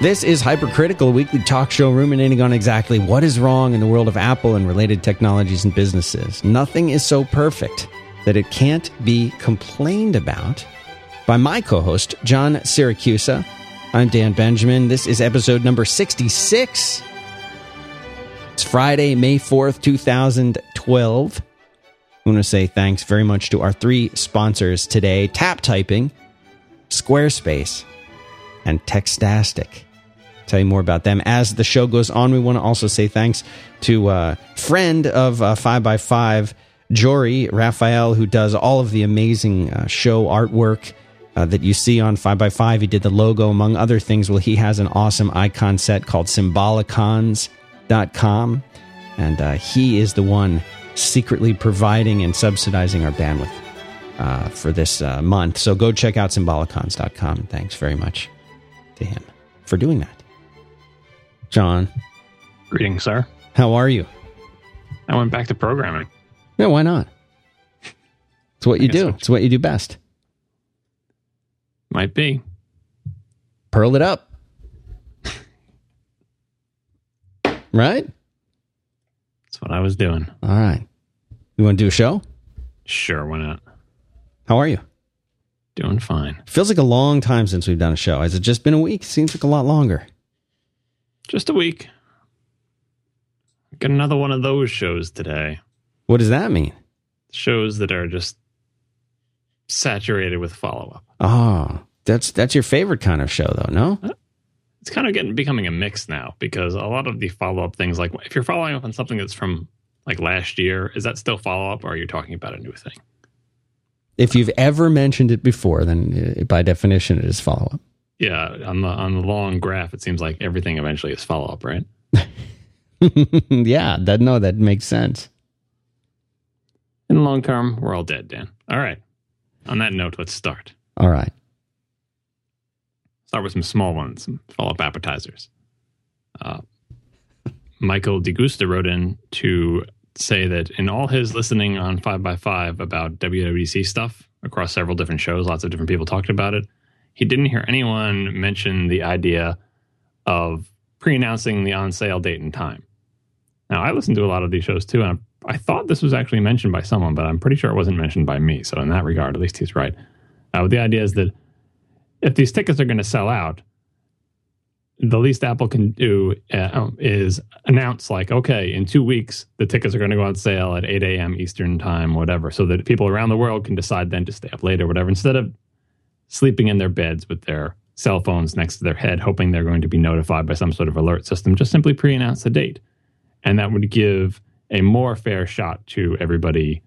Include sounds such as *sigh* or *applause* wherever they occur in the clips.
This is Hypercritical, weekly talk show ruminating on exactly what is wrong in the world of Apple and related technologies and businesses. Nothing is so perfect that it can't be complained about. By my co host, John Siracusa. I'm Dan Benjamin. This is episode number 66. It's Friday, May 4th, 2012. I want to say thanks very much to our three sponsors today Tap Typing, Squarespace, and Textastic tell you more about them as the show goes on. We want to also say thanks to a uh, friend of uh, 5x5, Jory Raphael, who does all of the amazing uh, show artwork uh, that you see on 5x5. He did the logo, among other things. Well, he has an awesome icon set called symbolicons.com, and uh, he is the one secretly providing and subsidizing our bandwidth. Uh, for this uh, month. So go check out symbolicons.com. Thanks very much to him for doing that. John. Greetings, sir. How are you? I went back to programming. Yeah, why not? It's what you do. So. It's what you do best. Might be. Perl it up. right? That's what I was doing. All right. You want to do a show? Sure, why not? How are you? Doing fine. Feels like a long time since we've done a show. Has it just been a week? Seems like a lot longer. Just a week. Get another one of those shows today. What does that mean? Shows that are just saturated with follow up. Oh, that's that's your favorite kind of show, though, no? Uh, it's kind of getting becoming a mix now because a lot of the follow up things, like if you're following up on something that's from like last year, is that still follow up, or are you talking about a new thing? If you've ever mentioned it before, then uh, by definition, it is follow up. Yeah, on the on the long graph, it seems like everything eventually is follow up, right? *laughs* yeah, that no, that makes sense. In the long term, we're all dead, Dan. All right. On that note, let's start. All right. Start with some small ones, some follow up appetizers. Uh, Michael DeGusta wrote in to say that in all his listening on 5x5 about WWDC stuff across several different shows, lots of different people talked about it he didn't hear anyone mention the idea of pre-announcing the on-sale date and time. Now, I listen to a lot of these shows too, and I, thought this was actually mentioned by someone, but I'm pretty sure it wasn't mentioned by me. So, in that regard, at least he's right. Uh, the idea is that if these tickets are going to sell out, the least Apple can do uh, is announce, like, okay, in two weeks, the tickets are going to go on sale at 8 a.m. Eastern time, whatever, so that people around the world can decide then to stay up late or whatever, instead of sleeping in their beds with their cell phones next to their head, hoping they're going to be notified by some sort of alert system, just simply pre announce the date. And that would give a more fair shot to everybody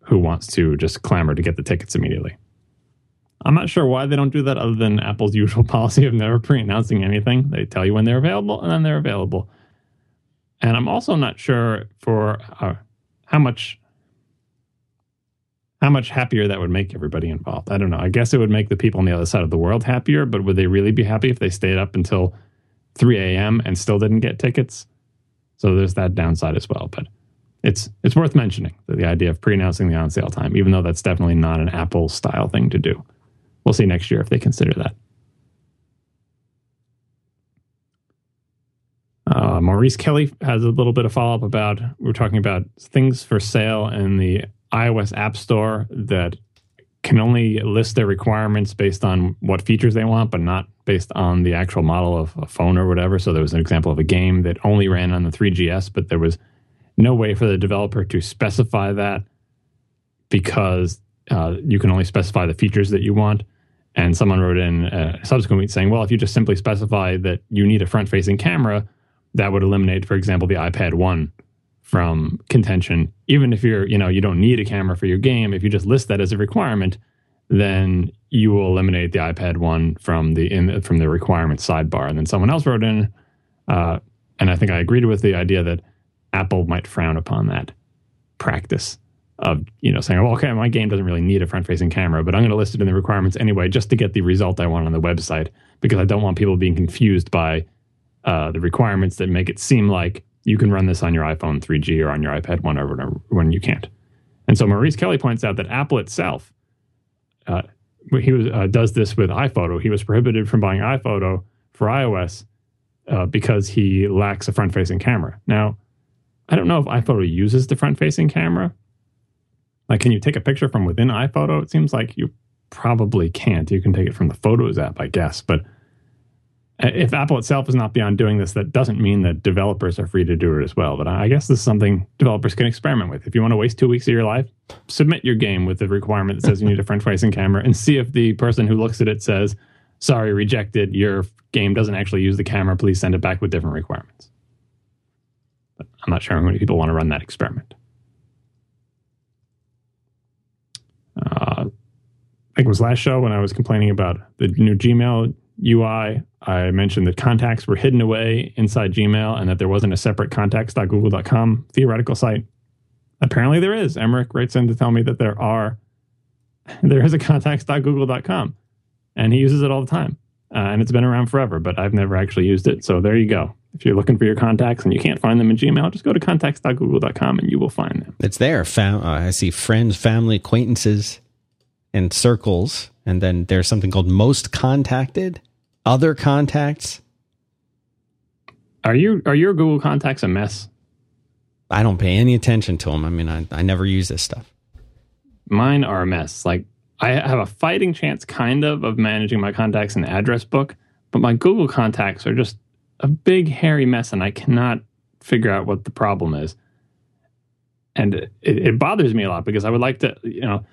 who wants to just clamor to get the tickets immediately. I'm not sure why they don't do that other than Apple's usual *laughs* policy of never pre announcing anything. They tell you when they're available and then they're available. And I'm also not sure for uh, how much how much happier that would make everybody involved. I don't know. I guess it would make the people on the other side of the world happier, but would they really be happy if they stayed up until 3 a.m. and still didn't get tickets? So there's that downside as well. But it's it's worth mentioning the idea of pre-announcing the on-sale time, even though that's definitely not an Apple style thing to do. We'll see next year if they consider that. Uh, Maurice Kelly has a little bit of follow up about we are talking about things for sale in the iOS App Store that can only list their requirements based on what features they want, but not based on the actual model of a phone or whatever. So there was an example of a game that only ran on the 3GS, but there was no way for the developer to specify that because uh, you can only specify the features that you want. And someone wrote in a subsequent tweet saying, well, if you just simply specify that you need a front facing camera, that would eliminate, for example, the iPad 1 from contention. Even if you're, you know, you don't need a camera for your game, if you just list that as a requirement, then you will eliminate the iPad one from the in from the requirement sidebar. And then someone else wrote in, uh, and I think I agreed with the idea that Apple might frown upon that practice of you know saying, well, okay, my game doesn't really need a front-facing camera, but I'm going to list it in the requirements anyway, just to get the result I want on the website, because I don't want people being confused by uh, the requirements that make it seem like you can run this on your iPhone 3G or on your iPad 1 or when you can't. And so Maurice Kelly points out that Apple itself, uh, he was, uh, does this with iPhoto. He was prohibited from buying iPhoto for iOS uh, because he lacks a front facing camera. Now, I don't know if iPhoto uses the front facing camera. Like, can you take a picture from within iPhoto? It seems like you probably can't. You can take it from the Photos app, I guess. But if Apple itself is not beyond doing this, that doesn't mean that developers are free to do it as well. But I guess this is something developers can experiment with. If you want to waste two weeks of your life, submit your game with the requirement that says you need a front facing camera and see if the person who looks at it says, sorry, rejected, your game doesn't actually use the camera. Please send it back with different requirements. But I'm not sure how many people want to run that experiment. Uh, I think it was last show when I was complaining about the new Gmail UI. I mentioned that contacts were hidden away inside Gmail and that there wasn't a separate contacts.google.com theoretical site. Apparently there is. Emmerich writes in to tell me that there are. *laughs* There is a contacts.google.com and he uses it all the time. Uh, and it's been around forever, but I've never actually used it. So there you go. If you're looking for your contacts and you can't find them in Gmail, just go to contacts.google.com and you will find them. It's there. Fam- uh, I see friends, family, acquaintances, and circles. And then there's something called most contacted, other contacts. Are you are your Google contacts a mess? I don't pay any attention to them. I mean, I, I never use this stuff. Mine are a mess. Like I have a fighting chance, kind of, of managing my contacts in the address book, but my Google contacts are just a big, hairy mess, and I cannot figure out what the problem is. And it, it bothers me a lot because I would like to, you know,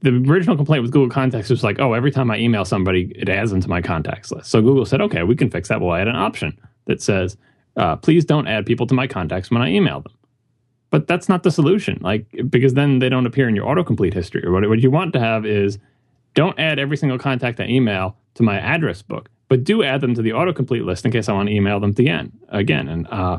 the original complaint with Google Contacts was like, oh, every time I email somebody, it adds them to my contacts list. So Google said, okay, we can fix that. We'll add an option that says, uh, please don't add people to my contacts when I email them. But that's not the solution, like because then they don't appear in your autocomplete history. Or what, what you want to have is don't add every single contact I email to my address book, but do add them to the autocomplete list in case I want to email them again. Again, and uh,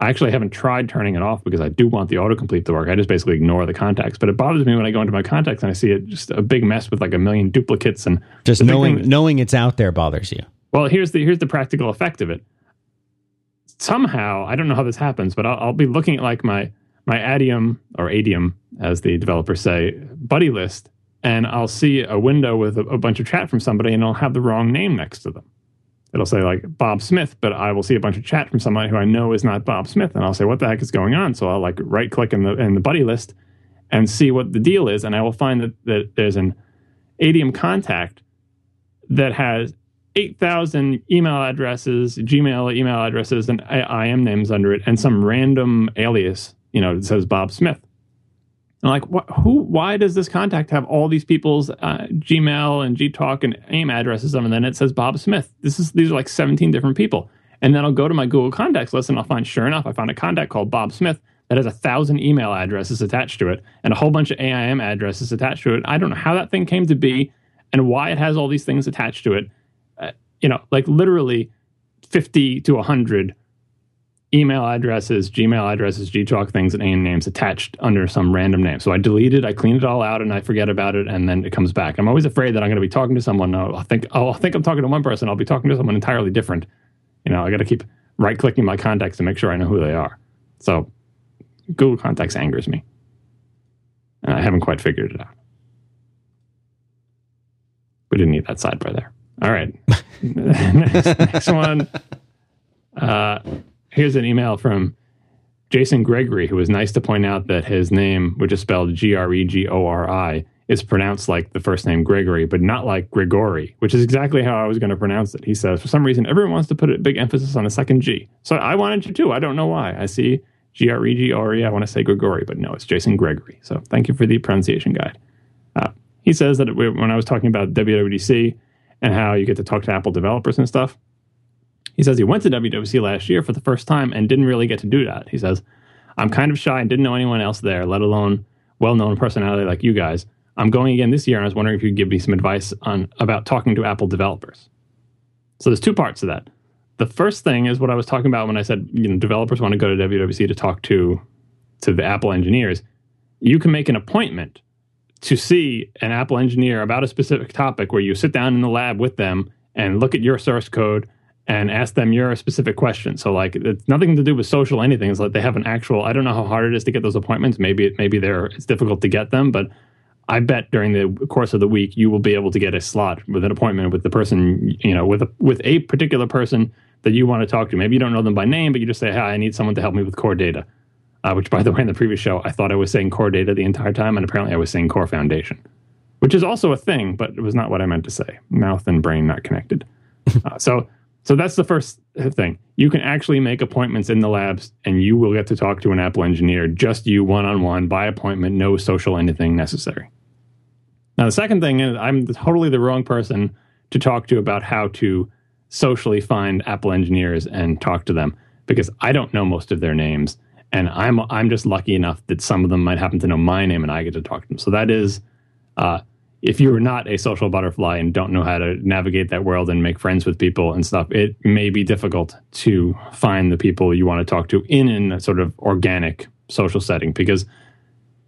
I actually haven't tried turning it off because I do want the autocomplete to work. I just basically ignore the contacts, but it bothers me when I go into my contacts and I see it just a big mess with like a million duplicates and just knowing knowing it's out there bothers you. Well, here's the here's the practical effect of it somehow I don't know how this happens, but I'll, I'll be looking at like my my Adium or Adium, as the developers say, buddy list, and I'll see a window with a, a bunch of chat from somebody, and I'll have the wrong name next to them. It'll say like Bob Smith, but I will see a bunch of chat from somebody who I know is not Bob Smith, and I'll say, "What the heck is going on?" So I'll like right click in the in the buddy list and see what the deal is, and I will find that that there's an Adium contact that has 8,000 email addresses, Gmail email addresses, and IM names under it, and some random alias, you know, that says Bob Smith. I'm like, what, who? Why does this contact have all these people's uh, Gmail and Gtalk and AIM addresses, and then it says Bob Smith? This is these are like 17 different people. And then I'll go to my Google Contacts list, and I'll find, sure enough, I found a contact called Bob Smith that has a thousand email addresses attached to it, and a whole bunch of AIM addresses attached to it. I don't know how that thing came to be, and why it has all these things attached to it you know, like literally 50 to 100 email addresses, Gmail addresses, Gtalk things, and AIM names attached under some random name. So I delete it, I clean it all out, and I forget about it, and then it comes back. I'm always afraid that I'm going to be talking to someone. I'll think, I'll think I'm talking to one person. I'll be talking to someone entirely different. You know, I got to keep right clicking my contacts to make sure I know who they are. So Google Contacts angers me. And I haven't quite figured it out. We didn't need that sidebar there. All right. *laughs* next, next one. Uh, here's an email from Jason Gregori, who was nice to point out that his name, which is spelled G R E G O R I, is pronounced like the first name Gregory, but not like Grigori, which is exactly how I was going to pronounce it. He says, for some reason, everyone wants to put a big emphasis on the second G. So I wanted to too. I don't know why. I see G R E G O R E. I want to say Grigori, but no, it's Jason Gregori. So thank you for the pronunciation guide. Uh, he says that when I was talking about WWDC, and how you get to talk to Apple developers and stuff. He says he went to WWDC last year for the first time and didn't really get to do that. He says, I'm kind of shy and didn't know anyone else there, let alone well known personality like you guys. I'm going again this year and I was wondering if you could give me some advice on about talking to Apple developers. So there's two parts to that. The first thing is what I was talking about when I said, you know, developers want to go to WWDC to talk to to the Apple engineers. You can make an appointment to see an Apple engineer about a specific topic where you sit down in the lab with them and look at your source code and ask them your specific question. So like it's nothing to do with social anything. It's like they have an actual I don't know how hard it is to get those appointments. Maybe it maybe they're it's difficult to get them, but I bet during the course of the week you will be able to get a slot with an appointment with the person, you know, with a, with a particular person that you want to talk to. Maybe you don't know them by name, but you just say, "Hi, I need someone to help me with core data." Uh, which, by the way, in the previous show, I thought I was saying core data the entire time, and apparently I was saying core foundation, which is also a thing, but it was not what I meant to say. Mouth and brain not connected. *laughs* uh, so, so that's the first thing. You can actually make appointments in the labs, and you will get to talk to an Apple engineer, just you one on one by appointment, no social anything necessary. Now, the second thing is I'm totally the wrong person to talk to about how to socially find Apple engineers and talk to them because I don't know most of their names, and I'm I'm just lucky enough that some of them might happen to know my name and I get to talk to them. So that is, uh, if you're not a social butterfly and don't know how to navigate that world and make friends with people and stuff, it may be difficult to find the people you want to talk to in a sort of organic social setting because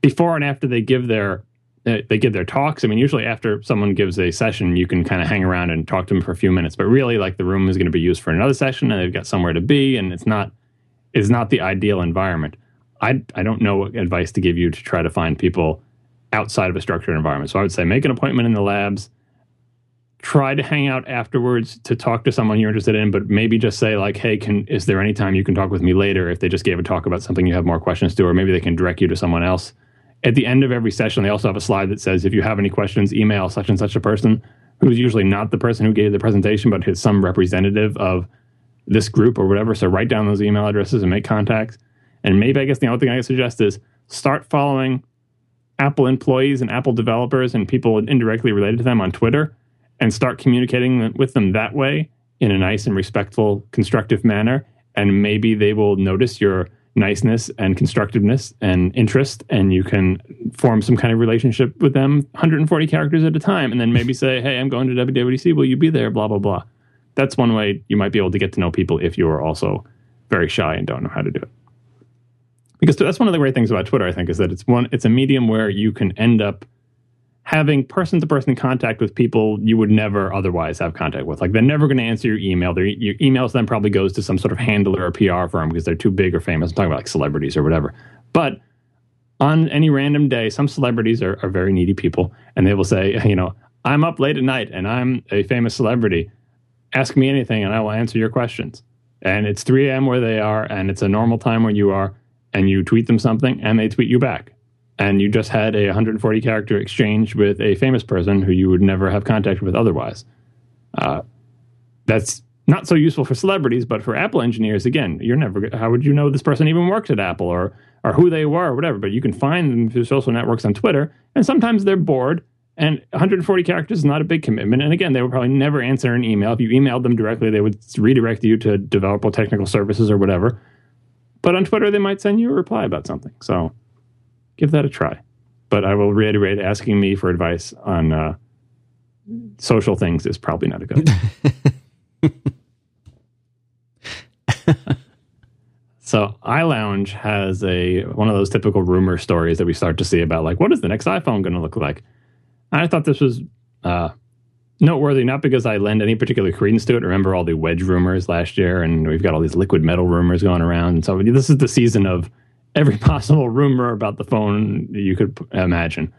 before and after they give their uh, they give their talks. I mean, usually after someone gives a session, you can kind of hang around and talk to them for a few minutes. But really, like the room is going to be used for another session, and they've got somewhere to be, and it's not it's not the ideal environment. I I don't know what advice to give you to try to find people outside of a structured environment. So I would say make an appointment in the labs. Try to hang out afterwards to talk to someone you're interested in, but maybe just say like, "Hey, can is there any time you can talk with me later?" If they just gave a talk about something you have more questions to, or maybe they can direct you to someone else at the end of every session, they also have a slide that says, if you have any questions, email such and such a person who's usually not the person who gave the presentation, but is some representative of this group or whatever. So write down those email addresses and make contacts. And maybe I guess the only thing I suggest is start following Apple employees and Apple developers and people indirectly related to them on Twitter and start communicating with them that way in a nice and respectful, constructive manner. And maybe they will notice your niceness and constructiveness and interest and you can form some kind of relationship with them 140 characters at a time and then maybe say hey i'm going to wwdc will you be there? Blah blah blah. That's one way you might be able to get to know people if you are also very shy and don't know how to do it because that's one of the great things about twitter i think is that it's one it's a medium where you can end up having person to person contact with people you would never otherwise have contact with. Like they're never going to answer your email. Their your emails then probably goes to some sort of handler or PR firm because they're too big or famous. I'm talking about like celebrities or whatever. But on any random day, some celebrities are, are very needy people and they will say, you know, I'm up late at night and I'm a famous celebrity. Ask me anything and I will answer your questions. And it's 3 a.m. where they are and it's a normal time where you are and you tweet them something and they tweet you back and you just had a 140 character exchange with a famous person who you would never have contact with otherwise. Uh, that's not so useful for celebrities, but for Apple engineers, again, you're never. How would you know this person even worked at Apple or or who they were or whatever? But you can find them through social networks on Twitter, and sometimes they're bored. And 140 characters is not a big commitment. And again, they would probably never answer an email. If you emailed them directly, they would redirect you to developer technical services or whatever. But on Twitter, they might send you a reply about something. So give that a try. But I will reiterate asking me for advice on uh, social things is probably not a good *laughs* so iLounge has a one of those typical rumor stories that we start to see about like what is the next iPhone going to look like. I thought this was uh, noteworthy not because I lend any particular credence to it. Remember all the wedge rumors last year, and we've got all these liquid metal rumors going around. And so this is the season of every *laughs* possible rumor about the phone you could imagine.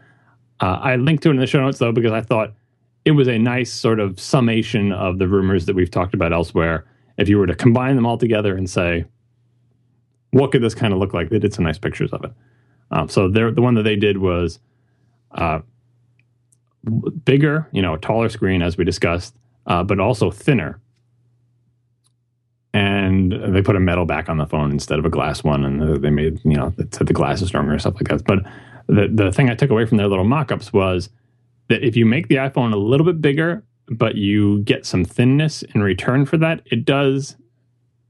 Uh, I linked to it in the show notes though because I thought it was a nice sort of summation of the rumors that we've talked about elsewhere. If you were to combine them all together and say, what could this kind of look like? They did some nice pictures of it. Um, so the one that they did was uh, bigger, you know, taller screen as we discussed, uh, but also thinner and they put a metal back on the phone instead of a glass one, and they made you know said the glass is stronger and stuff like that. But the the thing I took away from their little mock-ups was that if you make the iPhone a little bit bigger, but you get some thinness in return for that, it does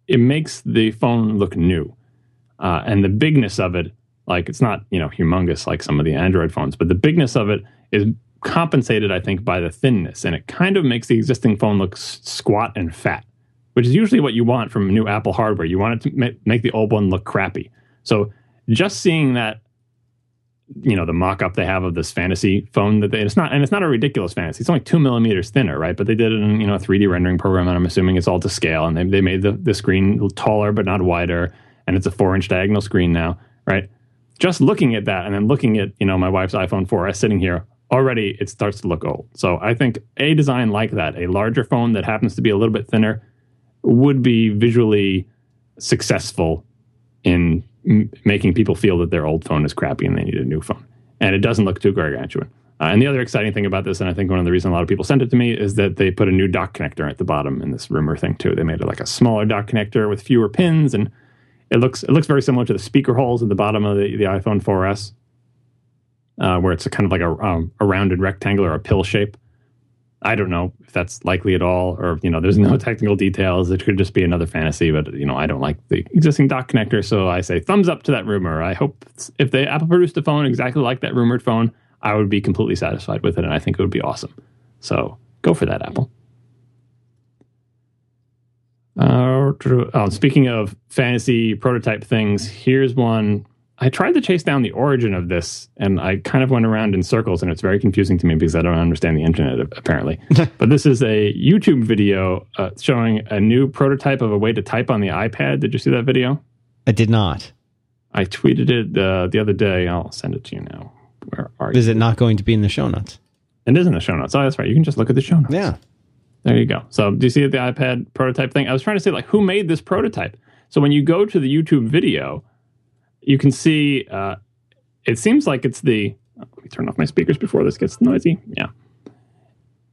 it makes the phone look new, uh, and the bigness of it, like it's not you know humongous like some of the Android phones, but the bigness of it is compensated, I think, by the thinness, and it kind of makes the existing phone look squat and fat which is usually what you want from new Apple hardware. You want it to make the old one look crappy. So just seeing that, you know, the mock-up they have of this fantasy phone that they, it's not, and it's not a ridiculous fantasy. It's only two millimeters thinner, right? But they did it in, you know, a 3D rendering program, and I'm assuming it's all to scale. And they, they made the, the screen taller but not wider, and it's a four-inch diagonal screen now, right? just looking at that and then looking at you know my wife's iPhone 4S sitting here, already it starts to look old. So I think a design like that, a larger phone that happens to be a little bit thinner, would be visually successful in m- making people feel that their old phone is crappy and they need a new phone. And it doesn't look too gargantuan. Uh, and the other exciting thing about this, and I think one of the reasons a lot of people sent it to me, is that they put a new dock connector at the bottom in this rumor thing too. They made it like a smaller dock connector with fewer pins, and it looks it looks very similar to the speaker holes at the bottom of the, the iPhone 4S, uh, where it's a kind of like a, um, a rounded rectangle or a pill shape. I don't know if that's likely at all, or you know, there's no *laughs* technical details. It could just be another fantasy, but you know, I don't like the existing dock connector, so I say thumbs up to that rumor. I hope if they Apple produced a phone exactly like that rumored phone, I would be completely satisfied with it, and I think it would be awesome. So go for that, Apple. Uh, oh, speaking of fantasy prototype things, here's one. I tried to chase down the origin of this, and I kind of went around in circles, and it's very confusing to me because I don't understand the internet apparently. *laughs* but this is a YouTube video uh, showing a new prototype of a way to type on the iPad. Did you see that video? I did not. I tweeted it uh, the other day. I'll send it to you now. Where are Is you? it not going to be in the show notes? It is in the show notes. Oh, that's right. You can just look at the show notes. Yeah. There you go. So do you see the iPad prototype thing? I was trying to say like who made this prototype? So when you go to the YouTube video, you can see uh, it seems like it's the let me turn off my speakers before this gets noisy. Yeah.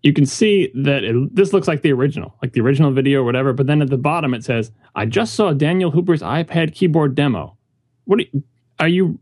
You can see that it, this looks like the original, like the original video or whatever. But then at the bottom it says, "I just saw Daniel Hooper's iPad keyboard demo." What are you, are you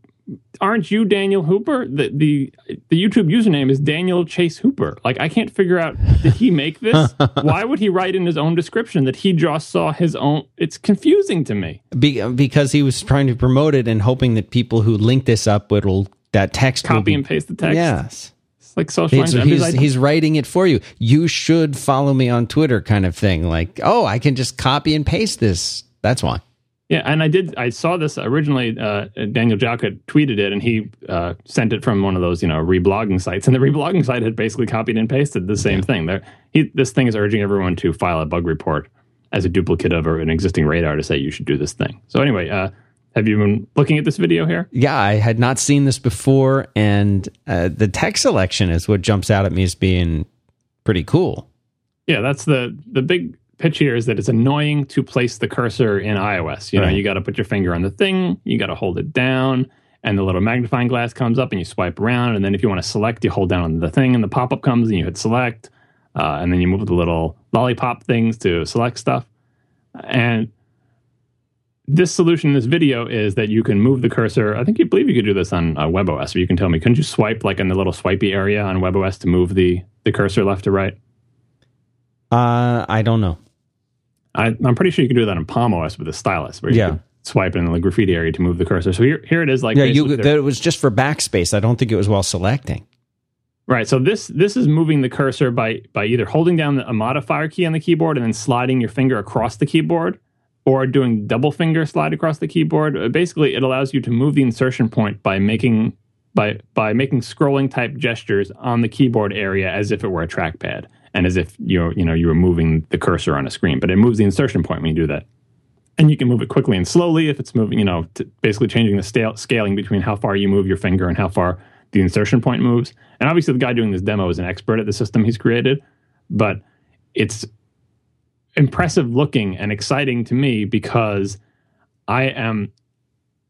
aren't you Daniel Hooper? The the the YouTube username is Daniel Chase Hooper. Like I can't figure out did he make *laughs* this? Why would he write in his own description that he just saw his own? It's confusing to me. Be, because he was trying to promote it and hoping that people who link this up will that text copy be, and paste the text. Yes. It's like social he's, he's, he's, writing it for you. You should follow me on Twitter, kind of thing. Like, oh, I can just copy and paste this. That's why. Yeah, and I did. I saw this originally. Uh, Daniel Jalkut tweeted it, and he uh, sent it from one of those, you know, reblogging sites. And the *laughs* reblogging site had basically copied and pasted the same yeah. thing. There, he, this thing is urging everyone to file a bug report as a duplicate of an existing radar to say you should do this thing. So anyway, uh, have you been looking at this video here? Yeah, I had not seen this before, and uh, the text selection is what jumps out at me as being pretty cool. Yeah, that's the the big pitch here is that it's annoying to place the cursor in iOS. You know, you got to put your finger on the thing, you got to hold it down, and the little magnifying glass comes up, and you swipe around, and then if you want to select, you hold down on the thing, and the pop up comes, and you hit select, uh, and then you move the little lollipop things to select stuff. And this solution in this video is that you can move the cursor. I think you believe you could do this on uh, WebOS, or you can tell me, couldn't you swipe like in the little swipey area on WebOS to move the the cursor left to right? Uh, I don't know. I, am pretty sure you can do that in Palm OS with a stylus, where you yeah. swipe in the graffiti area to move the cursor. So here, here it is. Like yeah, you, it was just for backspace. I don't think it was while selecting. Right. So this this is moving the cursor by by either holding down a modifier key on the keyboard and then sliding your finger across the keyboard, or doing double finger slide across the keyboard. Uh, basically, it allows you to move the insertion point by making by by making scrolling type gestures on the keyboard area as if it were a trackpad and as if you're you know you were moving the cursor on a screen but it moves the insertion point when you do that. And you can move it quickly and slowly if it's moving you know basically changing the scaling between how far you move your finger and how far the insertion point moves. And obviously the guy doing this demo is an expert at the system he's created but it's impressive looking and exciting to me because i am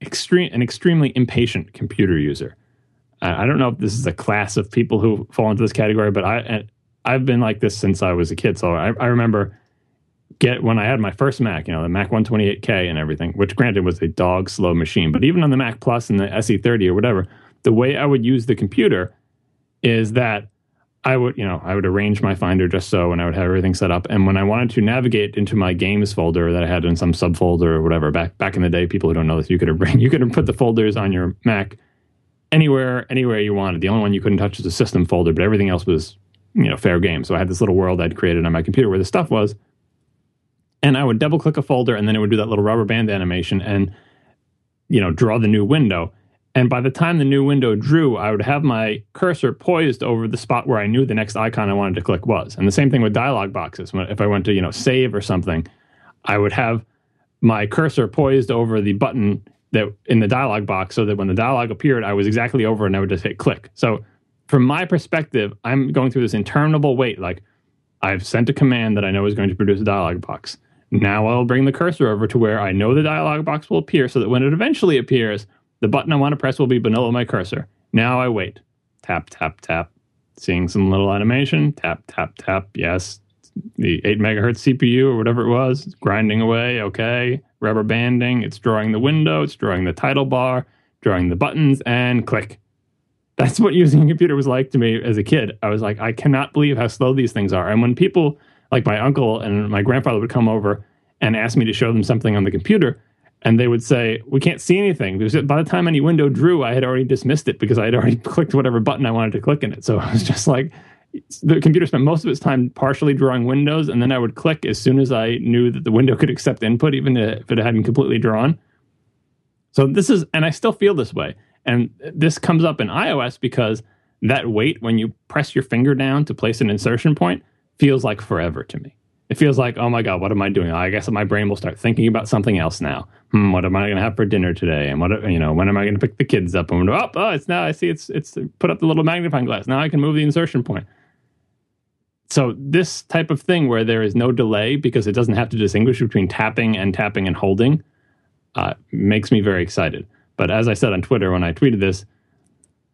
extreme an extremely impatient computer user. I don't know if this is a class of people who fall into this category, but I I've been like this since I was a kid. So I, I remember get when I had my first Mac, you know, the Mac 128K and everything, which granted was a dog slow machine, but even on the Mac Plus and the SE30 or whatever, the way I would use the computer is that I would, you know, I would arrange my Finder just so, and I would have everything set up. And when I wanted to navigate into my games folder that I had in some subfolder or whatever, back back in the day, people who don't know this, you could have *laughs* you could have put the folders on your Mac anywhere anywhere you wanted. The only one you couldn't touch was the system folder, but everything else was you know fair game. So I had this little world I'd created on my computer where the stuff was, and I would double click a folder, and then it would do that little rubber band animation and you know draw the new window. And by the time the new window drew, I would have my cursor poised over the spot where I knew the next icon I wanted to click was. And the same thing with dialog boxes. If I went to you know save or something, I would have my cursor poised over the button that in the dialog box so that when the dialog appeared, I was exactly over and I would just hit click. So from my perspective, I'm going through this interminable wait. Like I've sent a command that I know is going to produce a dialog box. Now I'll bring the cursor over to where I know the dialog box will appear so that when it eventually appears, the button I want to press will be below my cursor. Now I wait. Tap, tap, tap. Seeing some little animation. Tap, tap, tap. Yes. The 8 megahertz CPU or whatever it was, grinding away. Okay. Rubber banding. It's drawing the window. It's drawing the title bar, drawing the buttons, and click. That's what using a computer was like to me as a kid. I was like, I cannot believe how slow these things are. And when people like my uncle and my grandfather would come over and ask me to show them something on the computer, and they would say, "We can't see anything." Because by the time any window drew, I had already dismissed it because I had already *laughs* clicked whatever button I wanted to click in it. So *laughs* it was just like the computer spent most of its time partially drawing windows, and then I would click as soon as I knew that the window *laughs* could accept input, even if it hadn't completely drawn. So this is, and I still feel this way. And this comes up in iOS because that wait when you press your finger down to place an insertion point feels like forever to me. It feels like, oh my God, what am I doing? I guess my brain will start thinking about something else now. Hmm, what am I going to have for dinner today? And what, you know, when am I going to pick the kids up? And oh, oh, it's now I see it's it's put up the little magnifying glass. Now I can move the insertion point. So this type of thing where there is no delay because it doesn't have to distinguish between tapping and tapping and holding uh, makes me very excited. But as I said on Twitter when I tweeted this,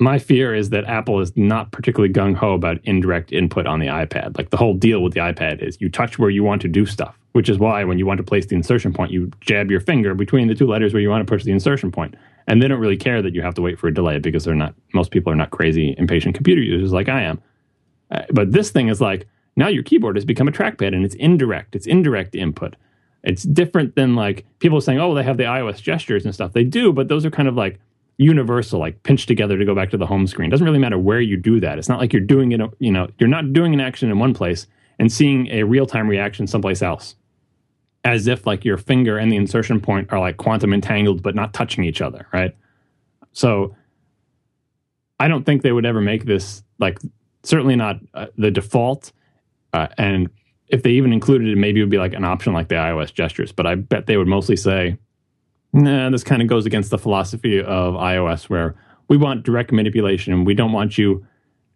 my fear is that Apple is not particularly gung ho about indirect input on the iPad. Like the whole deal with the iPad is you touch where you want to do stuff, which is why when you want to place the insertion point, you jab your finger between the two letters where you want to push the insertion point. And they don't really care that you have to wait for a delay because they're not, most people are not crazy, impatient computer users like I am. Uh, but this thing is like, now your keyboard has become a trackpad and it's indirect, it's indirect input. It's different than like people saying, oh, they have the iOS gestures and stuff. They do, but those are kind of like universal, like pinched together to go back to the home screen. It doesn't really matter where you do that. It's not like you're doing it, you know, you're not doing an action in one place and seeing a real time reaction someplace else. As if like your finger and the insertion point are like quantum entangled but not touching each other, right? So I don't think they would ever make this like certainly not uh, the default. Uh, and if they even included it, maybe it would be like an option like the iOS gestures. But I bet they would mostly say, nah, this kind of goes against the philosophy of iOS where we want direct manipulation. And we don't want you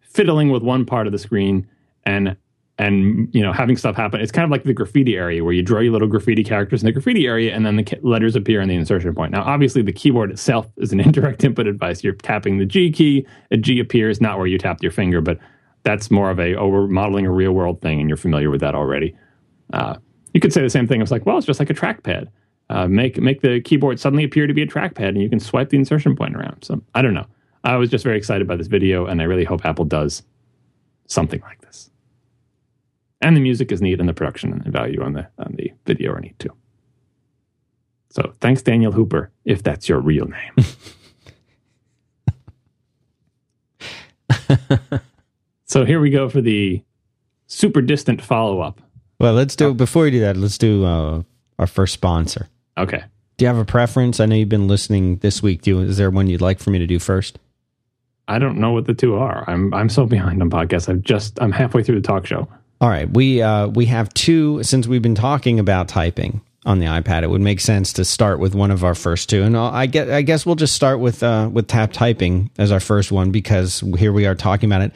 fiddling with one part of the screen and and you know having stuff happen. It's kind of like the graffiti area where you draw your little graffiti characters in the graffiti area and then the letters appear in the insertion point. Now, obviously, the keyboard itself is an *laughs* indirect input device. You're tapping the G key, a G appears not where you tapped your finger, but that's more of a oh we're modeling a real world thing, and you're familiar with that already. Uh, you could say the same thing. It's like well, it's just like a trackpad uh, make make the keyboard suddenly appear to be a trackpad, and you can swipe the insertion point around. So I don't know. I was just very excited by this video, and I really hope Apple does something like this. And the music is neat, and the production and the value on the on the video are neat too. So thanks, Daniel Hooper, if that's your real name. *laughs* so here we go for the super distant follow up. Well, let's do before we do that. Let's do uh, our first sponsor. Okay. Do you have a preference? I know you've been listening this week. Do you, is there one you'd like for me to do first? I don't know what the two are. I'm I'm so behind on podcasts. I'm just I'm halfway through the talk show. All right, we uh, we have two since we've been talking about typing on the iPad. It would make sense to start with one of our first two, and I get I guess we'll just start with uh, with tap typing as our first one because here we are talking about it.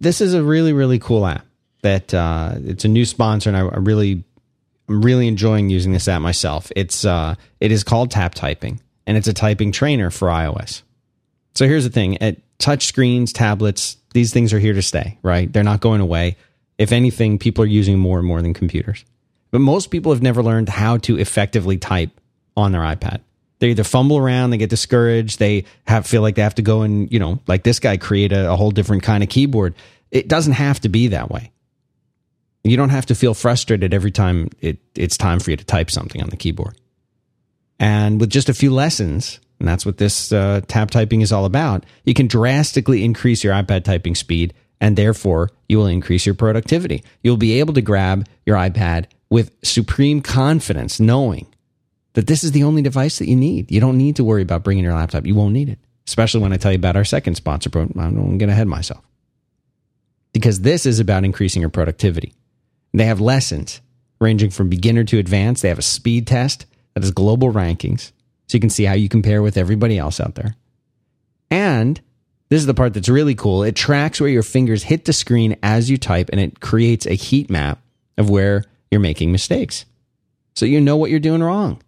This is a really really cool app that uh, it's a new sponsor, and I, I really I'm really enjoying using this app myself. It's uh, it is called Tap Typing, and it's a typing trainer for iOS. So here's the thing: at touch screens, tablets, these things are here to stay. Right? They're not going away. If anything, people are using more and more than computers. But most people have never learned how to effectively type on their iPad. They either fumble around, they get discouraged, they have feel like they have to go and you know, like this guy, create a, a whole different kind of keyboard. It doesn't have to be that way. You don't have to feel frustrated every time it, it's time for you to type something on the keyboard. And with just a few lessons, and that's what this uh, tap typing is all about, you can drastically increase your iPad typing speed, and therefore you will increase your productivity. You'll be able to grab your iPad with supreme confidence, knowing that this is the only device that you need. You don't need to worry about bringing your laptop. You won't need it, especially when I tell you about our second sponsor. But I'm going to head myself because this is about increasing your productivity. They have lessons ranging from beginner to advanced. They have a speed test that has global rankings. so you can see how you compare with everybody else out there. And this is the part that's really cool. It tracks where your fingers hit the screen as you type and it creates a heat map of where you're making mistakes. So you know what you're doing wrong.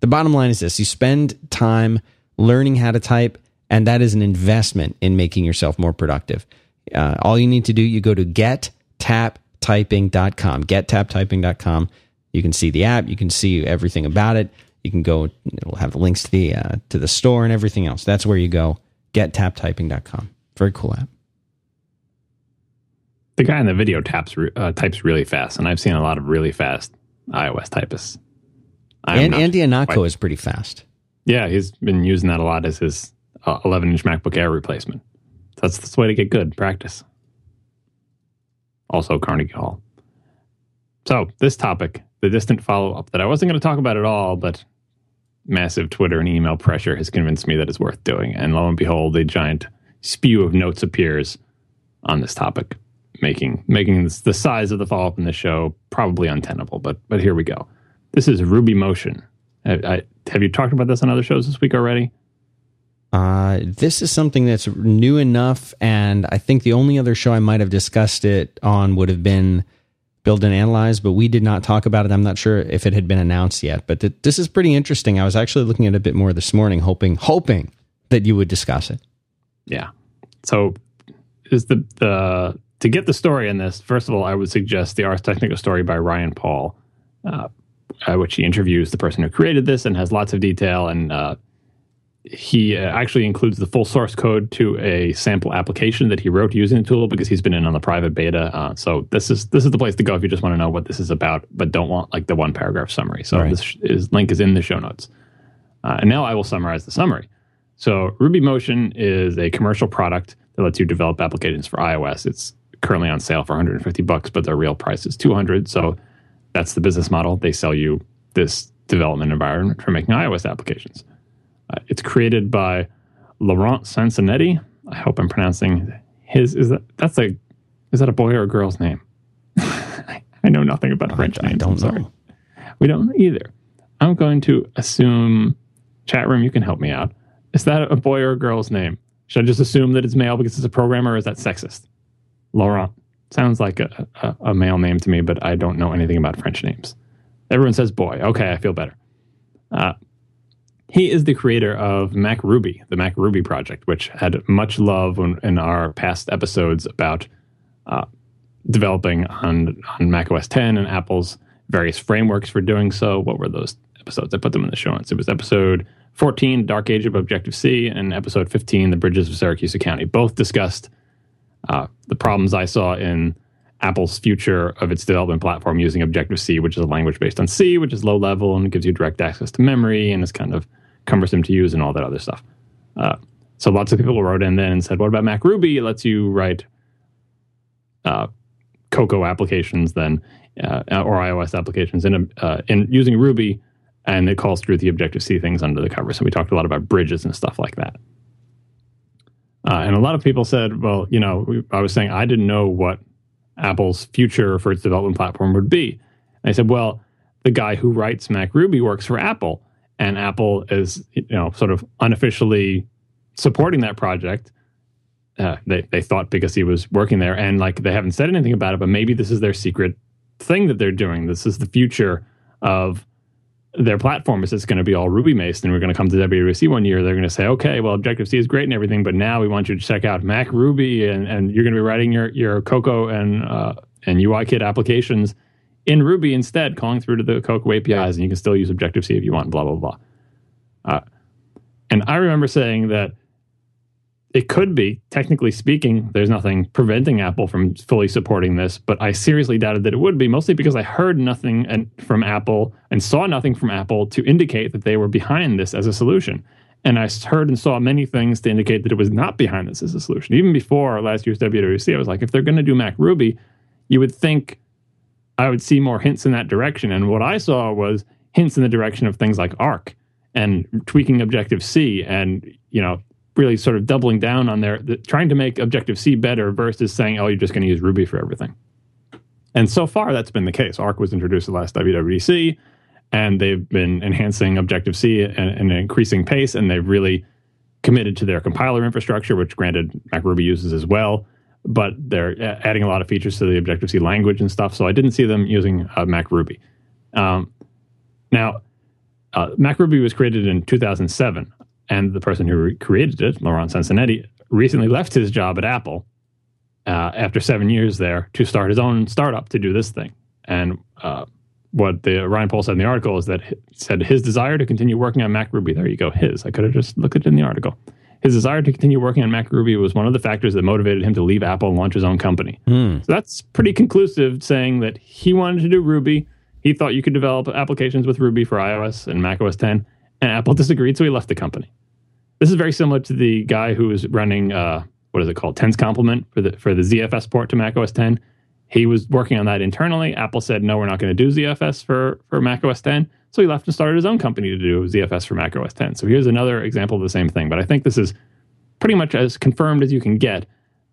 The bottom line is this you spend time learning how to type, and that is an investment in making yourself more productive. Uh, all you need to do, you go to gettaptyping.com, gettaptyping.com. You can see the app, you can see everything about it. You can go, it'll have links to the, uh, to the store and everything else. That's where you go, gettaptyping.com. Very cool app. The guy in the video taps uh, types really fast, and I've seen a lot of really fast iOS typists. And Andy Ihnatko is pretty fast. Yeah, he's been using that a lot as his 11 uh, inch MacBook Air replacement. That's, that's the way to get good practice. Also, Carnegie Hall. So, this topic, the distant follow up that I wasn't going to talk about at all, but massive Twitter and email pressure has convinced me that it's worth doing. And lo and behold, a giant spew of notes appears on this topic, making making the size of the follow up in the show probably untenable. But but here we go. This is Ruby Motion. I, I, have you talked about this on other shows this week already? Uh, this is something that's new enough, and I think the only other show I might have discussed it on would have been Build and Analyze, but we did not talk about it. I'm not sure if it had been announced yet, but th- this is pretty interesting. I was actually looking at it a bit more this morning, hoping hoping that you would discuss it. Yeah. So is the the to get the story in this? First of all, I would suggest the Ars Technica story by Ryan Paul. Uh, uh, which he interviews the person who created this and has lots of detail and uh, he uh, actually includes the full source code to a sample application that he wrote using the tool because he's been in on the private beta. Uh, so this is this is the place to go if you just want to know what this is about, but don't want like the one paragraph summary. So right. this is, link is in the show notes. Uh, and now I will summarize the summary. So Ruby Motion is a commercial product that lets you develop applications for iOS. It's currently on sale for 150 bucks, but their real price is 200. So that's the business model. They sell you this development environment for making iOS applications. Uh, it's created by Laurent Sansonetti. I hope I'm pronouncing his. Is that that's a is that a boy or a girl's name? *laughs* I know nothing about French I, names. I don't sorry. know. We don't either. I'm going to assume. Chat room, you can help me out. Is that a boy or a girl's name? Should I just assume that it's male because it's a programmer, or is that sexist? Laurent sounds like a, a, a male name to me, but I don't know anything about French names. Everyone says boy. Okay, I feel better. Uh, he is the creator of Mac Ruby, the Mac Ruby project, which had much love in, in our past episodes about uh, developing on, on Mac OS 10 and Apple's various frameworks for doing so. What were those episodes? I put them in the show notes. It was episode 14, Dark Age of Objective C, and episode 15, The Bridges of Siracusa County. Both discussed uh, the problems I saw in Apple's future of its development platform using Objective C, which is a language based on C, which is low level and gives you direct access to memory and is kind of cumbersome to use and all that other stuff. Uh, so lots of people wrote in then and said, "What about Mac Ruby? It lets you write uh, Cocoa applications then, uh, or iOS applications in uh, in using Ruby, and it calls through the Objective C things under the cover." So we talked a lot about bridges and stuff like that. Uh, and a lot of people said, "Well, you know, I was saying I didn't know what Apple's future for its development platform would be. And I said, well, the guy who writes Mac Ruby works for Apple, and Apple is, you know, sort of unofficially supporting that project. Uh, they they thought because he was working there, and like they haven't said anything about it, but maybe this is their secret thing that they're doing. This is the future of their platform is it's going to be all Ruby based, and we're going to come to WWDC one year. They're going to say, okay, well, Objective C is great and everything, but now we want you to check out Mac Ruby, and, and you're going to be writing your your Cocoa and uh, and UIKit applications in Ruby instead, calling through to the Cocoa APIs, and you can still use Objective C if you want. Blah blah blah. Uh, and I remember saying that it could be, technically speaking, there's nothing preventing Apple from fully supporting this, but I seriously doubted that it would be, mostly because I heard nothing from Apple and saw nothing from Apple to indicate that they were behind this as a solution. And I heard and saw many things to indicate that it was not behind this as a solution. Even before last year's WWDC, I was like, if they're going to do Mac Ruby, you would think I would see more hints in that direction. And what I saw was hints in the direction of things like Arc and tweaking Objective C and, you know, really sort of doubling down on their the, trying to make Objective C better versus saying, oh, you're just going to use Ruby for everything. And so far, that's been the case. Arc was introduced at last WWDC, and they've been enhancing Objective C at an increasing pace, and they've really committed to their compiler infrastructure, which granted MacRuby uses as well, but they're adding a lot of features to the Objective C language and stuff. So I didn't see them using uh, MacRuby. Um, now, uh, MacRuby was created in 2007, and the person who created it, Laurent Sansonetti, recently left his job at Apple uh, after seven years there to start his own startup to do this thing. And uh, what the Ryan Paul said in the article is that said his desire to continue working on MacRuby. There you go, his. I could have just looked at it in the article. His desire to continue working on MacRuby was one of the factors that motivated him to leave Apple and launch his own company. Mm. So that's pretty conclusive, saying that he wanted to do Ruby. He thought you could develop applications with Ruby for iOS and macOS 10, and Apple disagreed, so he left the company. This is very similar to the guy who was running uh, what is it called, Tens Complement for the for the ZFS port to macOS 10 he was working on that internally. Apple said, no, we're not going to do ZFS for, for Mac OS 10. So he left and started his own company to do ZFS for Mac OS 10. So here's another example of the same thing. But I think this is pretty much as confirmed as you can get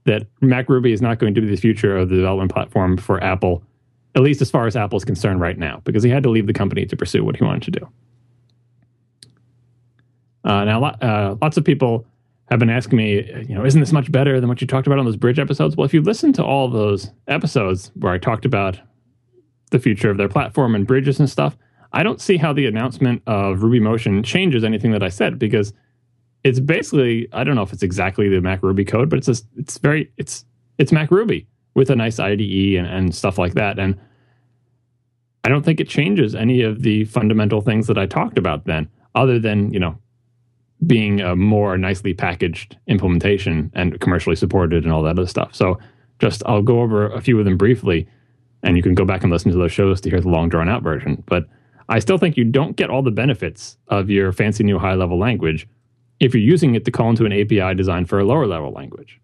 that MacRuby is not going to be the future of the development platform for Apple, at least as far as Apple is concerned right now, because he had to leave the company to pursue what he wanted to do. Uh, now, uh, lots of people have been asking me, you know, isn't this much better than what you talked about on those bridge episodes? Well, if you listen to all those episodes where I talked about the future of their platform and bridges and stuff, I don't see how the announcement of Ruby Motion changes anything that I said because it's basically I don't know if it's exactly the Mac Ruby code, but it's a, it's very it's it's Mac Ruby with a nice IDE and, and stuff like that. And I don't think it changes any of the fundamental things that I talked about then, other than you know being a more nicely packaged implementation and commercially supported and all that other stuff. So just I'll go over a few of them briefly and you can go back and listen to those shows to hear the long drawn out version. But I still think you don't get all the benefits of your fancy new high level language if you're using it to call into an API designed for a lower level language.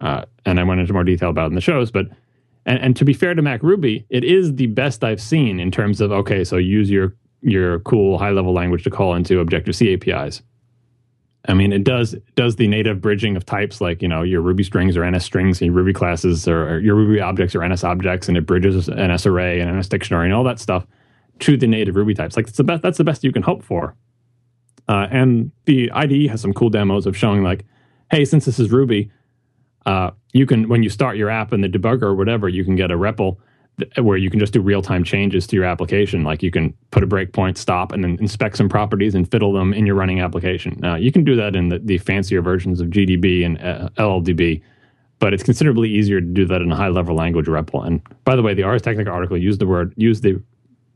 Uh, and I went into more detail about in the shows, but and, and to be fair to Mac Ruby, it is the best I've seen in terms of okay, so use your your cool high level language to call into Objective C APIs. I mean, it does does the native bridging of types like you know your Ruby strings or NS strings, and your Ruby classes or, your Ruby objects or NS objects, and it bridges NS array and NS dictionary and all that stuff to the native Ruby types. Like it's the best. That's the best you can hope for. Uh, and the IDE has some cool demos of showing like, hey, since this is Ruby, uh, you can when you start your app in the debugger or whatever, you can get a REPL where you can just do real time changes to your application. Like you can put a breakpoint, stop, and then inspect some properties and fiddle them in your running application. Now, you can do that in the, the fancier versions of GDB and uh, LLDB, but it's considerably easier to do that in a high level language REPL. And by the way, the Ars Technica article used the word, used the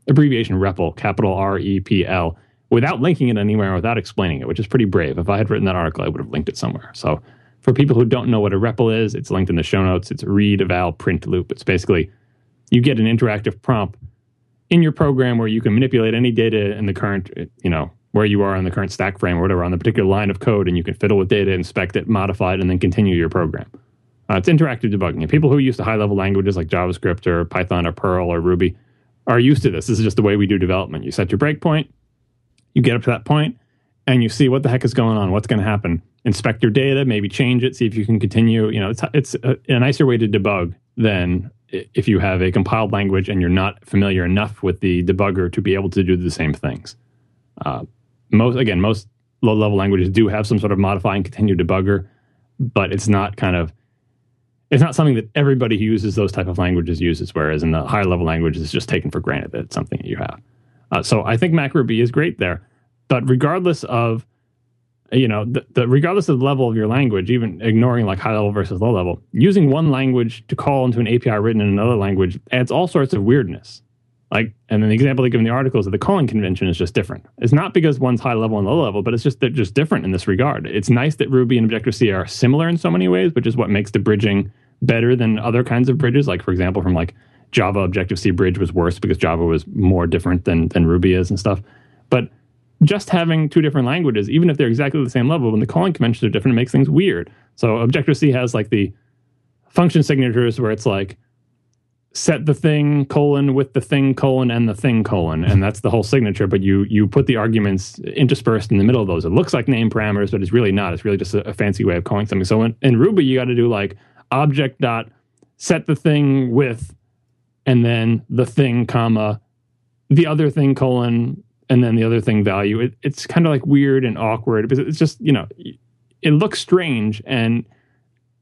abbreviation REPL, capital R E P L, without linking it anywhere, without explaining it, which is pretty brave. If I had written that article, I would have linked it somewhere. So for people who don't know what a REPL is, it's linked in the show notes. It's read, eval, print loop. It's basically you get an interactive prompt in your program where you can manipulate any data in the current, you know, where you are on the current stack frame or whatever on the particular line of code, and you can fiddle with data, inspect it, modify it, and then continue your program. Uh, it's interactive debugging. And people who use the high level languages like JavaScript or Python or Perl or Ruby are used to this. This is just the way we do development. You set your breakpoint, you get up to that point, and you see what the heck is going on, what's going to happen. Inspect your data, maybe change it, see if you can continue. You know, it's it's a, a nicer way to debug than if you have a compiled language and you're not familiar enough with the debugger to be able to do the same things. Uh, most again, most low level languages do have some sort of modify and continue debugger, but it's not kind of it's not something that everybody who uses those type of languages uses. Whereas in the higher level languages, it's just taken for granted that it's something that you have. Uh, so I think MacRuby is great there, but regardless of you know, the, the, regardless of the level of your language, even ignoring like high level versus low level, using one language to call into an API written in another language adds all sorts of weirdness. Like, and then the example they give in the article is that the calling convention is just different. It's not because one's high level and low level, but it's just they're just different in this regard. It's nice that Ruby and Objective C are similar in so many ways, which is what makes the bridging better than other kinds of bridges. Like, for example, from like Java Objective C bridge was worse because Java was more different than than Ruby is and stuff. But just having two different languages, even if they're exactly the same level, when the calling conventions are different, it makes things weird. So Objective C has like the function signatures where it's like set the thing colon with the thing colon and the thing colon, and that's the whole signature. But you you put the arguments interspersed in the middle of those. It looks like name parameters, but it's really not. It's really just a, a fancy way of calling something. So in, in Ruby, you got to do like object dot set the thing with, and then the thing comma the other thing colon and then the other thing value. It, it's kind of like weird and awkward because it's just you know it looks strange and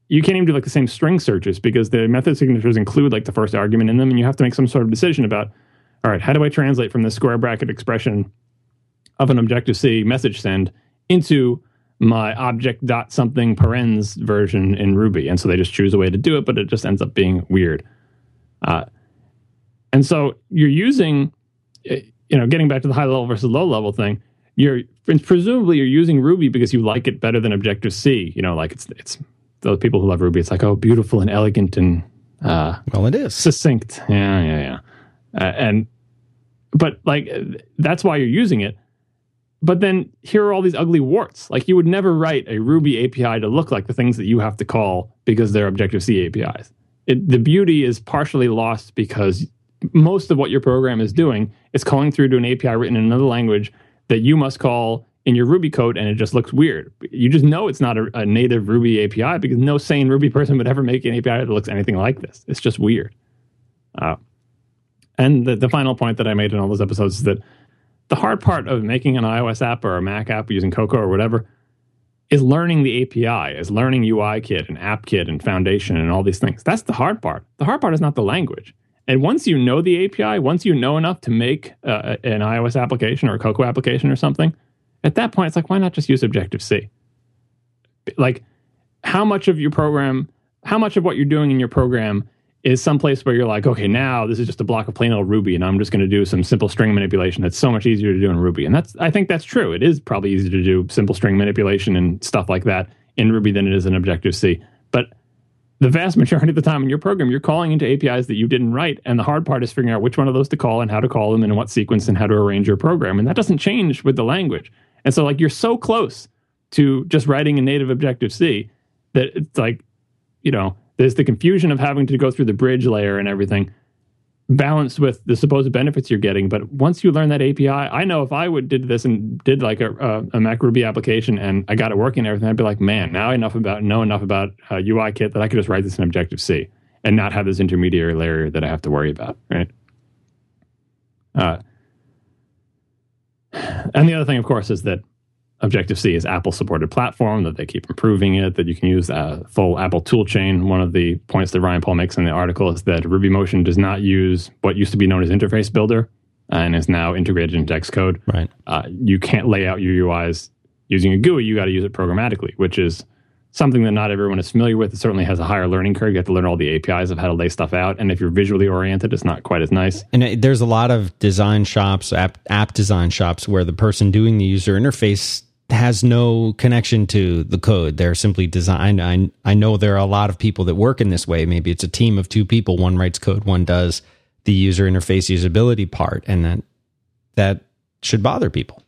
you can't even do like the same string searches because the method signatures include like the first argument in them and you have to make some sort of decision about all right how do i translate from the square bracket expression of an objective c message send into my object dot something parens version in ruby and so they just choose a way to do it but it just ends up being weird uh, and so you're using eh, you know getting back to the high level versus low level thing you're presumably you're using ruby because you like it better than objective c you know like it's it's those people who love Ruby, it's like, oh, beautiful and elegant and uh, well, it is succinct. Yeah, yeah, yeah. Uh, and but like that's why you're using it. But then here are all these ugly warts. Like you would never write a Ruby API to look like the things that you have to call because they're Objective C APIs. It, the beauty is partially lost because most of what your program is doing is calling through to an API written in another language that you must call in your Ruby code and it just looks weird. You just know it's not a, a, native Ruby API because no sane Ruby *laughs* person would ever make an API that looks anything like this. It's just weird. Uh, and the, the final point that I made in all those episodes is that the hard part of making an iOS app or a Mac app using Cocoa or whatever is learning the API, is learning UIKit and AppKit and Foundation and all these things. That's the hard part. The hard part is not the language. And once you know the API, once you know enough to make uh, an iOS application or a Cocoa application or something, at that point, it's like, why not just use Objective C? Like, how much of your program, how much of what you're doing in your program is someplace where you're like, okay, now this is just a block of plain old Ruby, and I'm just going to do some simple string manipulation. That's so much easier to do in Ruby, and that's I think that's true. It is probably easier to do simple string manipulation and stuff like that in Ruby than it is in Objective C. The vast majority of the time in your program, you're calling into APIs that you didn't write, and the hard part is figuring out which one of those to call and how to call them and in what sequence and how to arrange your program, and that doesn't change with the language. And so like you're so close to just writing a native Objective C that it's like, you know, there's the confusion of having to go through the bridge layer and everything balanced with the supposed benefits you're getting. But once you learn that API, I know if I would did this and did like a, a, a Mac Ruby application and I got it working and everything, I'd be like, man, now I enough about know enough about uh, UI kit that I could just write this in Objective C and not have this intermediary layer that I have to worry about, right? Uh, *sighs* and the other thing, of course, is that Objective C is Apple supported platform, that they keep improving it, that you can use a full Apple toolchain. One of the points that Ryan Paul makes in the article is that RubyMotion does not use what used to be known as Interface Builder and is now integrated into Xcode. Right. Uh, you can't lay out your UIs using a GUI, you got to use it programmatically, which is something that not everyone is familiar with. It certainly has a higher learning curve. You have to learn all the APIs of how to lay stuff out. And if you're visually oriented, it's not quite as nice. And there's a lot of design shops, app, app design shops, where the person doing the user interface has no connection to the code. They're simply designed. I, I know there are a lot of people that work in this way. Maybe it's a team of two people. One writes code, one does the user interface usability part. And that, that should bother people.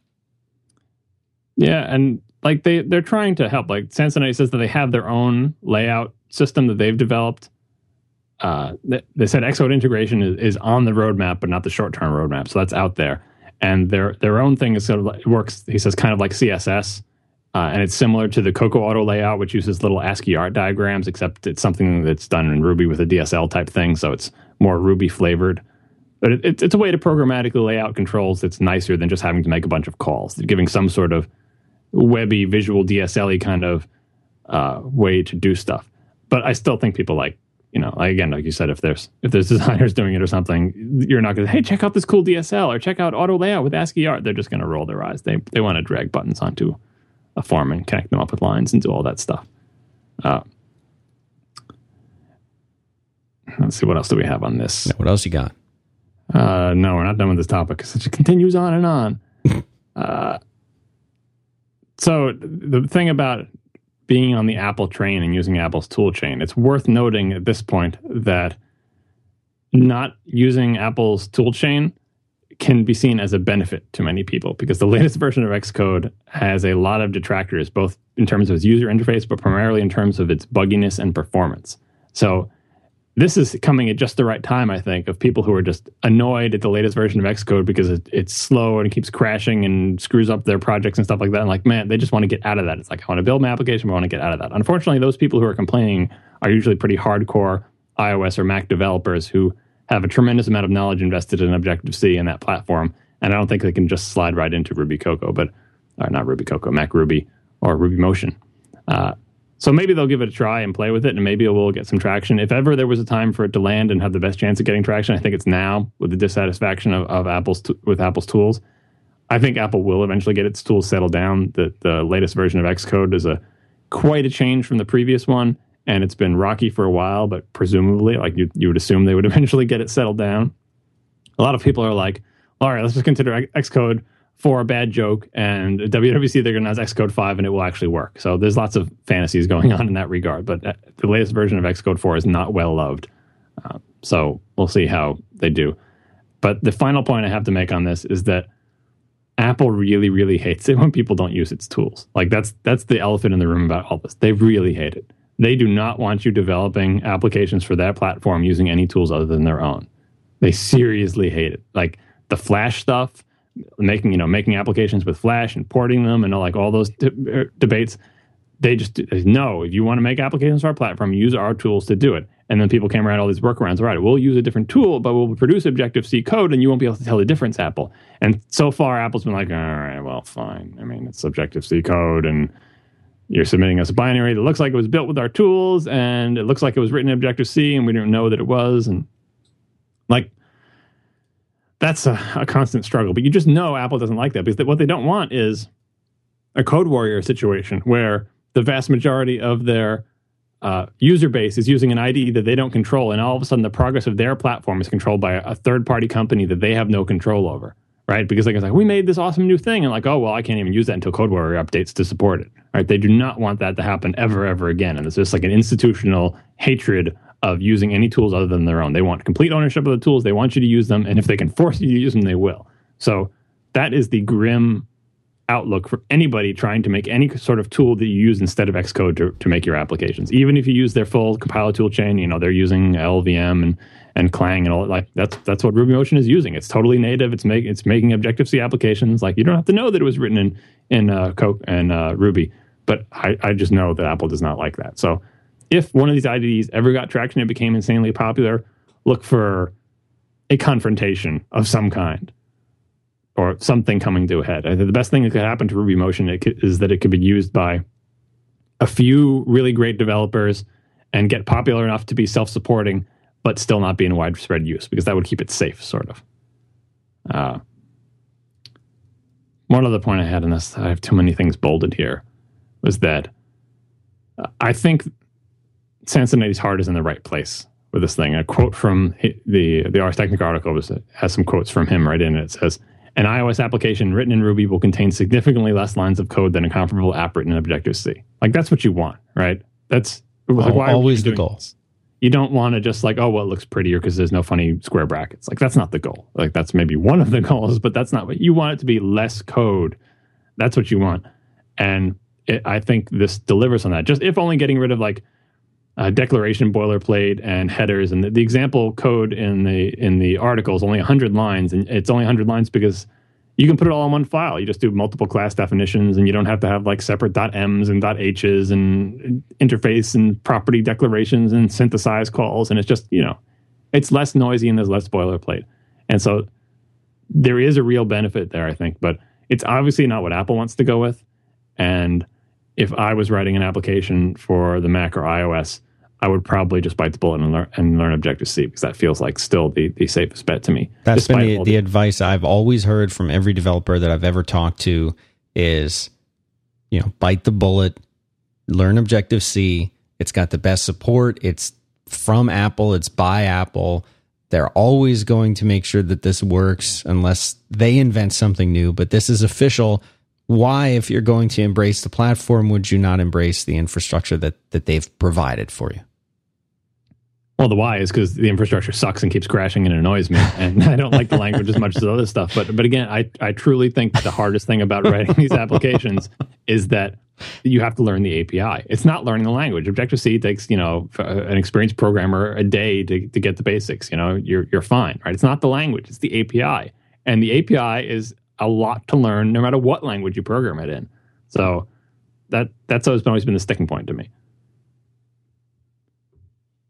Yeah. And like they they're trying to help. Like Sansonetti says that they have their own layout system that they've developed. Uh, they, said Xcode integration is, is on the roadmap, but not the short term roadmap. So that's out there, and their their own thing is sort of like, works. He says kind of like CSS, uh, and it's similar to the Cocoa Auto layout, which uses little ASCII art diagrams, except it's something that's done in Ruby with a DSL type thing, so it's more Ruby flavored. But it, it, it's a way to programmatically lay out controls that's nicer than just having to make a bunch of calls. They're giving some sort of webby visual DSL kind of uh, way to do stuff. But I still think people like, you know, again, like you said, if there's if there's *laughs* designers doing it or something, you're not going to, hey, check out this cool DSL or check out auto layout with ASCII art. They're just going to roll their eyes. They they want to drag buttons onto a form and connect them up with lines and do all that stuff. Uh, let's see what else do we have on this. What else you got? Uh, no, we're not done with this topic because it continues on and on. *laughs* uh, so the thing about being on the Apple train and using Apple's toolchain. it's worth noting at this point that not using Apple's toolchain can be seen as a benefit to many people because the *laughs* latest version of Xcode has a lot of detractors, both in terms of its user interface, but primarily in terms of its bugginess and performance. So this is coming at just the right time, I think, of people who are just annoyed at the latest version of Xcode because it, it's slow and it keeps crashing and screws up their projects and stuff like that. And like, man, they just want to get out of that. It's like, I want to build my application, but I want to get out of that. Unfortunately, those people who are complaining are usually pretty hardcore iOS or Mac developers who have a tremendous amount of knowledge invested in Objective C and that platform, and I don't think they can just slide right into Ruby Cocoa, but or not Ruby Cocoa, Mac Ruby or Ruby Motion. Uh, so maybe they'll give it a try and play with it, and maybe it will get some traction. If ever there was a time for it to land and have the best chance of getting traction, I think it's now with the dissatisfaction of, of Apple's t- with Apple's tools. I think Apple will eventually get its tools settled down. The the latest version of Xcode is a quite a change from the previous one, and it's been rocky for a while. But presumably, like you you would assume, they would *laughs* eventually get it settled down. A lot of people are like, "All right, let's just consider Xcode for a bad joke, and WWDC they're going to announce Xcode 5 and it will actually work. So there's lots of fantasies going on in that regard. But uh, the latest version of Xcode 4 is not well loved. Uh, so we'll see how they do. But the final point I have to make on this is that Apple really, really hates it when people don't use its tools. Like that's that's the elephant in the room about all this. They really hate it. They do not want you developing applications for that platform using any tools other than their own. They seriously hate it. Like the Flash stuff making you know making applications with Flash and porting them and all, like all those de- er, debates. They just no. If you want to make applications for our platform, use our tools to do it. And then people came around all these workarounds. All right, we'll use a different tool, but we'll produce Objective C code, and you won't be able to tell the difference. Apple. And so far, Apple's been like, all right, well, fine. I mean, it's Objective C code, and you're submitting us a binary that looks like it was built with our tools, and it looks like it was written in Objective C, and we didn't know that it was. And like, that's a, a, constant struggle. But you just know Apple doesn't like that because what they don't want is a code warrior situation where the vast majority of their uh, user base is using an IDE that they don't control, and all of a sudden the progress of their platform is controlled by a, third party company that they have no control over, right? Because like, like we made this awesome new thing, and like, oh well, I can't even use that until Code Warrior updates to support it, right? They do not want that to happen ever, ever again, and it's just like an institutional hatred of using any tools other than their own. They want complete ownership of the tools. They want you to use them, and if they can force you to use them, they will. So that is the grim outlook for anybody trying to make any sort of tool that you use instead of Xcode to, to make your applications. Even if you use their full compiler tool chain, you know they're using LLVM and and Clang and all like that's that's what RubyMotion is using. It's totally native. It's make it's making Objective C applications. Like you don't have to know that it was written in in uh, Coke and uh, Ruby, but I, I just know that Apple does not like that. So if one of these IDEs ever got traction and became insanely popular, look for a confrontation of some kind or something coming to a head. The best thing that could happen to RubyMotion is that it could be used by a few really great developers and get popular enough to be self-supporting, but still not be in widespread use because that would keep it safe, sort of. Uh, one other point I had in this, I have too many things bolded here, was that I think Sansonetti's heart is in the right place with this thing. A quote from the the Ars Technica article was, has some quotes from him right in it. It says, "An iOS application written in Ruby will contain significantly less lines of code than a comparable app written in Objective C." Like that's what you want, right? That's like, why always the goal. This? You don't want to just like, oh, well, it looks prettier because there's no funny square brackets. Like that's not the goal. Like that's maybe one of the *laughs* goals, but that's not what you want it to be. Less code. That's what you want, and it, I think this delivers on that. Just if only getting rid of like uh, declaration boilerplate and headers. And the, the, example code in the in the article is only 100 lines and it's only 100 lines because you can put it all in one file. You just do multiple class definitions and you don't have to have like separate m's and h's and interface and property declarations and synthesize calls. And it's just you know it's less noisy and there's less boilerplate. And so there is a real benefit there i think but it's obviously not what apple wants to go with. And if i was writing an application for the mac or ios I would probably just bite the bullet and learn, and learn Objective C because that feels like still the, the safest bet to me. That's been the, the, the advice I've always heard from every developer that I've ever talked to is, you know, bite the bullet, learn Objective C. It's got the best support. It's from Apple. It's by Apple. They're always going to make sure that this works unless they invent something new. But this is official why, if you're going to embrace the platform, would you not embrace the infrastructure that, that they've provided for you? Well, the why is because the infrastructure sucks and keeps crashing and annoys me, *laughs* and I don't like the language as much as other stuff. But but again, I I truly think the hardest thing about writing these *laughs* applications is that you have to learn the API. It's not learning the language. Objective C takes you know uh, an experienced programmer a day to to get the basics. You know, you're you're fine, right? It's not the language; it's the API, and the API is a lot to learn no matter what language you program it in. So that that's always been, always been the sticking point to me.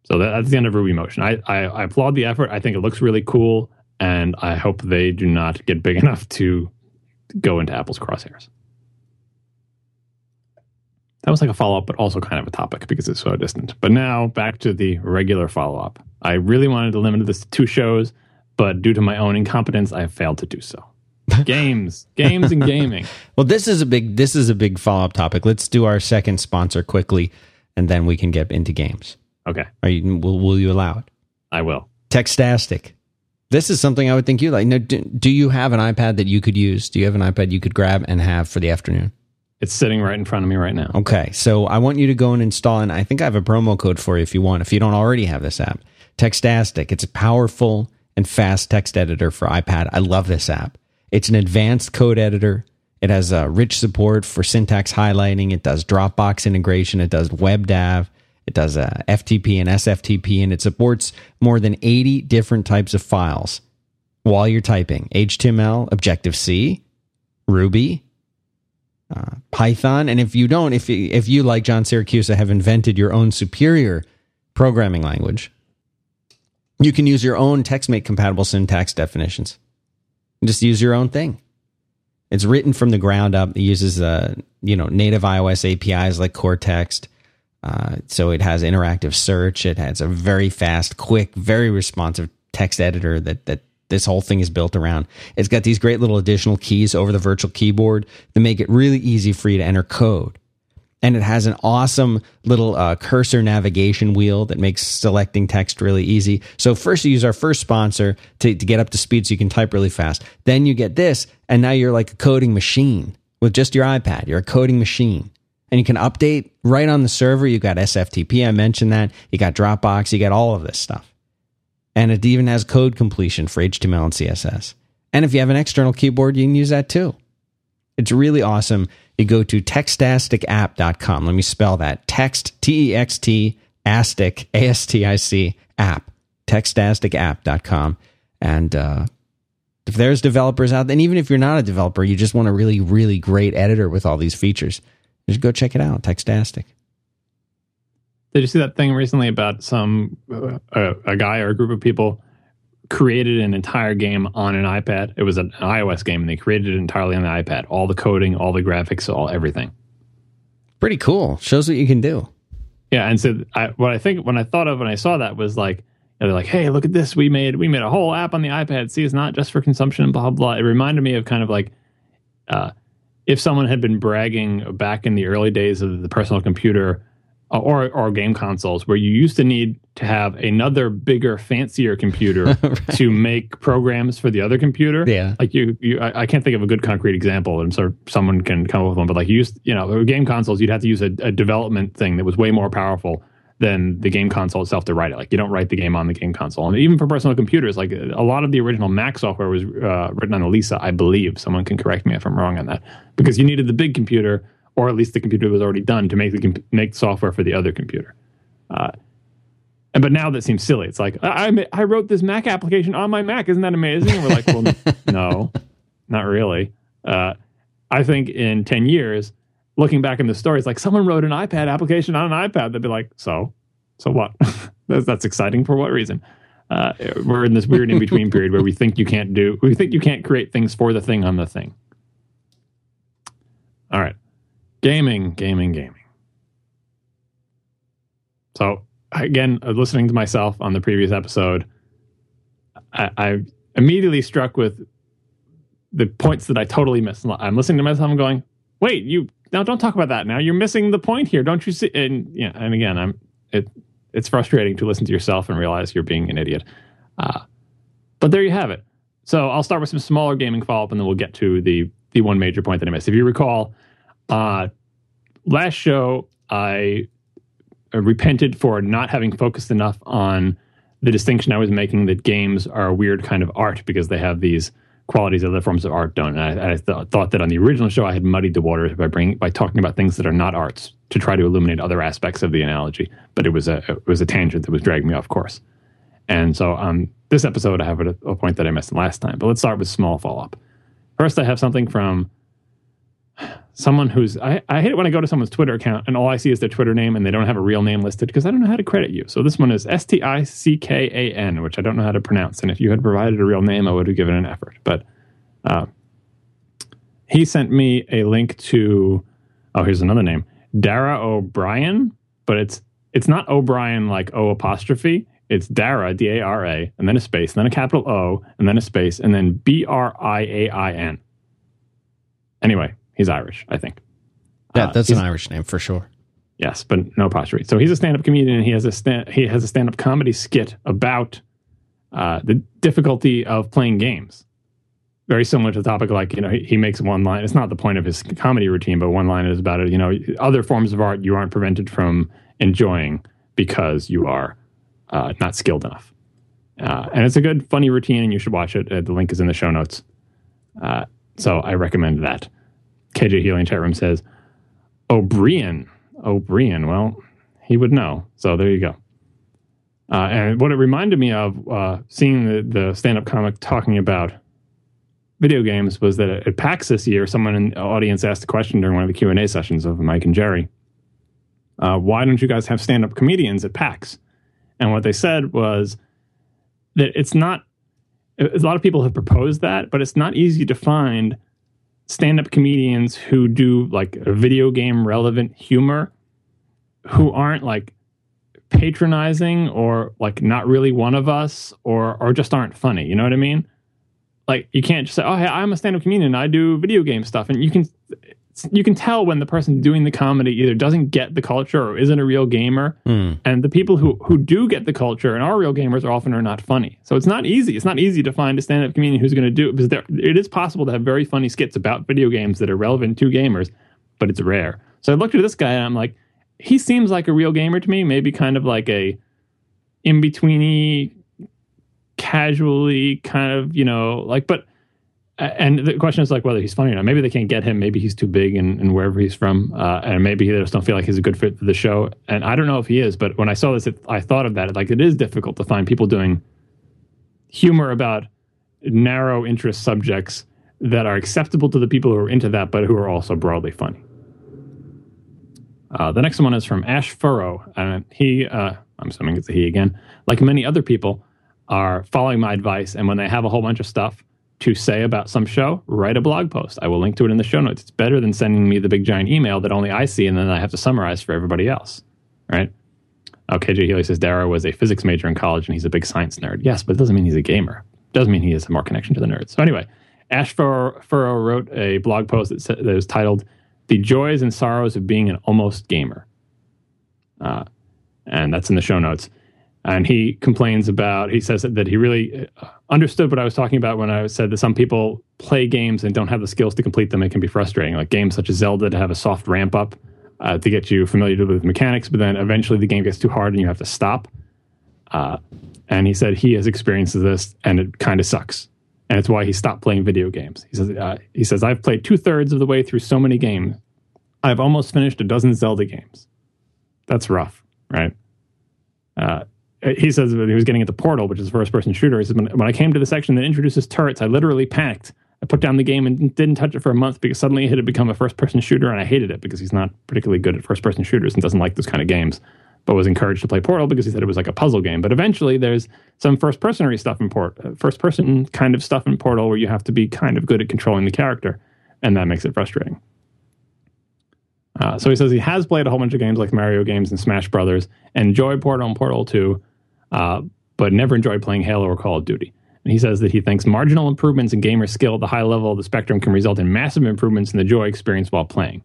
So that, that's the end of Ruby Motion. I, I, I applaud the effort. I think it looks really cool, and I hope they do not get big *laughs* enough to go into Apple's crosshairs. That was like a follow up, but also kind of a topic because it's so distant. But now back to the regular follow up. I really wanted to limit this to two shows, but due to my own incompetence, I have failed to do so. Games, games, and gaming. *laughs* Well, this is a big this is a big follow up topic. Let's do our second sponsor quickly, and then we can get into games. Okay, Are you will, will you allow it? I will. Textastic. This is something I would think you like. Now, do, do you have an iPad that you could use? Do you have an iPad you could grab and have for the afternoon? It's sitting right in front of me right now. Okay, so I want you to go and install, and I think I have a promo code for you if you want. If you don't already have this app, Textastic. It's a powerful and fast text editor for iPad. I love this app. It's an advanced code editor. It has uh, rich support for syntax highlighting. It does Dropbox integration. It does WebDAV. It does uh, FTP and SFTP, and it supports more than 80 different types of files while you're typing HTML, Objective C, Ruby, uh, Python. And if you don't, if you, if you like John Siracusa have invented your own superior programming language, you can use your own TextMate compatible syntax definitions. Just use your own thing. It's written from the ground up. It uses uh, you know native iOS APIs like Core Text. Uh, so it has interactive search. It has a very fast, quick, very responsive text editor that that this whole thing is built around. It's got these great little additional keys over the virtual keyboard that make it really easy for you to enter code. And it has an awesome little uh, cursor navigation wheel that makes selecting text really easy. So first you use our first sponsor to, to get up to speed so you can type really fast. Then you get this, and now you're like a coding machine with just your iPad. You're a coding machine. And you can update right on the server. You got SFTP, I mentioned that. You got Dropbox, you got all of this stuff. And it even has code completion for HTML and CSS. And if you have an external keyboard, you can use that too. It's really awesome. You go to textasticapp.com. Let me spell that. Text, T E X T, astic, A S T I C, app. Textasticapp.com. And uh, if there's developers out there, and even if you're not a developer, you just want a really, really great editor with all these features, just go check it out. Textastic. Did you see that thing recently about some uh, a, a guy or a group of people created an entire game on an iPad? It was an iOS game, and they created it entirely on the iPad. All the coding, all the graphics, all everything. Pretty cool. Shows what you can do. Yeah, and so I, what I think when I thought of when I saw that was like they're like, "Hey, look at this! We made we made a whole app on the iPad. See, it's not just for consumption and blah blah." It reminded me of kind of like uh, if someone had been bragging back in the early days of the personal computer uh, or or game consoles, where you used to need to have another bigger, fancier computer *laughs* right. to make programs for the other computer. Yeah, like you, you I, I, can't think of a good concrete example, and so someone can come up with one. But like you used, you know, game consoles, you'd have to use a, a development thing that was way more powerful than the game console itself to write it. Like you don't write the game on the game console. And even for personal computers, like a lot of the original Mac software was uh, written on a Lisa, I believe. Someone can correct me if I'm wrong on that, because you needed the big computer or at least the computer was already done to make the make software for the other computer. Uh, and but now that seems silly. It's like I, I, I wrote this Mac application on my Mac. Isn't that amazing? And we're like, well, *laughs* no, not really. Uh, I think in ten years, looking back in the story, it's like someone wrote an iPad application on an iPad. They'd be like, so, so what? *laughs* that's, that's exciting for what reason? Uh, we're in this weird in between *laughs* period where we think you can't do, we think you can't create things for the thing on the thing. All right. Gaming, gaming, gaming. So again, uh, listening to myself on the previous episode, I, I immediately struck with the points that I totally missed. I'm listening to myself. I'm going, wait, you now don't talk about that. Now you're missing the point here, don't you see? And yeah, and again, I'm it. It's frustrating to listen to yourself and realize you're being an idiot. Uh, but there you have it. So I'll start with some smaller gaming follow up, and then we'll get to the the one major point that I missed. If you recall, uh, last show, I Uh, repented for not having focused enough on the distinction I was making that games are a weird kind of art because they have these qualities other forms of art don't. And I, I th- thought that on the original show I had muddied the waters by bringing by talking about things that are not arts to try to illuminate other aspects of the analogy. But it was a it was a tangent that was dragging me off course. And so on this episode, I have a, a point that I missed last time. But let's start with small follow up. First, I have something from someone who's I, I hate it when I go to someone's Twitter account and all I see is their Twitter name and they don't have a real name listed because I don't know how to credit you. So this one is S T I C K A N, which I don't know how to pronounce. And if you had provided a real name, I would have given an effort. But uh, he sent me a link to oh, here's another name, Dara O'Brien, but it's it's not O'Brien like O apostrophe. It's Dara D A R A and then a space, and then a capital O, and then a space, and then B R I A I N. Anyway, he's Irish, I think. Yeah, uh, that's an Irish name for sure. Yes, but no apostrophe. So he's a stand-up comedian. And he has a stand, he has a stand-up comedy skit about uh, the difficulty of playing games. Very similar to the topic, like you know, he, he, makes one line. It's not the point of his comedy routine, but one line is about it. You know, other forms of art you aren't prevented from enjoying because you are uh, not skilled enough. Uh, and it's a good, funny routine, and you should watch it. Uh, the link is in the show notes. Uh, so I recommend that. KJ Healy in chat room says, O'Brien. O'Brien. Well, he would know. So there you go. Uh, and what it reminded me of uh, seeing the, the stand up comic talking about video games was that at PAX this year, someone in the audience asked a question during one of the Q and A sessions of Mike and Jerry. Uh, why don't you guys have stand up comedians at PAX? And what they said was that it's not. A lot of people have proposed that, but it's not easy to find stand-up comedians who do like video game relevant humor who aren't like patronizing or like not really one of us or or just aren't funny you know what i mean? Like you can't just say oh hey i'm a stand-up comedian i do video game stuff and you can you can tell when the person doing the comedy either doesn't get the culture or isn't a real gamer. Mm. And the people who, who do get the culture and are real gamers are often are not funny. So it's not easy. It's not easy to find a stand up comedian who's going to do it because there, it is possible to have very funny skits about video games that are relevant to gamers, but it's rare. So I looked at this guy and I'm like, he seems like a real gamer to me, maybe kind of like a in betweeny, casually kind of, you know, like, but and the question is like whether he's funny or not. Maybe they can't get him. Maybe he's too big and, and wherever he's from, uh, and maybe they just don't feel like he's a good fit for the show. And I don't know if he is, but when I saw this, it, I thought of that. Like it is difficult to find people doing humor about narrow interest subjects that are acceptable to the people who are into that, but who are also broadly funny. Uh, the next one is from Ash Furrow, and he, uh, I'm assuming it's a he again, like many other people, are following my advice, and when they have a whole bunch of stuff to say about some show, write a blog post. I will link to it in the show notes. It's better than sending me the big giant email that only I see and then I have to summarize for everybody else. Right? Oh, KJ Healy says Dara was a physics major in college and he's a big science nerd. Yes, but it doesn't mean he's a gamer. It does mean he has more connection to the nerds. So anyway, Ash Furrow wrote a blog post that, that was titled "The Joys and Sorrows of Being an Almost Gamer," uh, and that's in the show notes and he complains about he says that he really uh, understood what i was talking about when i said that some people play games and don't have the skills to complete them. It can be frustrating like games such as zelda to have a soft ramp up uh, to get you familiar with mechanics but then eventually the game gets too hard and you have to stop. Uh, and he said he has experienced this and it kind of sucks. And it's why he stopped playing video games. He says uh, he says i've played two-thirds of the way through so many games. I've almost finished a dozen zelda games. That's rough right? Uh, he says he was getting at the Portal, which is a first person shooter. He says, when, when I came to the section that introduces turrets, I literally panicked. I put down the game and didn't touch it for a month because suddenly it had become a first person shooter, and I hated it because he's not particularly good at first person shooters and doesn't like those kind of games. But was encouraged to play Portal because he said it was like a puzzle game. But eventually, there's some first person stuff in Port, uh, first person kind of stuff in Portal where you have to be kind of good at controlling the character, and that makes it frustrating. Uh, so he says he has played a whole bunch of games like Mario games and Smash Brothers, and enjoyed Portal and Portal 2, uh, but never enjoyed playing Halo or Call of Duty. And he says that he thinks marginal improvements in gamer skill at the high level of the spectrum can result in massive improvements in the joy experience while playing.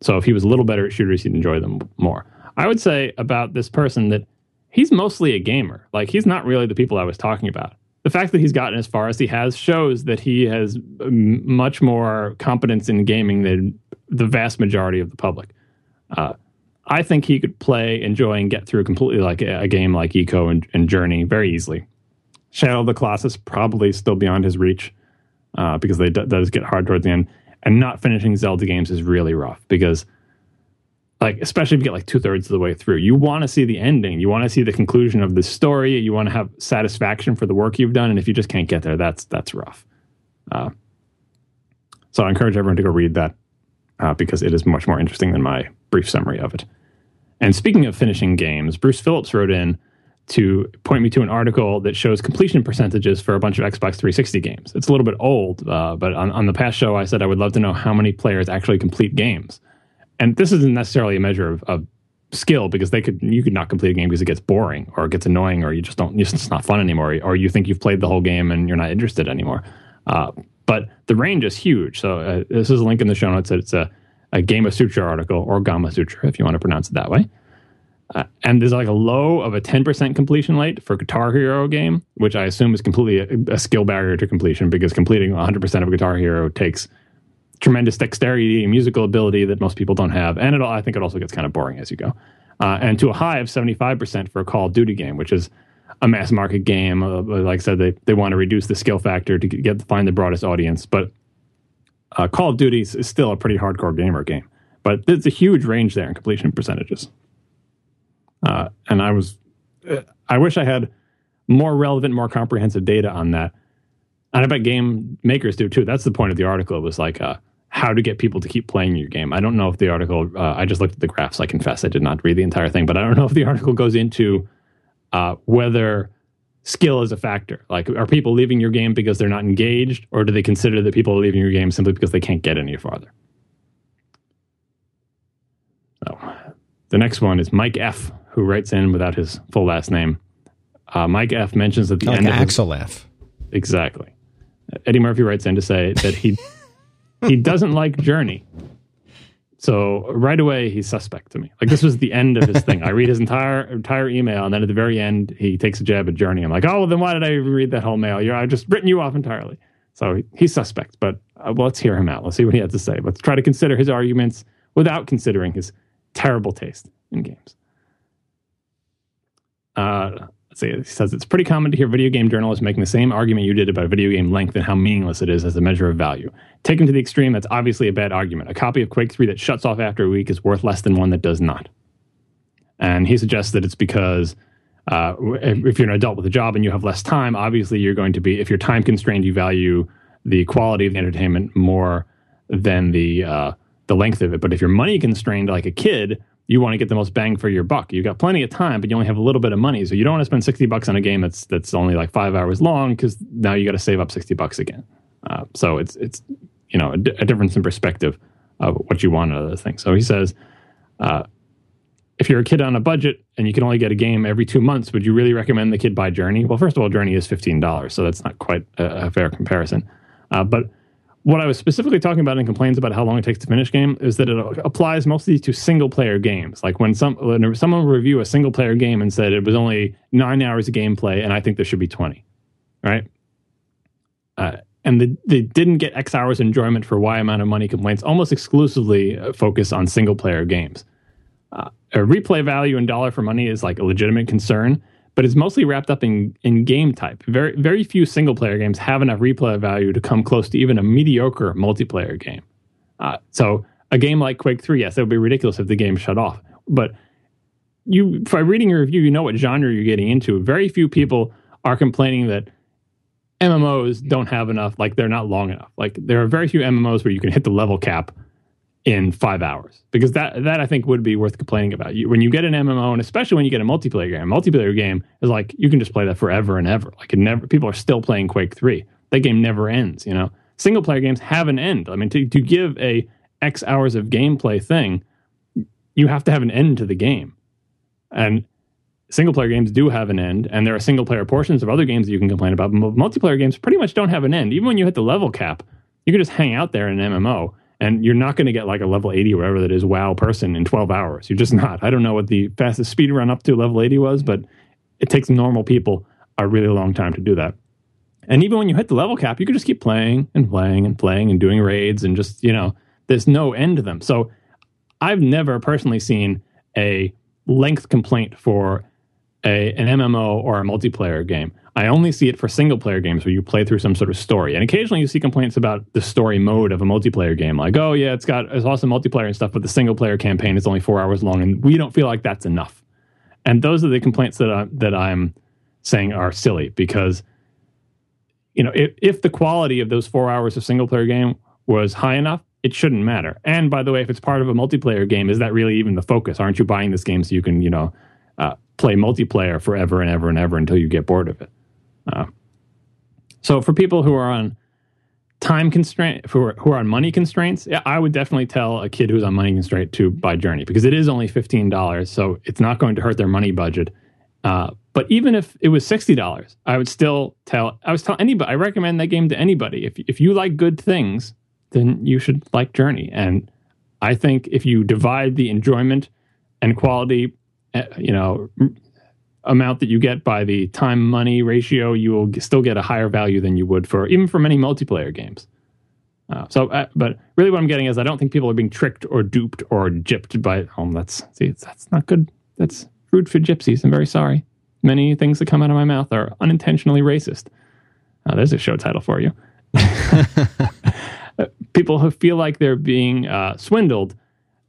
So if he was a little better at shooters, he'd enjoy them more. I would say about this person that he's mostly a gamer. Like he's not really the people I was talking about. The fact that he's gotten as far as he has shows that he has much more competence in gaming than the vast majority of the public. Uh, I think he could play, enjoy, and get through completely like a, a game like Ico and, and, Journey very easily. Shadow of the Colossus probably still beyond his reach uh, because they d- does get hard towards the end. And not finishing Zelda games is really rough because, like, especially if you get like two thirds of the way through, you want to see the ending. You want to see the conclusion of the story. You want to have satisfaction for the work you've done. And if you just can't get there, that's that's rough. Uh, So I encourage everyone to go read that uh, because it is much more interesting than my brief summary of it. And speaking of finishing games, Bruce Phillips wrote in to point me to an article that shows completion percentages for a bunch of Xbox 360 games. It's a little bit old, uh, but on, on the past show, I said I would love to know how many players actually complete games. And this isn't necessarily a measure of, of skill because they could you could not complete a game because it gets boring or it gets annoying or you just don't it's not fun anymore or you think you've played the whole game and you're not interested anymore. Uh, but the range is huge. So uh, this is a link in the show notes. It's a, a Gamasutra article or Gamma Sutra, if you want to pronounce it that way. Uh, and there's like a low of a 10% completion rate for Guitar Hero game, which I assume is completely a, a skill barrier to completion because completing 100% of Guitar Hero takes tremendous dexterity and musical ability that most people don't have. And it, I think it also gets kind of boring as you go. Uh, and to a high of 75% for a Call of Duty game, which is a mass market game. Uh, like I said, they, they want to reduce the skill factor to get find the broadest audience. But uh, Call of Duty is still a pretty hardcore gamer game. But there's a huge range there in completion percentages. Uh, and I was, I wish I had more relevant, more comprehensive data on that. And I bet game makers do too. That's the point of the article. It was like uh, how to get people to keep playing your game. I don't know if the article. Uh, I just looked at the graphs. I confess I did not read the entire thing, but I don't know if the article goes into uh, whether skill is a factor. Like, are people leaving your game because they're not engaged, or do they consider that people are leaving your game simply because they can't get any farther? So, the next one is Mike F who writes in without his full last name. Uh, Mike F mentions at the like end of Axel his, F. Exactly. Eddie Murphy writes in to say that he *laughs* he doesn't like Journey. So right away he's suspect to me. Like this was the end of his thing. I read his entire entire email, and then at the very end he takes a jab at Journey. I'm like, oh, well, then why did I read that whole mail? You're, I've just written you off entirely. So he, he's suspect, but uh, well, let's hear him out. Let's see what he has to say. Let's try to consider his arguments without considering his terrible taste in games. Uh, he says it's pretty common to hear video game journalists making the same argument you did about video game length and how meaningless it is as a measure of value. Taken to the extreme, that's obviously a bad argument. A copy of Quake 3 that shuts off after a week is worth less than one that does not. And he suggests that it's because uh, if you're an adult with a job and you have less time, obviously you're going to be, if you're time constrained, you value the quality of the entertainment more than the uh, the length of it. But if you're money constrained, like a kid, you want to get the most bang for your buck. You've got plenty of time, but you only have a little bit of money. So you don't want to spend 60 bucks on a game that's that's only like five hours long because now you got to save up 60 bucks again. Uh, so it's it's you know a, d- a difference in perspective of what you want out of the thing. So he says, uh, if you're a kid on a budget and you can only get a game every two months, would you really recommend the kid buy Journey? Well, first of all, Journey is $15, so that's not quite a, a fair comparison. Uh, but what I was specifically talking about in complaints about how long it takes to finish game is that it applies mostly to single player games. Like when some when someone review a single player game and said it was only nine hours of gameplay, and I think there should be twenty, right? Uh, and the, they didn't get X hours enjoyment for Y amount of money complaints almost exclusively uh, focus on single player games. Uh, a replay value and dollar for money is like a legitimate concern, but it's mostly wrapped up in, in game type. Very very few single player games have enough replay value to come close to even a mediocre multiplayer game. Uh, so a game like Quake Three, yes, it would be ridiculous if the game shut off. But you, by reading your review, you know what genre you're getting into. Very few people are complaining that MMOs don't have enough, like they're not long enough. Like there are very few MMOs where you can hit the level cap in five hours because that that I think would be worth complaining about. You, when you get an MMO and especially when you get a multiplayer game, a multiplayer game is like you can just play that forever and ever. Like it never, people are still playing Quake Three. That game never ends. You know, single player games have an end. I mean, to to give a X hours of gameplay thing, you have to have an end to the game, and single player games do have an end, and there are single player portions of other games that you can complain about. But multiplayer games pretty much don't have an end. Even when you hit the level cap, you can just hang out there in an MMO and you're not going to get like a level 80 or whatever that is wow person in 12 hours. You're just not. I don't know what the fastest speed run up to level 80 was, but it takes normal people a really long time to do that. And even when you hit the level cap, you can just keep playing and playing and playing and doing raids and just, you know, there's no end to them. So I've never personally seen a length complaint for a, an MMO or a multiplayer game. I only see it for single player games where you play through some sort of story. And occasionally you see complaints about the story mode of a multiplayer game, like, oh, yeah, it's got it's awesome multiplayer and stuff, but the single player campaign is only four hours long, and we don't feel like that's enough. And those are the complaints that, I, that I'm saying are silly because, you know, if, if the quality of those four hours of single player game was high enough, it shouldn't matter. And by the way, if it's part of a multiplayer game, is that really even the focus? Aren't you buying this game so you can, you know, uh, play multiplayer forever and ever and ever until you get bored of it? Uh, so for people who are on time constraint, who are, who are on money constraints, yeah, I would definitely tell a kid who's on money constraint to buy Journey because it is only fifteen dollars, so it's not going to hurt their money budget. Uh, but even if it was sixty dollars, I would still tell. I was telling anybody. I recommend that game to anybody. If if you like good things, then you should like Journey. And I think if you divide the enjoyment and quality, you know, amount that you get by the time money ratio, you will still get a higher value than you would for even for many multiplayer games. Uh, so, uh, but really, what I'm getting is I don't think people are being tricked or duped or gypped by. Oh, that's see, that's not good. That's rude for gypsies. I'm very sorry. Many things that come out of my mouth are unintentionally racist. Uh, there's a show title for you. *laughs* people who feel like they're being uh, swindled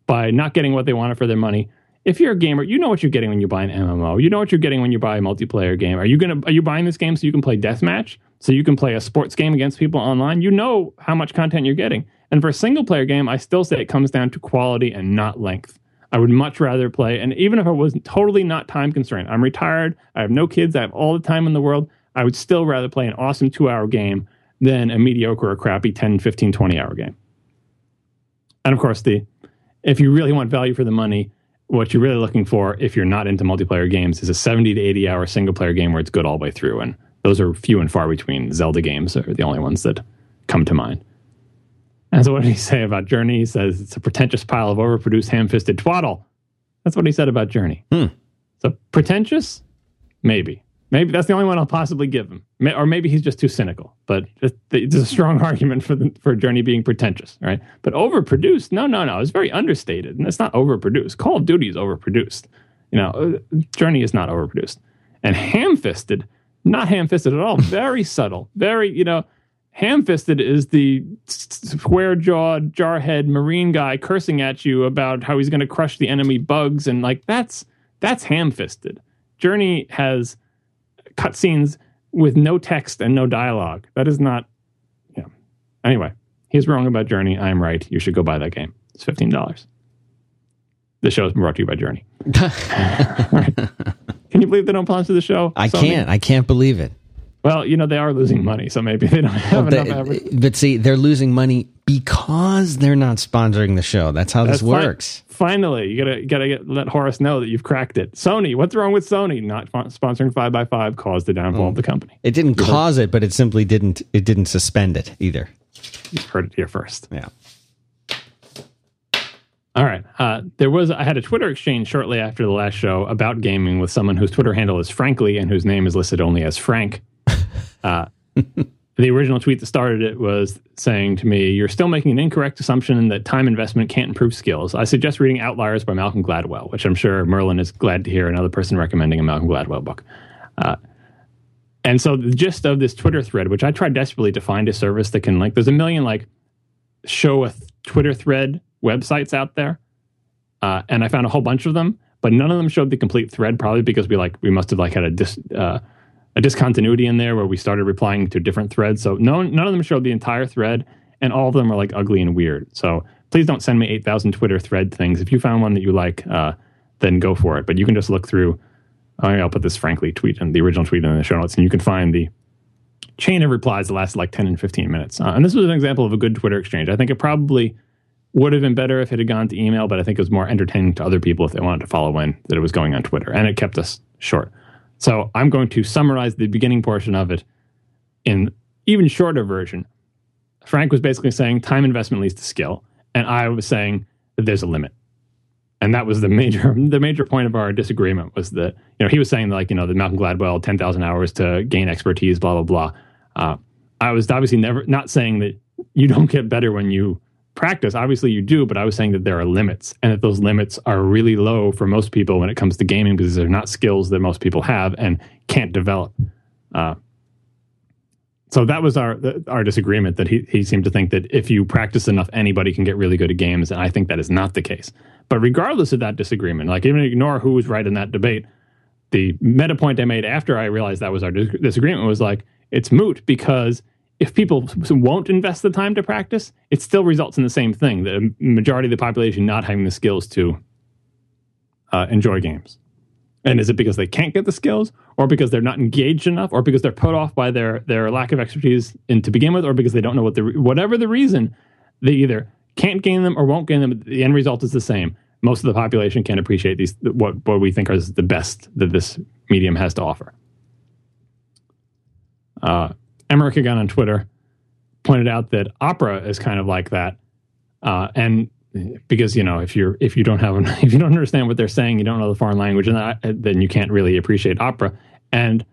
by not getting what they wanted for their money. If you're a gamer, you know what you're getting when you buy an MMO. You know what you're getting when you buy a multiplayer game. Are you gonna are you buying this game so you can play deathmatch? So you can play a sports game against people online? You know how much content you're getting. And for a single player game, I still say it comes down to quality and not length. I would much rather play, and even if I was totally not time constrained, I'm retired, I have no kids, I have all the time in the world, I would still rather play an awesome two hour game than a mediocre or crappy 10, 15, 20 hour game. And of course, the if you really want value for the money, what you're really looking for if you're not into multiplayer games is a 70 to 80 hour single player game where it's good all the way through. And those are few and far between. Zelda games are the only ones that come to mind. And so, what did he *laughs* say about Journey? He says it's a pretentious pile of overproduced, ham fisted twaddle. That's what he said about Journey. Hmm. So, pretentious? Maybe. Maybe that's the only one I'll possibly give him, or maybe he's just too cynical. But it's a strong *laughs* argument for the, for Journey being pretentious, right? But overproduced? No, no, no. It's very understated, and it's not overproduced. Call of Duty is overproduced. You know, uh, Journey is not overproduced, and ham-fisted, not ham-fisted at all. *laughs* Very subtle. Very, you know, ham-fisted is the square-jawed, jarhead marine guy cursing at you about how he's going to crush the enemy bugs, and like that's that's ham-fisted. Journey has cutscenes with no text and no dialogue. That is not. Yeah. Anyway, he's wrong about Journey. I'm right. You should go buy that game. It's fifteen dollars. The show is brought to you by Journey. *laughs* right. Can you believe they don't sponsor the show? I can't. I can't believe it. Well, you know they are losing money, so maybe they don't *laughs* have well, enough. They, but see, they're losing money because they're not sponsoring the show. That's how That's this works. Finally, you gotta gotta get, let Horace know that you've cracked it. Sony, what's wrong with Sony not sponsoring Five by Five caused the downfall mm. of the company? It didn't You're cause it, but it simply didn't. It didn't suspend it either. You heard it here first. Yeah. All right. Uh, there was I had a Twitter exchange shortly after the last show about gaming with someone whose Twitter handle is Frankly and whose name is listed only as Frank. Uh, the original tweet that started it was saying to me, You're still making an incorrect assumption that time investment can't improve skills. I suggest reading Outliers by Malcolm Gladwell, which I'm sure Merlin is glad to hear another person recommending a Malcolm Gladwell book. Uh, and so the gist of this Twitter thread, which I tried desperately to find a service that can like, there's a million like show a th- Twitter thread websites out there. Uh, and I found a whole bunch of them, but none of them showed the complete thread, probably because we like, we must have like had a dis, uh, a discontinuity in there where we started replying to different threads. So no, none of them showed the entire thread, and all of them are like ugly and weird. So please don't send me 8,000 Twitter thread things. If you found one that you like, uh, then go for it. But you can just look through. I'll put this frankly tweet and the original tweet in the show notes, and you can find the chain of replies that lasted like 10 and 15 minutes. Uh, and this was an example of a good Twitter exchange. I think it probably would have been better if it had gone to email, but I think it was more entertaining to other people if they wanted to follow in that it was going on Twitter. And it kept us short. So I'm going to summarize the beginning portion of it in even shorter version. Frank was basically saying time investment leads to skill, and I was saying that there's a limit. And that was the *laughs* major the major point of our disagreement was that you know he was saying like you know the Malcolm Gladwell ten thousand hours to gain expertise blah blah blah. Uh, I was obviously never not saying that you don't get better when you practice. Obviously, you do, but I was saying that there are limits and that those limits are really low for most people when it comes to gaming because they're not skills that most people have and can't develop. Uh, so that was our our disagreement that he, he seemed to think that if you practice enough, anybody can get really good at games. And I think that is not the case. But regardless of that disagreement, like even ignore who was right in that debate, the meta point I made after I realized that was our disagreement was like, it's moot because if people won't invest the time to practice, it still results in the same thing: the majority of the population not having the skills to uh, enjoy games. And is it because they can't get the skills, or because they're not engaged enough, or because they're put off by their their lack of expertise in, to begin with, or because they don't know what the whatever the reason, they either can't gain them or won't gain them. The end result is the same. Most of the population can't appreciate these what what we think is the best that this medium has to offer. Uh, Emmerich again on Twitter pointed out that opera is kind of like that, uh, and because you know if you're if you don't have *laughs* if you don't understand what they're saying you don't know the foreign language and that, then you can't really appreciate opera. And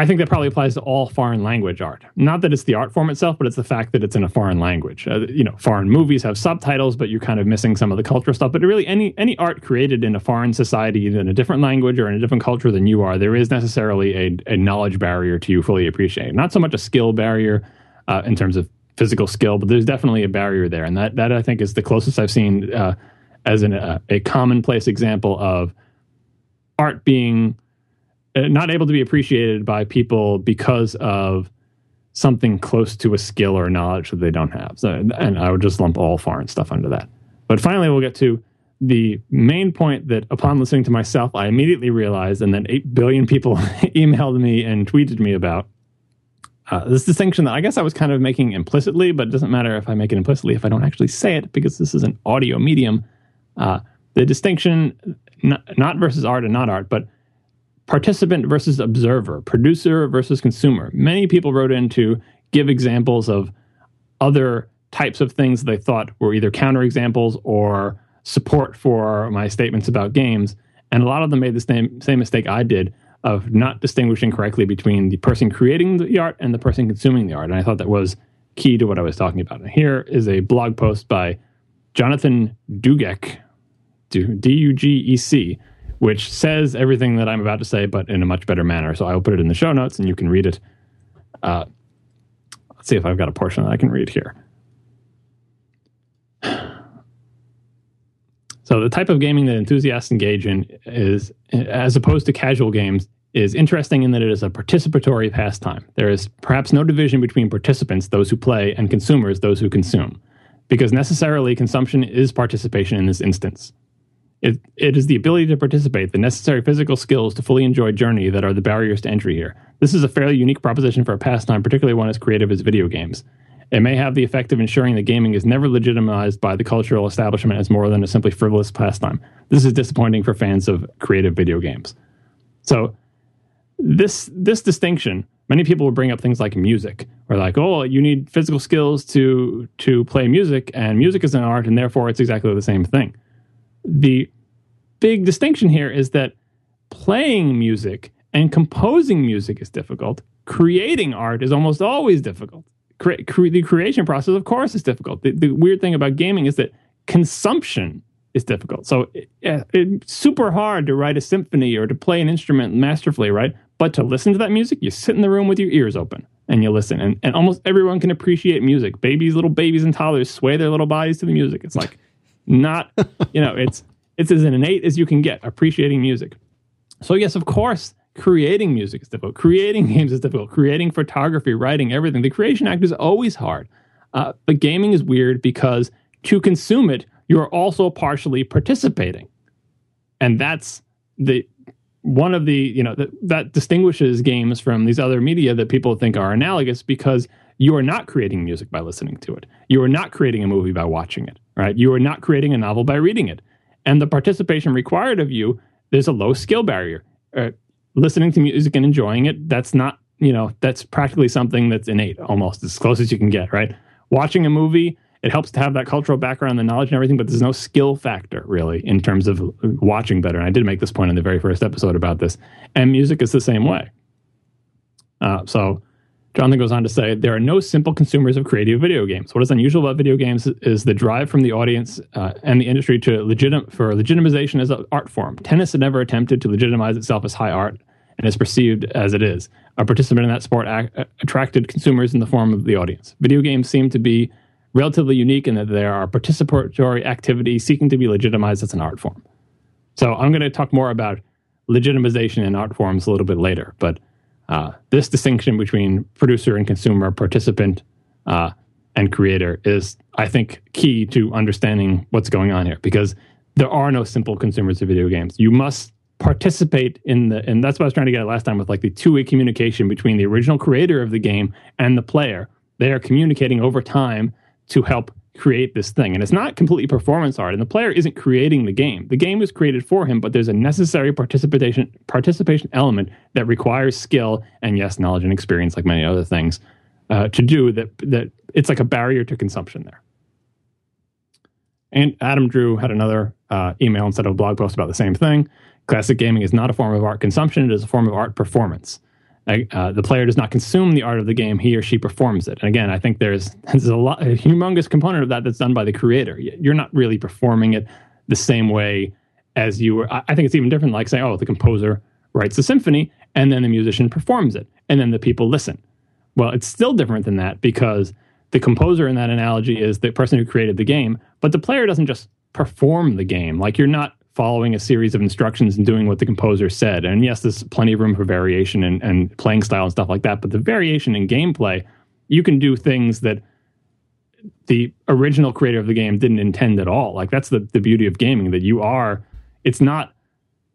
i think that probably applies to all foreign language art. Not that it's the art form itself but it's the fact that it's in a foreign language. Uh, you know foreign movies have subtitles but you're kind of missing some of the cultural stuff. But really any any art created in a foreign society in a different language or in a different culture than you are there is necessarily a, a knowledge barrier to you fully appreciating. not so much a skill barrier uh, in terms of physical skill, but there's definitely a barrier there, and that that I think is the closest I've seen uh, as an, uh, a commonplace example of art being not able to be appreciated by people because of something close to a skill or knowledge that they don't have. So, and I would just lump all foreign stuff under that. But finally, we'll get to the main point that upon listening to myself, I immediately realized, and then 8 billion people *laughs* emailed me and tweeted me about, uh, this distinction that I guess I was kind of making implicitly, but it doesn't matter if I make it implicitly if I don't actually say it because this is an audio medium. Uh, the distinction, not, not versus art and not art, but participant versus observer, producer versus consumer. Many people wrote in to give examples of other types of things they thought were either counterexamples or support for my statements about games. And a lot of them made the same, same mistake I did of not distinguishing correctly between the person creating the art and the person consuming the art. And I thought that was key to what I was talking about. And here is a blog post by Jonathan Dugec, D U G E C, which says everything that I'm about to say, but in a much better manner. So I will put it in the show notes and you can read it. Uh, let's see if I've got a portion that I can read here. *sighs* So the type of gaming that enthusiasts engage in is, as opposed to casual games, is interesting in that it is a participatory pastime. There is perhaps no division between participants, those who play, and consumers, those who consume, because necessarily consumption is participation in this instance. It, it is the ability to participate, the necessary physical skills to fully enjoy journey that are the barriers to entry here. This is a fairly unique proposition for a pastime, particularly one as creative as video games. It may have the effect of ensuring that gaming is never legitimized by the cultural establishment as more than a simply frivolous pastime. This is disappointing for fans of creative video games. So, this this distinction, many people will bring up things like music, or like, oh, you need physical skills to to play music, and music is an art, and therefore it's exactly the same thing. The big distinction here is that playing music and composing music is difficult. Creating art is almost always difficult cre- cre- the creation process, of course, is difficult. The, the, weird thing about gaming is that consumption is difficult. So it, it's super hard to write a symphony or to play an instrument masterfully, right? But to listen to that music, you sit in the room with your ears open and you listen. And, and almost everyone can appreciate music. Babies, little babies and toddlers sway their little bodies to the music. It's like not, *laughs* you know, it's it's as innate as you can get appreciating music. So yes, of course, creating music is difficult. Creating *laughs* games is difficult. Creating photography, writing, everything. The creation act is always hard. Uh, but gaming is weird because to consume it, you're also partially participating. And that's the one of the, you know, that distinguishes games from these other media that people think are analogous because you are not creating music by listening to it. You are not creating a movie by watching it, right? You are not creating a novel by reading it. And the participation required of you, there's a low skill barrier. Uh, listening to music and enjoying it, that's not, you know, that's practically something that's innate almost as close as you can get, right? Watching a movie, it helps to have that cultural background, the knowledge and everything, but there's no skill factor really in terms of watching better. And I did make this point in the very first episode about this. And music is the same way. Uh, so Jonathan goes on to say there are no simple consumers of creative video games. What is unusual about video games is the drive from the audience uh, and the industry to legit for legitimization as an art form. Tennis had never attempted to legitimize itself as high art and is perceived as it is. A participant in that sport ac- attracted consumers in the form of the audience. Video games seem to be relatively unique in that there are participatory activities seeking to be legitimized as an art form. So I'm going to talk more about legitimization in art forms a little bit later, but Uh, this distinction between producer and consumer, participant uh, and creator is, I think, key to understanding what's going on here because there are no simple consumers of video games. You must participate in the, and that's what I was trying to get at last time with like the two way communication between the original creator of the game and the player. They are communicating over time to help create this thing. And it's not completely performance art, and the player isn't creating the game. The game was created for him, but there's a necessary participation participation element that requires skill and yes, knowledge and experience, like many other things, uh, to do that. That it's like a barrier to consumption there. And Adam Drew had another uh, email instead of a blog post about the same thing. Classic gaming is not a form of art consumption; it is a form of art performance. Uh, the player does not consume the art of the game; he or she performs it. And again, I think there's there's a lot, a humongous component of that that's done by the creator. You're not really performing it the same way as you were. I think it's even different. Like saying, oh, the composer writes the symphony, and then the musician performs it, and then the people listen. Well, it's still different than that because the composer in that analogy is the person who created the game, but the player doesn't just perform the game. Like you're not following a series of instructions and doing what the composer said. And yes, there's plenty of room for variation and, and playing style and stuff like that. But the variation in gameplay, you can do things that the original creator of the game didn't intend at all. Like that's the, the beauty of gaming that you are, it's not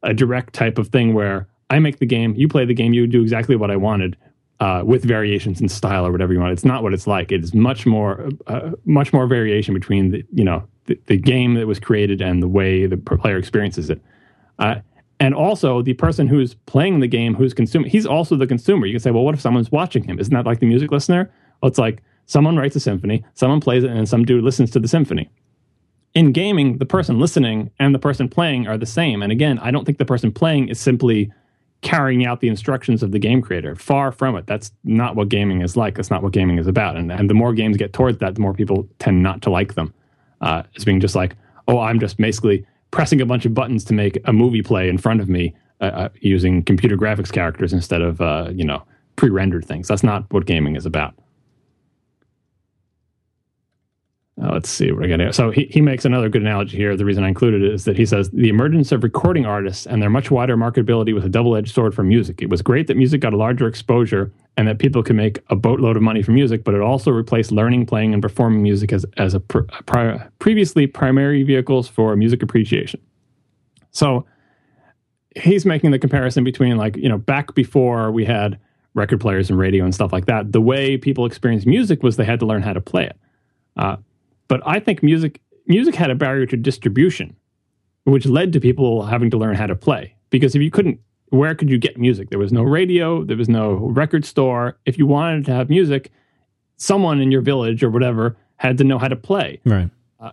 a direct type of thing where I make the game, you play the game, you do exactly what I wanted. Uh, with variations in style or whatever you want, it's not what it's like. It is much more, uh, much more variation between the you know the, the, game that was created and the way the player experiences it. Uh, and also the person who's playing the game, who's consuming, he's also the consumer. You can say, well, what if someone's watching him? Isn't that like the music listener? Well, it's like someone writes a symphony, someone plays it, and some dude listens to the symphony. In gaming, the person listening and the person playing are the same. And again, I don't think the person playing is simply carrying out the instructions of the game creator. Far from it. That's not what gaming is like. That's not what gaming is about. And, and the more games get towards that, the more people tend not to like them uh, as being just like, oh, I'm just basically pressing a bunch of buttons to make a movie play in front of me uh, uh, using computer graphics characters instead of uh, you know pre-rendered things. That's not what gaming is about. Uh, let's see what I got here. So he, he makes another good analogy here. The reason I included it is that he says the emergence of recording artists and their much wider marketability was a double edged sword for music. It was great that music got a larger exposure and that people could make a boatload of money from music, but it also replaced learning, playing, and performing music as, as a, pr- pri- previously primary vehicles for music appreciation. So he's making the comparison between like, you know, back before we had record players and radio and stuff like that, the way people experienced music was they had to learn how to play it. Uh, but I think music music had a barrier to distribution, which led to people having to learn how to play. Because if you couldn't, where could you get music? There was no radio, there was no record store. If you wanted to have music, someone in your village or whatever had to know how to play. Right. Uh,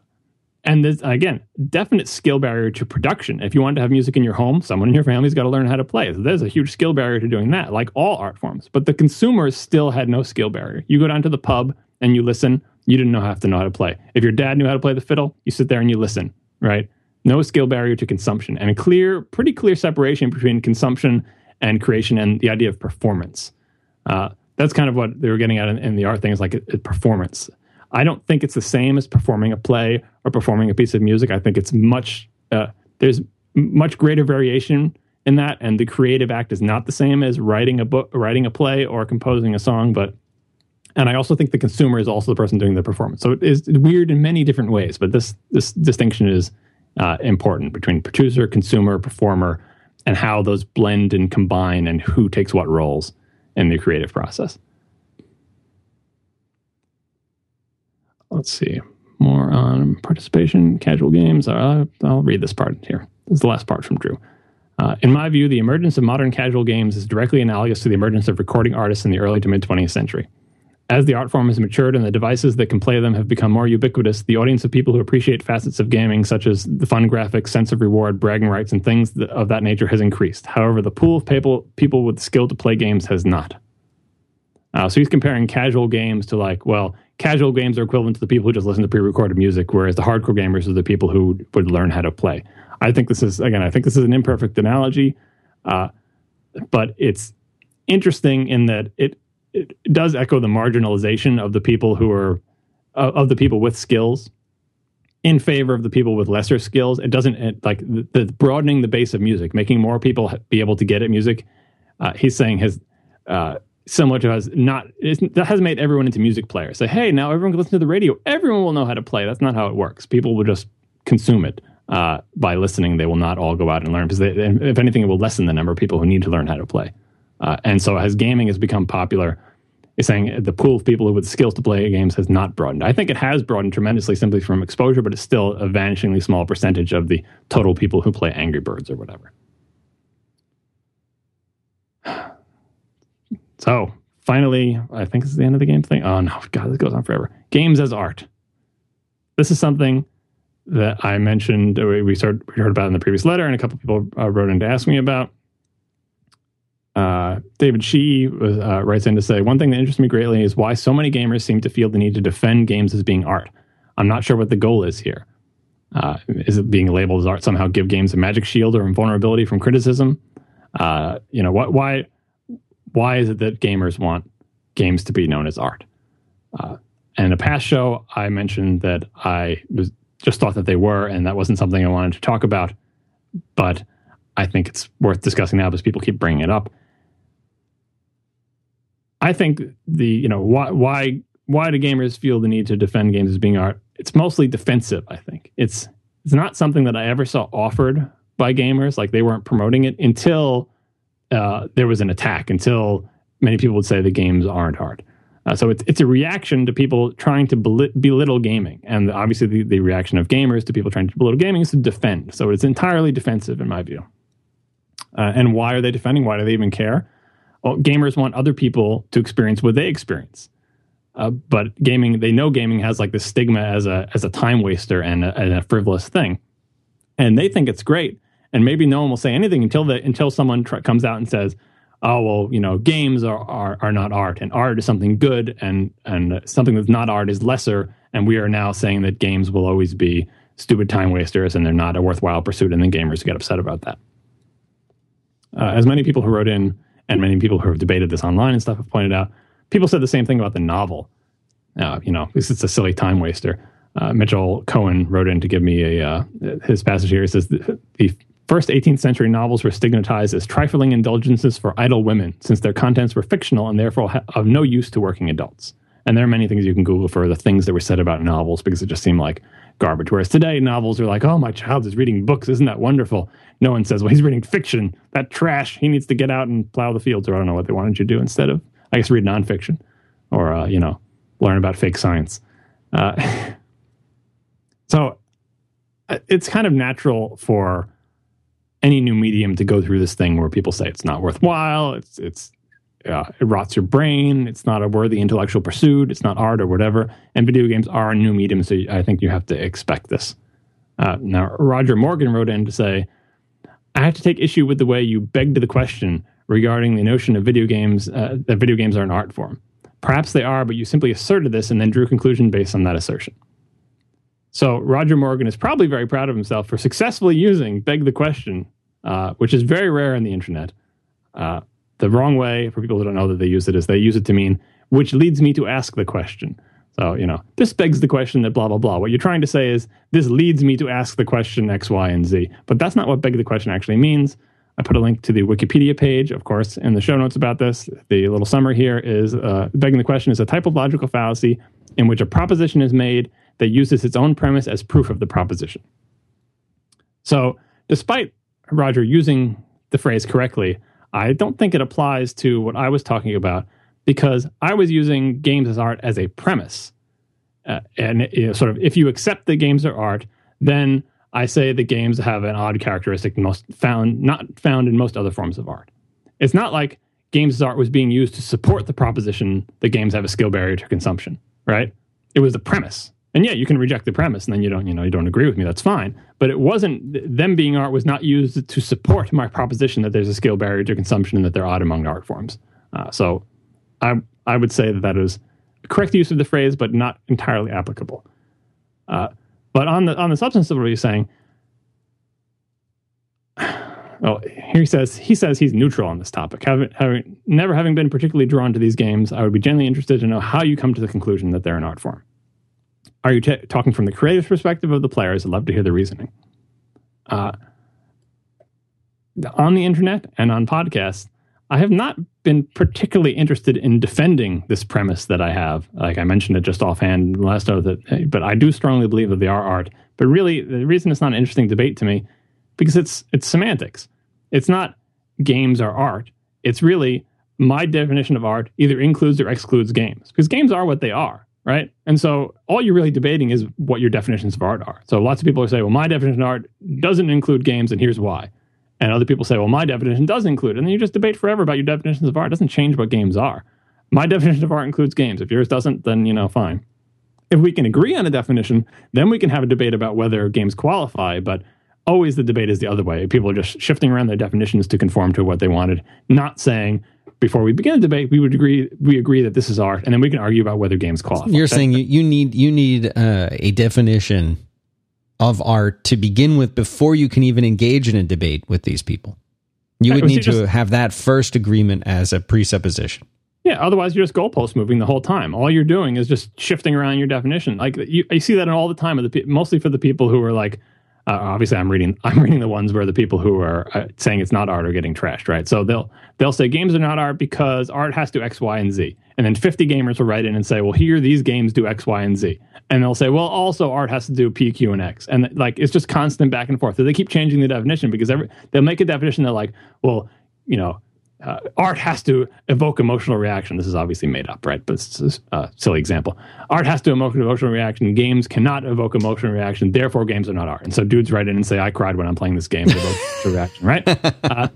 and there's again definite skill barrier to production. If you want to have music in your home, someone in your family's got to learn how to play. So there's a huge skill barrier to doing that, like all art forms. But the consumers still had no skill barrier. You go down to the pub and you listen you didn't know have to know how to play. If your dad knew how to play the fiddle, you sit there and you listen, right? No skill barrier to consumption and a clear, pretty clear separation between consumption and creation and the idea of performance. Uh, that's kind of what they were getting at in, in the art thing is like a, a performance. I don't think it's the same as performing a play or performing a piece of music. I think it's much, uh, there's much greater variation in that. And the creative act is not the same as writing a book, writing a play or composing a song, but and I also think the consumer is also the person doing the performance. So it is weird in many different ways, but this this distinction is uh, important between producer, consumer, performer, and how those blend and combine, and who takes what roles in the creative process. Let's see more on participation, casual games. Uh, I'll read this part here. This is the last part from Drew. Uh, in my view, the emergence of modern casual games is directly analogous to the emergence of recording artists in the early to mid 20th century. As the art form has matured and the devices that can play them have become more ubiquitous, the audience of people who appreciate facets of gaming, such as the fun graphics, sense of reward, bragging rights, and things of that nature, has increased. However, the pool of people, people with skill to play games has not. Uh, so he's comparing casual games to like, well, casual games are equivalent to the people who just listen to pre-recorded music, whereas the hardcore gamers are the people who would learn how to play. I think this is again, I think this is an imperfect analogy, uh, but it's interesting in that it it does echo the marginalization of the people who are uh, of the people with skills in favor of the people with lesser skills. It doesn't it, like the, the, broadening the base of music, making more people be able to get at music. Uh, he's saying has uh, similar to us not that has made everyone into music players. Say, hey, now everyone can listen to the radio. Everyone will know how to play. That's not how it works. People will just consume it uh, by listening. They will not all go out and learn because, if anything, it will lessen the number of people who need to learn how to play. Uh, and so, as gaming has become popular, is saying the pool of people with skills to play games has not broadened. I think it has broadened tremendously simply from exposure, but it's still a vanishingly small percentage of the total people who play Angry Birds or whatever. *sighs* So finally, I think this is the end of the game thing. Oh no, God, this goes on forever. Games as art. This is something that I mentioned. We started, we heard about in the previous letter, and a couple people uh, wrote in to ask me about. Uh, David Shee uh, writes in to say one thing that interests me greatly is why so many gamers seem to feel the need to defend games as being art. I'm not sure what the goal is here. Uh, is it being labeled as art somehow give games a magic shield or invulnerability from criticism? Uh, you know, why why is it that gamers want games to be known as art? Uh, and in a past show, I mentioned that I was just thought that they were, and that wasn't something I wanted to talk about. But I think it's worth discussing now because people keep bringing it up. I think the you know why why why do gamers feel the need to defend games as being art? It's mostly defensive. I think it's it's not something that I ever saw offered by gamers. Like they weren't promoting it until uh, there was an attack until many people would say the games aren't hard. Uh, so it's it's a reaction to people trying to belittle gaming, and obviously the, the reaction of gamers to people trying to belittle gaming is to defend. So it's entirely defensive in my view. Uh, and why are they defending? Why do they even care? Well, gamers want other people to experience what they experience. Uh, but gaming, they know gaming has like this stigma as a as a time waster and a, and a frivolous thing, and they think it's great and maybe no one will say anything until the until someone tr- comes out and says, "Oh well, you know, games are, are are not art, and art is something good, and and something that's not art is lesser." And we are now saying that games will always be stupid time wasters, and they're not a worthwhile pursuit, and then gamers get upset about that. Uh, as many people who wrote in, and many people who have debated this online and stuff have pointed out, people said the same thing about the novel. Uh, you know, this is a silly time waster. Uh, Mitchell Cohen wrote in to give me a uh, his passage here. He says the, First 18th century novels were stigmatized as trifling indulgences for idle women, since their contents were fictional and therefore of no use to working adults. And there are many things you can Google for the things that were said about novels because it just seemed like garbage. Whereas today, novels are like, oh, my child is reading books. Isn't that wonderful? No one says, well, he's reading fiction. That trash. He needs to get out and plow the fields, or I don't know what they wanted you to do instead of, I guess, read nonfiction or, uh, you know, learn about fake science. Uh, *laughs* so uh, it's kind of natural for any new medium to go through this thing where people say it's not worthwhile, it's it's uh, it rots your brain, it's not a worthy intellectual pursuit, it's not art or whatever. And video games are a new medium, so I think you have to expect this. Uh, now, Roger Morgan wrote in to say, I have to take issue with the way you begged the question regarding the notion of video games uh, that video games are an art form. Perhaps they are, but you simply asserted this and then drew a conclusion based on that assertion. So Roger Morgan is probably very proud of himself for successfully using "beg the question," uh, which is very rare on the internet. Uh, the wrong way for people who don't know that they use it is they use it to mean which leads me to ask the question. So you know this begs the question that blah blah blah. What you're trying to say is this leads me to ask the question X, Y, and Z. But that's not what beg the question actually means. I put a link to the Wikipedia page, of course, in the show notes about this. The little summary here is uh, begging the question is a type of logical fallacy in which a proposition is made that uses its own premise as proof of the proposition. So, despite Roger using the phrase correctly, I don't think it applies to what I was talking about because I was using games as art as a premise. Uh, and know, sort of, if you accept that games are art, then I say the games have an odd characteristic most found not found in most other forms of art. It's not like games as art was being used to support the proposition that games have a skill barrier to consumption, right? It was the premise. And yeah, you can reject the premise and then you don't, you know, you don't agree with me. That's fine. But it wasn't them being art was not used to support my proposition that there's a skill barrier to consumption and that they're odd among art forms. Uh, so I I would say that that is correct use of the phrase, but not entirely applicable. Uh, but on the on the substance of what he's saying, well, *sighs* here he says he says he's neutral on this topic. Having, having never having been particularly drawn to these games, I would be genuinely interested to know how you come to the conclusion that they're an art form. Are you t- talking from the creative perspective of the players? I'd love to hear the reasoning. Uh, on the internet and on podcasts, I have not been particularly interested in defending this premise that I have. Like I mentioned it just offhand last note that, but I do strongly believe that they are art. But really, the reason it's not an interesting debate to me because it's it's semantics. It's not games are art. It's really my definition of art either includes or excludes games because games are what they are, right? And so all you're really debating is what your definitions of art are. So lots of people saying, well, my definition of art doesn't include games, and here's why. And other people say, well, my definition does include. And then you just debate forever about your definitions of art. It doesn't change what games are. My definition of art includes games. If yours doesn't, then, you know, fine. If we can agree on a definition, then we can have a debate about whether games qualify. But always the debate is the other way. People are just shifting around their definitions to conform to what they wanted, not saying before we begin a debate we would agree we agree that this is art, and then we can argue about whether games qualify. You're saying you, you need you need uh, a definition of art to begin with before you can even engage in a debate with these people. You would need to have that first agreement as a presupposition. Yeah, otherwise you're just goalpost moving the whole time. All you're doing is just shifting around your definition. Like you, you see that all the time, of the mostly for the people who are like, uh, obviously I'm reading *laughs* I'm reading the ones where the people who are uh, saying it's not art are getting trashed, right? So they'll they'll say games are not art because art has to X, Y, and Z, and then 50 gamers will write in and say, well, here these games do X, Y, and Z, and they'll say, well, also art has to do P, Q, and X, and like it's just constant back and forth. So they keep changing the definition because every they'll make a definition that like, well, you know, uh, art has to evoke emotional reaction. This is obviously made up, right? But it's a uh, silly example. Art has to evoke an emotional reaction. Games cannot evoke emotional reaction. Therefore, games are not art. And so dudes write in and say, "I cried when I'm playing this game." *laughs* Reaction, right? Uh,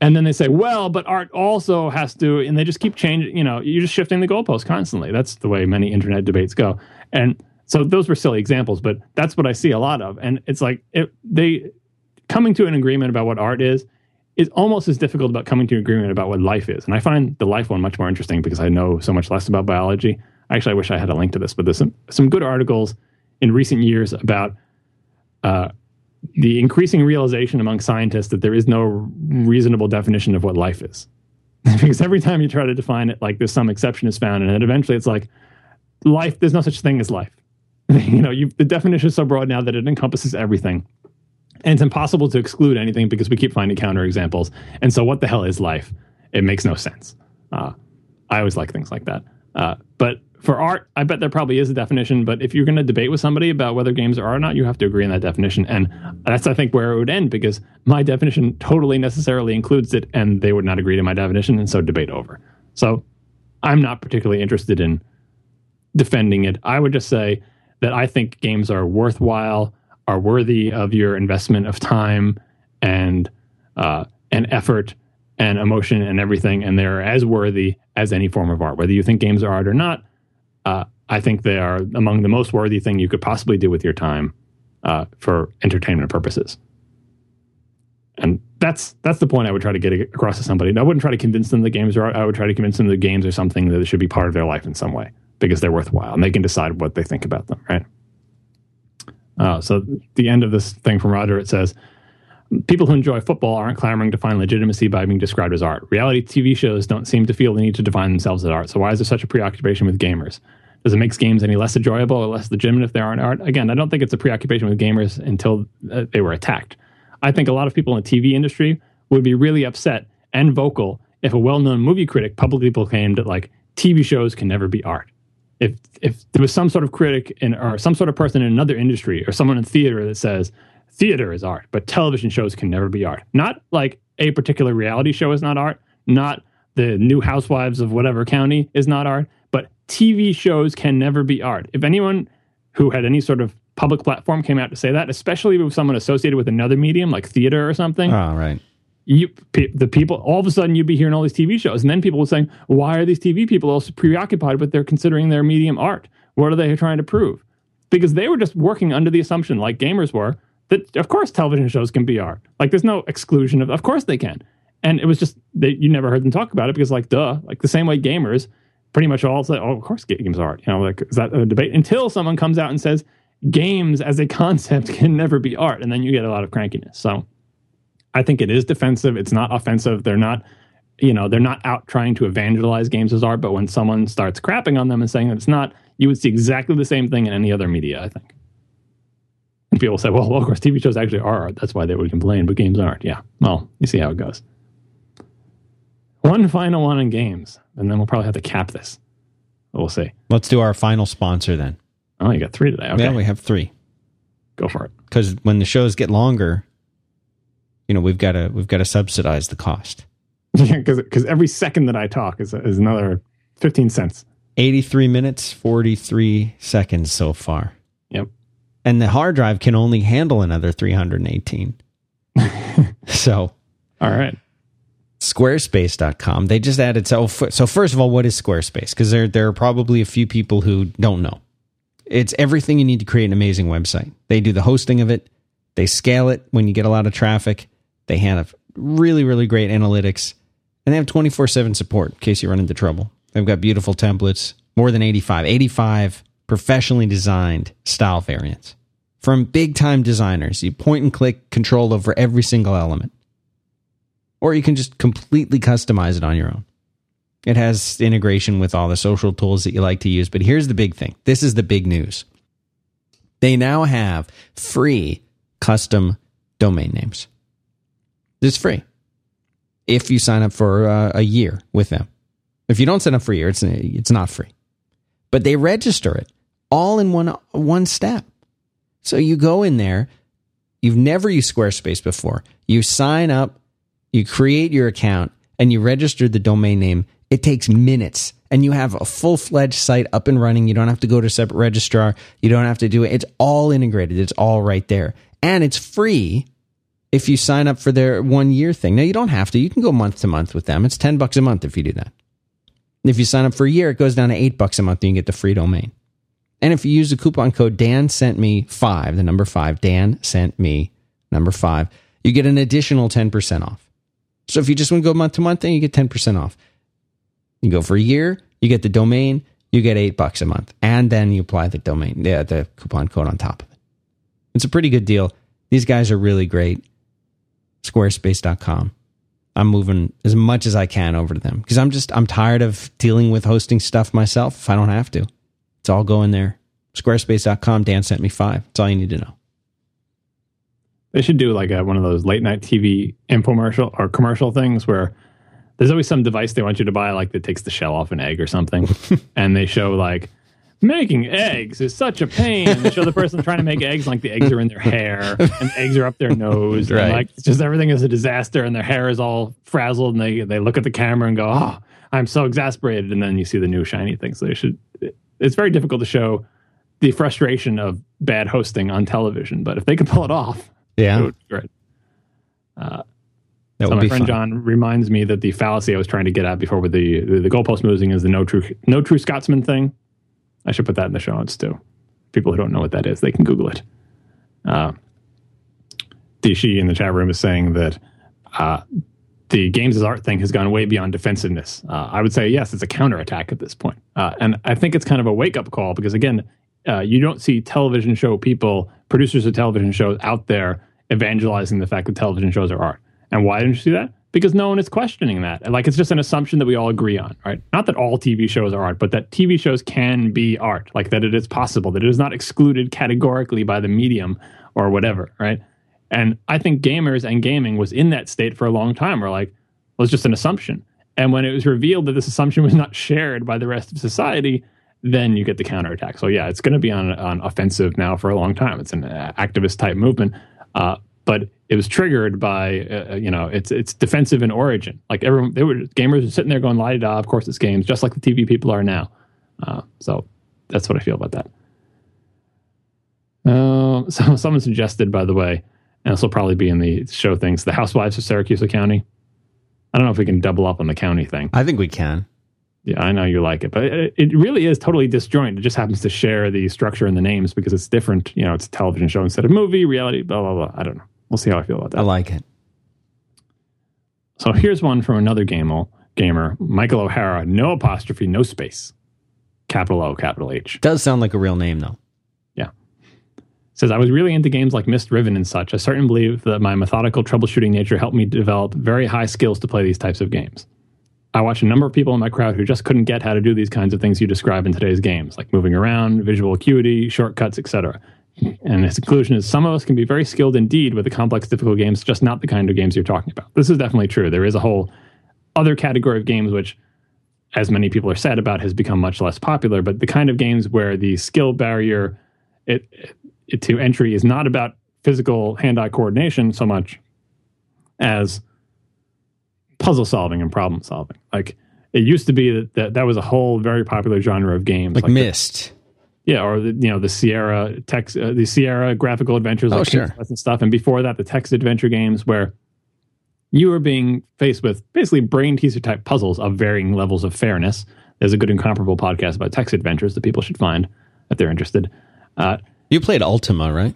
and then they say, "Well, but art also has to," and they just keep changing. You know, you're just shifting the goalposts constantly. That's the way many internet debates go. And so those were silly examples, but that's what I see a lot of. And it's like it, they coming to an agreement about what art is is almost as difficult about coming to an agreement about what life is. And I find the life one much more interesting because I know so much less about biology. Actually, I wish I had a link to this, but there's some, some good articles in recent years about uh, the increasing realization among scientists that there is no reasonable definition of what life is. *laughs* because every time you try to define it, like there's some exception is found, and then eventually it's like life. There's no such thing as life. *laughs* you know, you, the definition is so broad now that it encompasses everything. And it's impossible to exclude anything because we keep finding counterexamples. And so, what the hell is life? It makes no sense. Uh, I always like things like that. Uh, but for art, I bet there probably is a definition. But if you're going to debate with somebody about whether games are or not, you have to agree on that definition. And that's, I think, where it would end because my definition totally necessarily includes it, and they would not agree to my definition. And so, debate over. So, I'm not particularly interested in defending it. I would just say that I think games are worthwhile are worthy of your investment of time and uh, and effort and emotion and everything, and they're as worthy as any form of art. Whether you think games are art or not, uh, I think they are among the most worthy thing you could possibly do with your time uh, for entertainment purposes. And that's that's the point I would try to get across to somebody. I wouldn't try to convince them the games are art. I would try to convince them the games are something that should be part of their life in some way because they're worthwhile and they can decide what they think about them. Right. Uh, so the end of this thing from Roger, it says, people who enjoy football aren't clamoring to find legitimacy by being described as art. Reality TV shows don't seem to feel the need to define themselves as art. So why is there such a preoccupation with gamers? Does it make games any less enjoyable or less legitimate if they aren't art? Again, I don't think it's a preoccupation with gamers until uh, they were attacked. I think a lot of people in the TV industry would be really upset and vocal if a well-known movie critic publicly proclaimed that like TV shows can never be art if if there was some sort of critic in or some sort of person in another industry or someone in theater that says theater is art, but television shows can never be art. Not like a particular reality show is not art, not the new housewives of whatever county is not art, but TV shows can never be art. If anyone who had any sort of public platform came out to say that, especially with someone associated with another medium like theater or something, oh, right you the people all of a sudden you'd be hearing all these TV shows, and then people would saying, "Why are these TV people also preoccupied with their considering their medium art? What are they trying to prove?" Because they were just working under the assumption, like gamers were, that of course television shows can be art. Like there's no exclusion of, of course they can. And it was just that you never heard them talk about it because, like, duh, like the same way gamers pretty much all say, "Oh, of course games are art." You know, like is that a debate? Until someone comes out and says games as a concept *laughs* can never be art, and then you get a lot of crankiness. So I think it is defensive. It's not offensive. They're not, you know, they're not out trying to evangelize games as art. But when someone starts crapping on them and saying that it's not, you would see exactly the same thing in any other media. I think. And people say, well, well, of course, TV shows actually are art. That's why they would complain, but games aren't. Yeah. Well, you see how it goes. One final one in games, and then we'll probably have to cap this. We'll see. Let's do our final sponsor then. Oh, you got three today. Okay. Yeah, we have three. Go for it. Because when the shows get longer, you know we've got to we've got to subsidize the cost. *laughs* Yeah, because every second that I talk is is another fifteen cents. Eighty three minutes forty three seconds so far. Yep. And the hard drive can only handle another three hundred and eighteen. *laughs* so, all right. Squarespace.com. They just added so. So first of all, what is Squarespace? Because there there are probably a few people who don't know. It's everything you need to create an amazing website. They do the hosting of it. They scale it when you get a lot of traffic. They have really really great analytics, and they have twenty four seven support in case you run into trouble. They've got beautiful templates, more than 85, 85 professionally designed style variants from big time designers. You point and click control over every single element or you can just completely customize it on your own. It has integration with all the social tools that you like to use. But here's the big thing this is the big news. They now have free custom domain names. Is free if you sign up for uh, a year with them. If you don't sign up for a year, it's, it's not free. But they register it all in one, one step. So you go in there, you've never used Squarespace before, you sign up you create your account and you register the domain name. It takes minutes and you have a full fledged site up and running. You don't have to go to a separate registrar. You don't have to do it. It's all integrated. It's all right there. And it's free if you sign up for their one year thing. Now you don't have to. You can go month to month with them. It's 10 bucks a month if you do that. If you sign up for a year, it goes down to eight bucks a month and you get the free domain. And if you use the coupon code Dan sent me five, the number five, Dan sent me number five, you get an additional 10% off. So if you just want to go month to month, then you get 10% off. You go for a year, you get the domain, you get eight bucks a month. And then you apply the domain, yeah, the coupon code on top of it. It's a pretty good deal. These guys are really great. Squarespace.com. I'm moving as much as I can over to them because I'm just, I'm tired of dealing with hosting stuff myself if I don't have to. It's all going there. Squarespace.com. Dan sent me five. That's all you need to know. They should do like a, one of those late night TV infomercial or commercial things where there's always some device they want you to buy, like that takes the shell off an egg or something, *laughs* and they show like making eggs is such a pain. And show the person trying to make eggs, like the eggs are in their hair and eggs are up their nose, right. and like just everything is a disaster, and their hair is all frazzled, and they they look at the camera and go, "Oh, I'm so exasperated," and then you see the new shiny thing. So they should. It's very difficult to show the frustration of bad hosting on television, but if they could pull it off, yeah. Great. Uh, so my friend fun. John reminds me that the fallacy I was trying to get at before with the, the, the goalpost moving is the no true no true Scotsman thing. I should put that in the show notes too. People who don't know what that is, they can Google it. Uh, she in the chat room is saying that uh, the games as art thing has gone way beyond defensiveness. Uh, I would say yes, it's a counterattack at this point, uh, and I think it's kind of a wake up call because again, uh, you don't see television show people, producers of television shows out there evangelizing the fact that television shows are art. And why didn't you see that? Because no one is questioning that. Like it's just an assumption that we all agree on, right? Not that all TV shows are art, but that TV shows can be art, like that it is possible, that it is not excluded categorically by the medium or whatever, right? And I think gamers and gaming was in that state for a long time. Where like, well, it's just an assumption. And when it was revealed that this assumption was not shared by the rest of society, then you get the counterattack. So yeah, it's going to be on on offensive now for a long time. It's an activist type movement. Uh, but it was triggered by uh, uh, you know it's it's defensive in origin. Like everyone, they were gamers were sitting there going la da. Of course, it's games, just like the TV people are now. Uh, so that's what I feel about that. *laughs* Uh, so someone suggested, by the way, and this will probably be in the show things, the Housewives of Siracusa County. I don't know if we can double up on the county thing. I think we can. Yeah, I know you like it, but it, it, really is totally disjoint. It just happens to share the structure and the names because it's different. You know, it's a television show instead of movie, reality, blah, blah, blah. I don't know. We'll see how I feel about that. I like it. So here's one from another gamer, gamer Michael OHara. No apostrophe, no space. Capital O, capital H. Does sound like a real name, though. Yeah. Says, I was really into games like Myst Riven and such. I certainly believe that my methodical troubleshooting nature helped me develop very high skills to play these types of games. I watched a number of people in my crowd who just couldn't get how to do these kinds of things you describe in today's games, like moving around, visual acuity, shortcuts, etc. And his conclusion is some of us can be very skilled indeed with the complex, difficult games, just not the kind of games you're talking about. This is definitely true. There is a whole other category of games, which, as many people are sad about, has become much less popular. But the kind of games where the skill barrier it, it to entry is not about physical hand-eye coordination so much as puzzle solving and problem solving. Like it used to be that that, that was a whole very popular genre of games, like, like Myst. The, yeah, or the, you know the Sierra text, uh, the Sierra graphical adventures, like oh, sure. and stuff. And before that, the text adventure games where you were being faced with basically brain teaser type puzzles of varying levels of fairness. There's a good incomparable podcast about text adventures that people should find if they're interested. Uh, you played Ultima, right?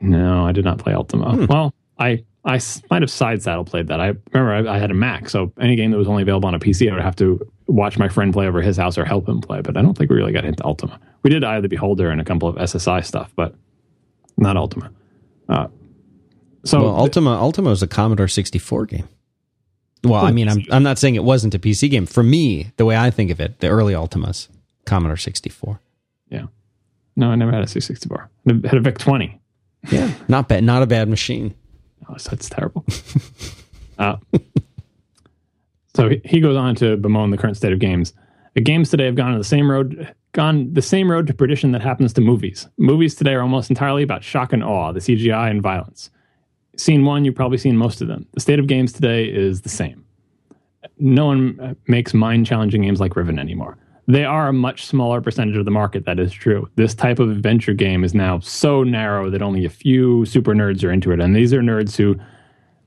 No, I did not play Ultima. Hmm. Well, I I might have side saddle played that. I remember I, I, had a Mac, so any game that was only available on a PC, I would have to watch my friend play over his house or help him play. But I don't think we really got into Ultima. We did Eye of the Beholder and a couple of SSI stuff, but not Ultima. Uh, so well, Ultima Ultima was a Commodore 64 game. Well, I mean, I'm I'm not saying it wasn't a PC game. For me, the way I think of it, the early Ultimas, Commodore 64. Yeah. No, I never had a 64. I had a VIC 20. Yeah, not bad. Not a bad machine. Oh, so that's terrible. *laughs* uh, so he goes on to bemoan the current state of games. The games today have gone on the same road, gone the same road to perdition that happens to movies. Movies today are almost entirely about shock and awe, the CGI and violence. Seen one, you've probably seen most of them. The state of games today is the same. No one makes mind challenging games like Riven anymore they are a much smaller percentage of the market. That is true. This type of adventure game is now so narrow that only a few super nerds are into it, and these are nerds who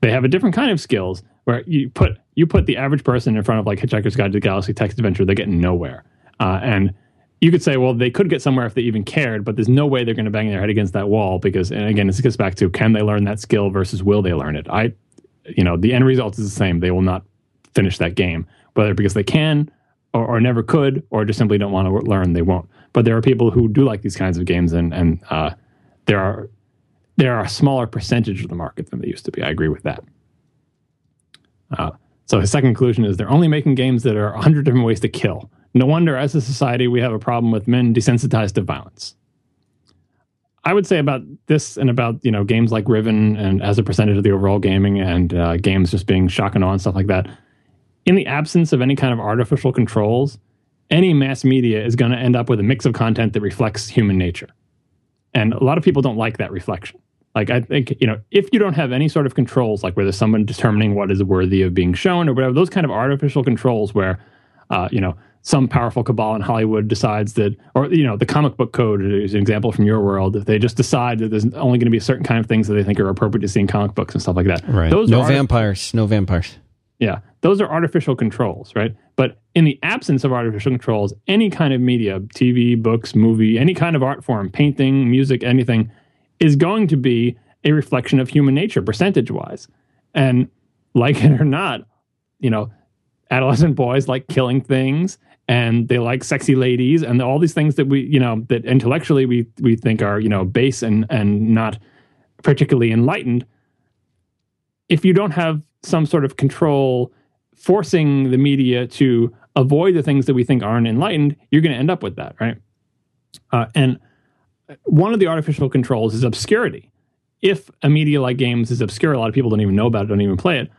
they have a different kind of skills. Where you put you put the average person in front of like Hitchhiker's Guide to the Galaxy text adventure, they get nowhere. Uh, and you could say, well, they could get somewhere if they even cared, but there's no way they're going to bang their head against that wall because, and again, this gets back to can they learn that skill versus will they learn it? I, you know, the end result is the same. They will not finish that game, whether because they can or, or, never could, or just simply don't want to learn, they won't. But there are people who do like these kinds of games, and and uh, there are there are a smaller percentage of the market than they used to be. I agree with that. Uh, so his second conclusion is they're only making games that are 100 different ways to kill. No wonder, as a society, we have a problem with men desensitized to violence. I would say about this and about you know games like Riven and as a percentage of the overall gaming and uh, games just being shock and awe and stuff like that in the absence of any kind of artificial controls, any mass media is going to end up with a mix of content that reflects human nature. And a lot of people don't like that reflection. Like, I think, you know, if you don't have any sort of controls, like where there's someone determining what is worthy of being shown or whatever, those kind of artificial controls where, uh, you know, some powerful cabal in Hollywood decides that, or, you know, the comic book code is an example from your world. They just decide that there's only going to be a certain kind of things that they think are appropriate to see in comic books and stuff like that. Right. Those no vampires. No vampires. Yeah, those are artificial controls, right? But in the absence of artificial controls, any kind of media, TV, books, movie, any kind of art form, painting, music, anything, is going to be a reflection of human nature, percentage wise. And like it or not, you know, adolescent boys like killing things and they like sexy ladies and all these things that we, you know, that intellectually we we think are, you know, base and and not particularly enlightened. If you don't have some sort of control forcing the media to avoid the things that we think aren't enlightened, you're going to end up with that, right? Uh, and one of the artificial controls is obscurity. If a media like games is obscure, a lot of people don't even know about it, don't even play it.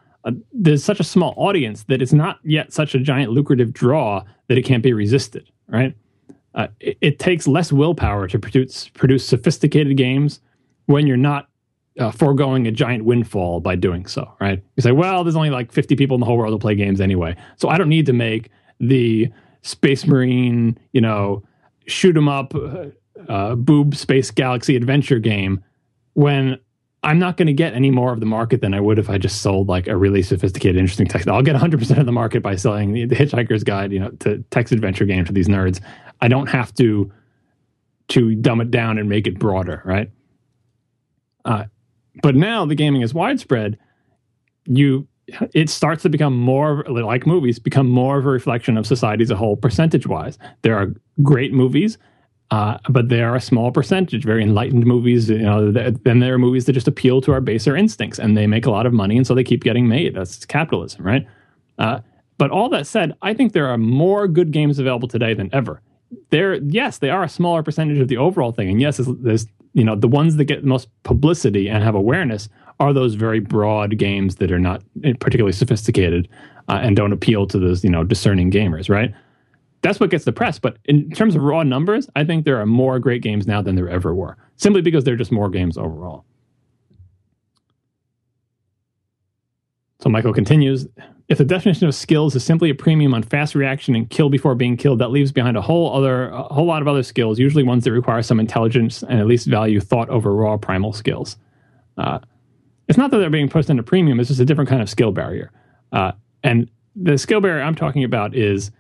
There's such a small audience that it's not yet such a giant lucrative draw that it can't be resisted, right? Uh, it, it, takes less willpower to produce produce sophisticated games when you're not uh, foregoing a giant windfall by doing so, right? You say, well, there's only like 50 people in the whole world who play games anyway, so I don't need to make the Space Marine, you know, shoot 'em up, uh, boob space galaxy adventure game when I'm not going to get any more of the market than I would if I just sold like a really sophisticated, interesting text. I'll get 100% of the market by selling the, the Hitchhiker's Guide, you know, to text adventure game to these nerds. I don't have to to dumb it down and make it broader, right? Uh, but now the gaming is widespread. You it starts to become more like movies become more of a reflection of society as a whole percentage wise there are great movies uh, but they are a small percentage very enlightened movies you know then there are movies that just appeal to our baser instincts and they make a lot of money and so they keep getting made. That's capitalism right? Uh, but all that said i think there are more good games available today than ever. There yes they are a smaller percentage of the overall thing and yes there's, you know the ones that get the most publicity and have awareness are those very broad games that are not particularly sophisticated uh, and don't appeal to those you know discerning gamers, right? That's what gets the press. But in terms of raw numbers, I think there are more great games now than there ever were, simply because there are just more games overall. So Michael continues if the definition of skills is simply a premium on fast reaction and kill before being killed, that leaves behind a whole other a whole lot of other skills, usually ones that require some intelligence and at least value thought over raw primal skills. Uh, it's not that they're being pushed into premium; it's just a different kind of skill barrier. Uh, and the skill barrier I'm talking about is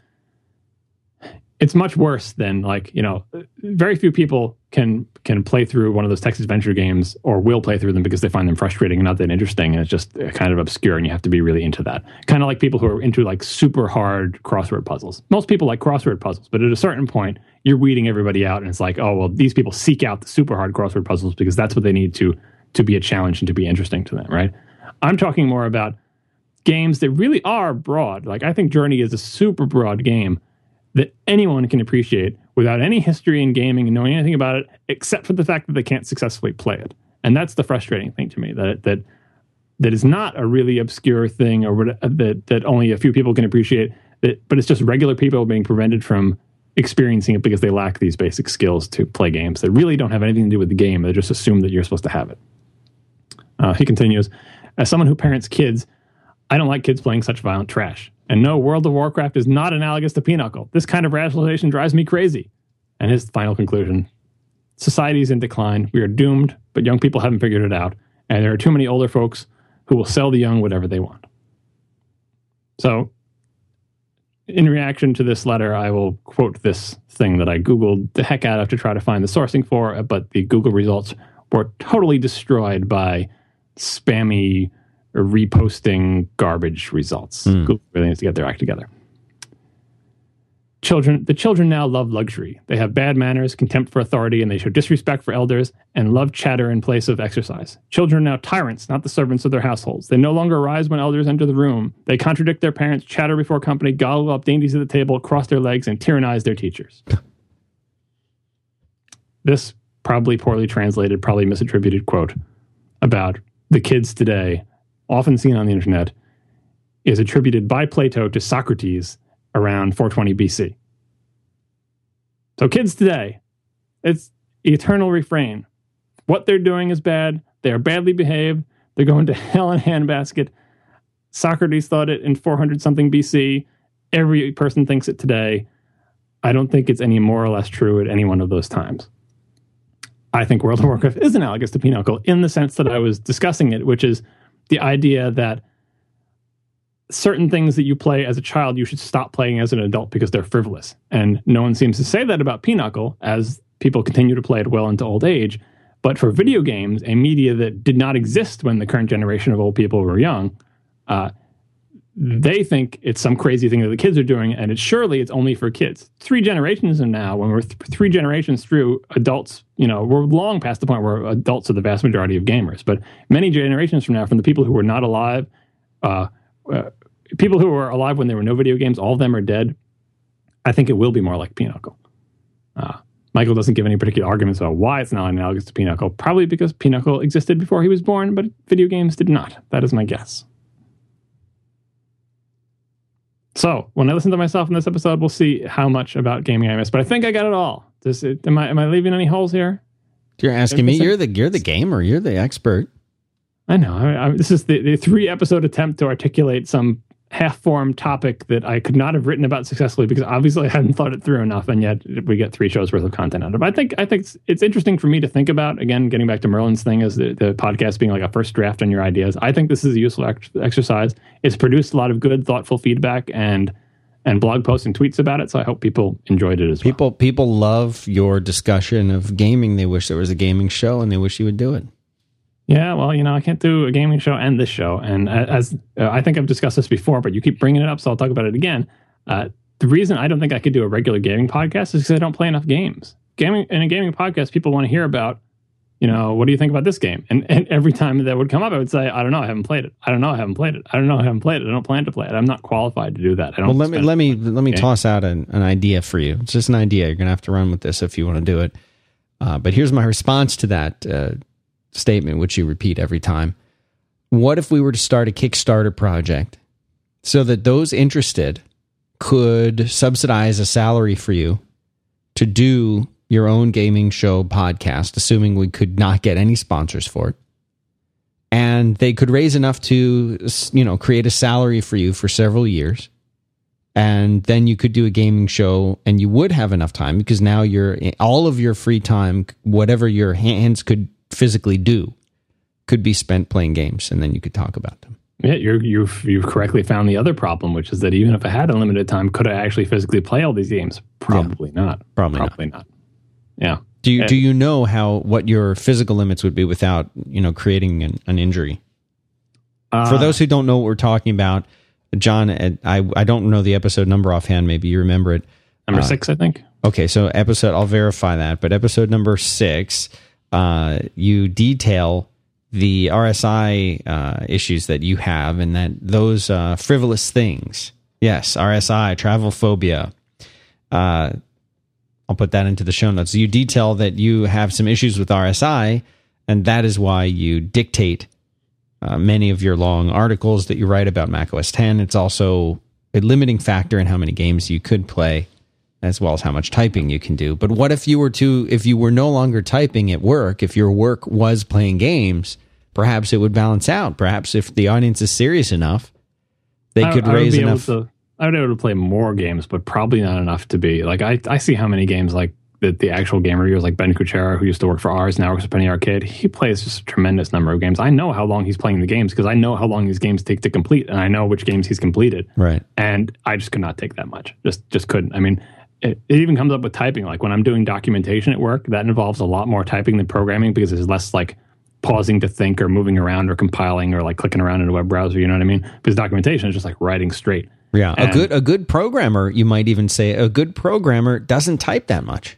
it's much worse than like you know very few people can can play through one of those text adventure games or will play through them because they find them frustrating and not that interesting and it's just uh, kind of obscure and you have to be really into that. Kind of like people who are into like super hard crossword puzzles. Most people like crossword puzzles but at a certain point you're weeding everybody out and it's like oh well these people seek out the super hard crossword puzzles because that's what they need to to be a challenge and to be interesting to them right? I'm talking more about games that really are broad. Like i think journey is a super broad game that anyone can appreciate without any history in gaming and knowing anything about it, except for the fact that they can't successfully play it. And that's the frustrating thing to me that that that is not a really obscure thing or that that only a few people can appreciate. That, but it's just regular people being prevented from experiencing it because they lack these basic skills to play games that really don't have anything to do with the game. They just assume that you're supposed to have it. Uh, he continues, as someone who parents kids, I don't like kids playing such violent trash. And no, World of Warcraft is not analogous to Pinochle. This kind of rationalization drives me crazy. And his final conclusion society is in decline. We are doomed, but young people haven't figured it out. And there are too many older folks who will sell the young whatever they want. So, in reaction to this letter, I will quote this thing that I Googled the heck out of to try to find the sourcing for, but the Google results were totally destroyed by spammy reposting garbage results. Mm. Google really needs to get their act together. Children, the children now love luxury. They have bad manners, contempt for authority, and they show disrespect for elders and love chatter in place of exercise. Children are now tyrants, not the servants of their households. They no longer rise when elders enter the room. They contradict their parents, chatter before company, gobble up dainties at the table, cross their legs, and tyrannize their teachers. *laughs* this probably poorly translated, probably misattributed quote about the kids today often seen on the internet, is attributed by Plato to Socrates around 420 BC. So, kids today, it's eternal refrain. What they're doing is bad. They are badly behaved. They're going to *laughs* hell in a handbasket. Socrates thought it in 400 something BC. Every person thinks it today. I don't think it's any more or less true at any one of those times. I think World of Warcraft is analogous to Pinochle in the sense that I was discussing it, which is the idea that certain things that you play as a child you should stop playing as an adult because they're frivolous. And no one seems to say that about Pinochle as people continue to play it well into old age. But for video games, a media that did not exist when the current generation of old people were young, uh, they think it's some crazy thing that the kids are doing, and it's surely it's only for kids. Three generations from now, when we're th- three generations through, adults, you know, we're long past the point where adults are the vast majority of gamers. But many generations from now, from the people who were not alive, uh, uh, people who were alive when there were no video games, all of them are dead. I think it will be more like Pinochle. Uh, Michael doesn't give any particular arguments about why it's not analogous to Pinochle. Probably because Pinochle existed before he was born, but video games did not. That is my guess. So when I listen to myself in this episode, we'll see how much about gaming I missed. But I think I got it all. Does it, am I am I leaving any holes here? You're asking me. You're the you're the gamer. You're the expert. I know. I, I, this is the, the three episode attempt to articulate some half formed topic that I could not have written about successfully because obviously I hadn't thought it through enough, and yet we get three shows worth of content out of it. I think I think it's, it's interesting for me to think about. Again, getting back to Merlin's thing as the, the podcast being like a first draft on your ideas. I think this is a useful ex- exercise. It's produced a lot of good, thoughtful feedback and and blog posts and tweets about it. So I hope people enjoyed it as people, well. People people love your discussion of gaming. They wish there was a gaming show, and they wish you would do it. Yeah, well, you know, I can't do a gaming show and this show. And as uh, I think I've discussed this before, but you keep bringing it up, so I'll talk about it again. Uh, the reason I don't think I could do a regular gaming podcast is because I don't play enough games. Gaming in a gaming podcast, people want to hear about, you know, what do you think about this game? And, and every time that would come up, I would say, I don't know, I haven't played it. I don't know, I haven't played it. I don't know, I haven't played it. I don't plan to play it. I'm not qualified to do that. I don't. Well, let me let me let me toss out an, an idea for you. It's just an idea. You're gonna have to run with this if you want to do it. Uh, but here's my response to that. Statement, which you repeat every time. What if we were to start a Kickstarter project so that those interested could subsidize a salary for you to do your own gaming show podcast, assuming we could not get any sponsors for it. And they could raise enough to, you know, create a salary for you for several years. And then you could do a gaming show and you would have enough time because now you're all of your free time, whatever your hands could physically do, could be spent playing games and then you could talk about them. Yeah, you're, you've you've correctly found the other problem, which is that even if I had unlimited time, could I actually physically play all these games? Probably yeah. not. Probably, probably not. not. Yeah. Do you and, do you know how what your physical limits would be without you know creating an, an injury? Uh, For those who don't know what we're talking about, John, I I don't know the episode number offhand. Maybe you remember it. Number uh, six, I think. Okay, so episode I'll verify that, but episode number six, uh, you detail the RSI uh, issues that you have and that those uh, frivolous things. Yes, RSI, travel phobia. Uh, I'll put that into the show notes. You detail that you have some issues with RSI, and that is why you dictate uh, many of your long articles that you write about macOS 10. It's also a limiting factor in how many games you could play, as well as how much typing you can do. But what if you were to, if you were no longer typing at work, if your work was playing games, perhaps it would balance out. Perhaps if the audience is serious enough, they I, could I raise enough. To, I would be able to play more games, but probably not enough to be like I. I see how many games like that the actual game reviewers like Ben Kuchera, who used to work for ours, now works for Penny Arcade. He plays just a tremendous number of games. I know how long he's playing the games because I know how long these games take to complete, and I know which games he's completed. Right. And I just could not take that much. Just just couldn't. I mean, it, it, even comes up with typing. Like when I'm doing documentation at work, that involves a lot more typing than programming because there's less like pausing to think or moving around or compiling or like clicking around in a web browser. You know what I mean? Because documentation is just like writing straight. Yeah, and a good a good programmer, you might even say a good programmer doesn't type that much.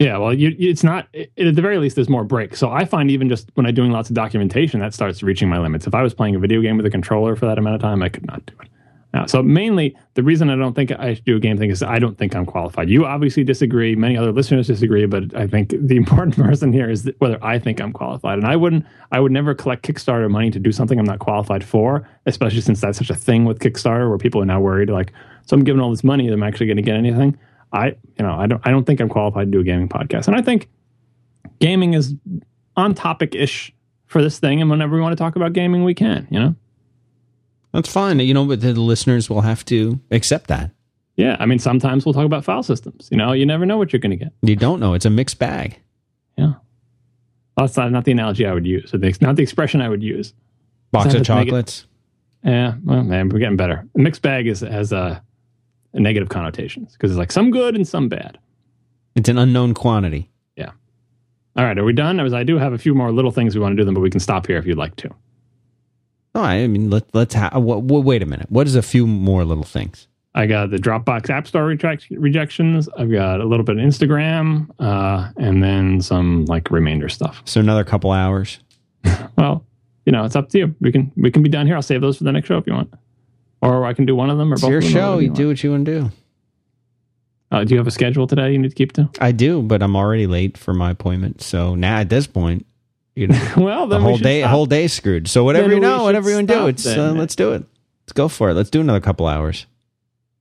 Yeah, well, you, it's not. It, at the very least, there's more breaks. So I find even just when I'm doing lots of documentation, that starts reaching my limits. If I was playing a video game with a controller for that amount of time, I could not do it. Now, so mainly the reason I don't think I should do a game thing is I don't think I'm qualified. You obviously disagree. Many other listeners disagree, but I think *laughs* the important person here is whether I think I'm qualified. And I wouldn't, I would never collect Kickstarter money to do something I'm not qualified for, especially since that's such a thing with Kickstarter where people are now worried like, so I'm giving all this money, am I actually going to get anything? I, you know, I don't, I don't think I'm qualified to do a gaming podcast. And I think gaming is on topic ish for this thing. And whenever we want to talk about gaming, we can, you know? That's fine. You know, but the listeners will have to accept that. Yeah. I mean, sometimes we'll talk about file systems. You know, you never know what you're going to get. You don't know. It's a mixed bag. Yeah. Well, that's not, not the analogy I would use. It's not the expression I would use. Box of chocolates. Yeah. Well, man, we're getting better. A mixed bag is, has a, a negative connotations because it's like some good and some bad. It's an unknown quantity. Yeah. All right. Are we done? I do have a few more little things we want to do them, but we can stop here if you'd like to. No, I mean let let's ha- wait a minute. What is a few more little things? I got the Dropbox App Store reject- rejections. I've got a little bit of Instagram, uh, and then some like remainder stuff. So another couple hours. *laughs* well, you know, it's up to you. We can we can be done here. I'll save those for the next show if you want, or I can do one of them or it's both. Your show. You, you do what you want to do. Uh, do you have a schedule today you need to keep to? I do, but I'm already late for my appointment. So now at this point, you know, *laughs* well, the whole day, stop. whole day screwed. So whatever you know, whatever you want to do, it's uh, let's do it. Let's go for it. Let's do another couple hours.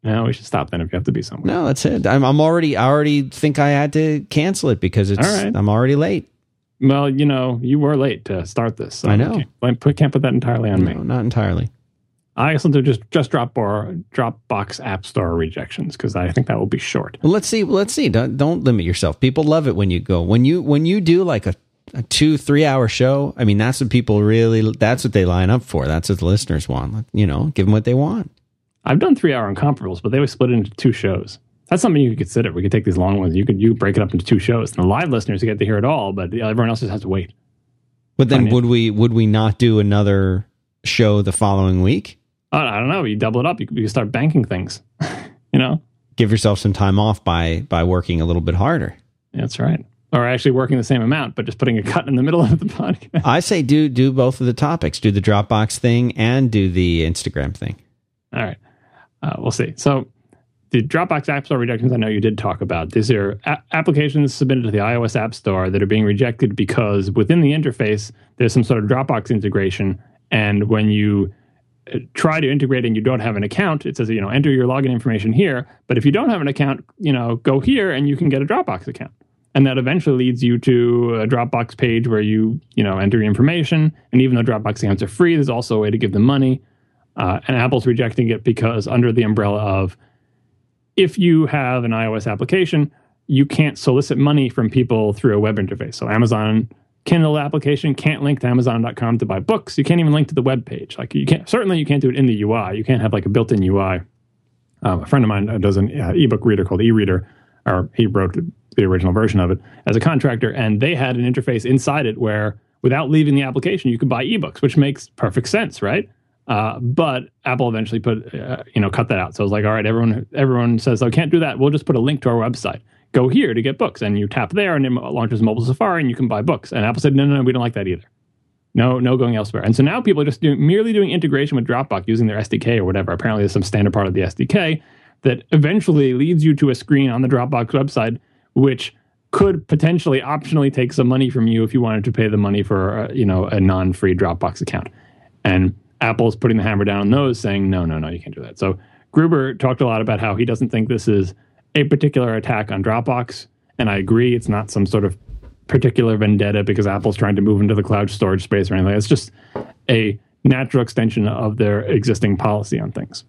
No, we should stop then if you have to be somewhere. No, that's it. I'm, I'm already. I already think I had to cancel it because it's. All right. I'm already late. Well, you know, you were late to start this. So I know. I can't, can't put that entirely on no, me. Not entirely. I guess I'll do just just drop or Dropbox App Store rejections because I think that will be short. Well, let's see. Let's see. Don't don't limit yourself. People love it when you go when you when you do like a a two three hour show. I mean that's what people really that's what they line up for. That's what the listeners want. You know give them what they want. I've done three hour incomparables but they always split it into two shows. That's something you could consider. We could take these long ones. You could you break it up into two shows. And the live listeners get to hear it all but everyone else just has to wait. But then would we would we not do another show the following week? Uh, I don't know. You double it up. You you start banking things *laughs* you know? Give yourself some time off by by working a little bit harder. That's right or actually working the same amount, but just putting a cut in the middle of the *laughs* podcast. I say do do both of the topics. Do the Dropbox thing and do the Instagram thing. All right, uh, we'll see. So the Dropbox App Store rejections, I know you did talk about. These are a- applications submitted to the iOS App Store that are being rejected because within the interface there's some sort of Dropbox integration, and when you try to integrate and you don't have an account, it says, you know, enter your login information here. But if you don't have an account, you know, go here and you can get a Dropbox account. And that eventually leads you to a Dropbox page where you, you know, enter your information. And even though Dropbox accounts are free, there's also a way to give them money. Uh, and Apple's rejecting it because under the umbrella of if you have an iOS application, you can't solicit money from people through a web interface. So Amazon Kindle application can't link to Amazon.com to buy books. You can't even link to the web page. Like you can't certainly you can't do it in the UI. You can't have like a built-in UI. Um, a friend of mine does an uh, ebook reader called eReader, or he wrote the original version of it as a contractor, and they had an interface inside it where, without leaving the application, you could buy ebooks, which makes perfect sense, right? Uh, but Apple eventually put, uh, you know, cut that out. So it's like, all right, everyone, everyone says, "I can't do that." We'll just put a link to our website go here to get books. And you tap there and it launches mobile Safari and you can buy books. And Apple said, no, no, no, we don't like that either. No, no going elsewhere. And so now people are just doing, merely doing integration with Dropbox using their SDK or whatever. Apparently there's some standard part of the SDK that eventually leads you to a screen on the Dropbox website, which could potentially optionally take some money from you if you wanted to pay the money for, uh, you know, a non-free Dropbox account. And Apple's putting the hammer down on those, saying, no, no, no, you can't do that. So Gruber talked a lot about how he doesn't think this is a particular attack on Dropbox. And I agree, it's not some sort of particular vendetta because Apple's trying to move into the cloud storage space or anything. It's just a natural extension of their existing policy on things.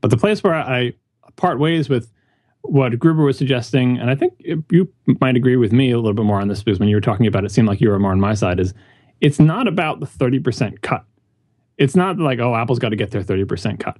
But the place where I part ways with what Gruber was suggesting, and I think you might agree with me a little bit more on this because when you were talking about it, it seemed like you were more on my side, is it's not about the 30% cut. It's not like, oh, Apple's got to get their 30% cut.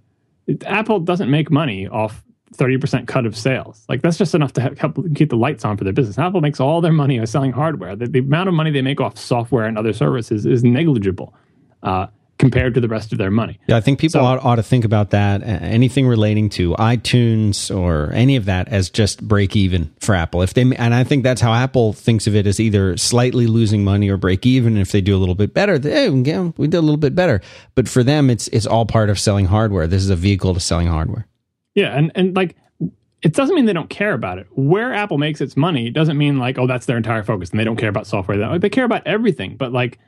Apple doesn't make money off 30% cut of sales. Like that's just enough to help keep the lights on for their business. Apple makes all their money by selling hardware. The, the amount of money they make off software and other services is negligible uh, compared to the rest of their money. Yeah, I think people so, ought, ought, to think about that. Anything relating to iTunes or any of that as just break even for Apple. If they and I think that's how Apple thinks of it as either slightly losing money or break even. If they do a little bit better, they, yeah, we did a little bit better. But for them, it's it's all part of selling hardware. This is a vehicle to selling hardware. Yeah, and and like it doesn't mean they don't care about it. Where Apple makes its money doesn't mean like oh that's their entire focus and they don't care about software. Like, they care about everything, but like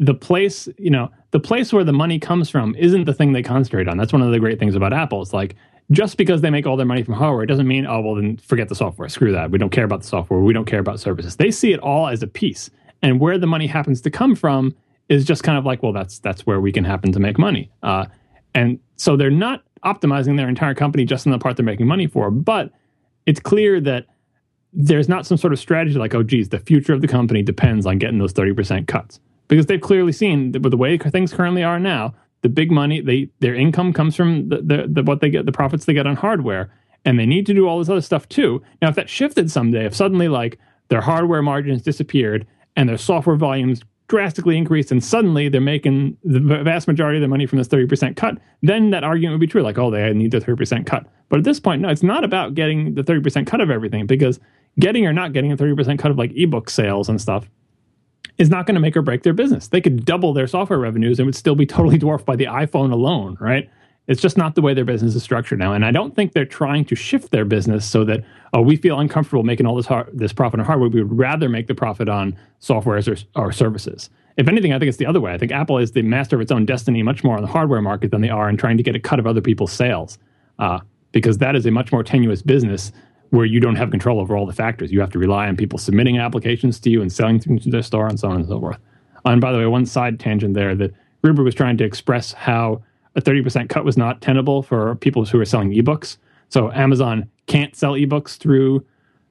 the place you know the place where the money comes from isn't the thing they concentrate on. That's one of the great things about Apple. It's like just because they make all their money from hardware it doesn't mean oh well then forget the software. Screw that. We don't care about the software. We don't care about services. They see it all as a piece, and where the money happens to come from is just kind of like well that's that's where we can happen to make money. Uh, and so they're not optimizing their entire company just in the part they're making money for. But it's clear that there's not some sort of strategy like, oh, geez, the future of the company depends on getting those 30% cuts. Because they've clearly seen that with the way things currently are now, the big money, they their income comes from the, the, the what they get, the profits they get on hardware, and they need to do all this other stuff too. Now, if that shifted someday, if suddenly like their hardware margins disappeared and their software volumes drastically increased and suddenly they're making the vast majority of the money from this 30% cut, then that argument would be true. Like, oh, they need the 30% cut. But at this point, no, it's not about getting the 30% cut of everything because getting or not getting a 30% cut of like ebook sales and stuff is not going to make or break their business. They could double their software revenues and would still be totally *laughs* dwarfed by the iPhone alone, right? It's just not the way their business is structured now. And I don't think they're trying to shift their business so that, oh, we feel uncomfortable making all this, hard, this profit on hardware. We would rather make the profit on software or, or services. If anything, I think it's the other way. I think Apple is the master of its own destiny much more on the hardware market than they are in trying to get a cut of other people's sales, uh, because that is a much more tenuous business where you don't have control over all the factors. You have to rely on people submitting applications to you and selling things to their store and so on and so forth. And by the way, one side tangent there that Gruber was trying to express how a 30% cut was not tenable for people who are selling ebooks. So Amazon can't sell ebooks through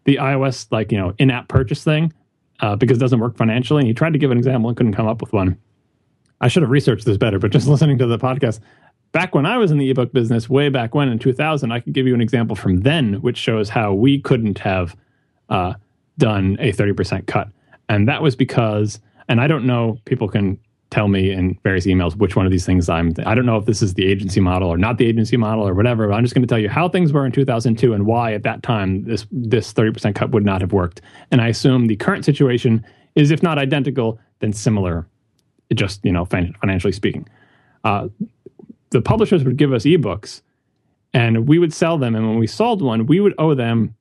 the iOS like, you know, in-app purchase thing uh, because it doesn't work financially. And he tried to give an example and couldn't come up with one. I should have researched this better, but just *laughs* listening to the podcast, back when I was in the ebook business, way back when in 2000, I could give you an example from then, which shows how we couldn't have uh, done a 30% cut. And that was because, and I don't know, people can tell me in various emails which one of these things I'm. I don't know if this is the agency model or not the agency model or whatever. But I'm just going to tell you how things were in 2002 and why at that time this this 30% cut would not have worked. And I assume the current situation is, if not identical, then similar. Just you know, financially speaking, uh, the publishers would give us ebooks, and we would sell them. And when we sold one, we would owe them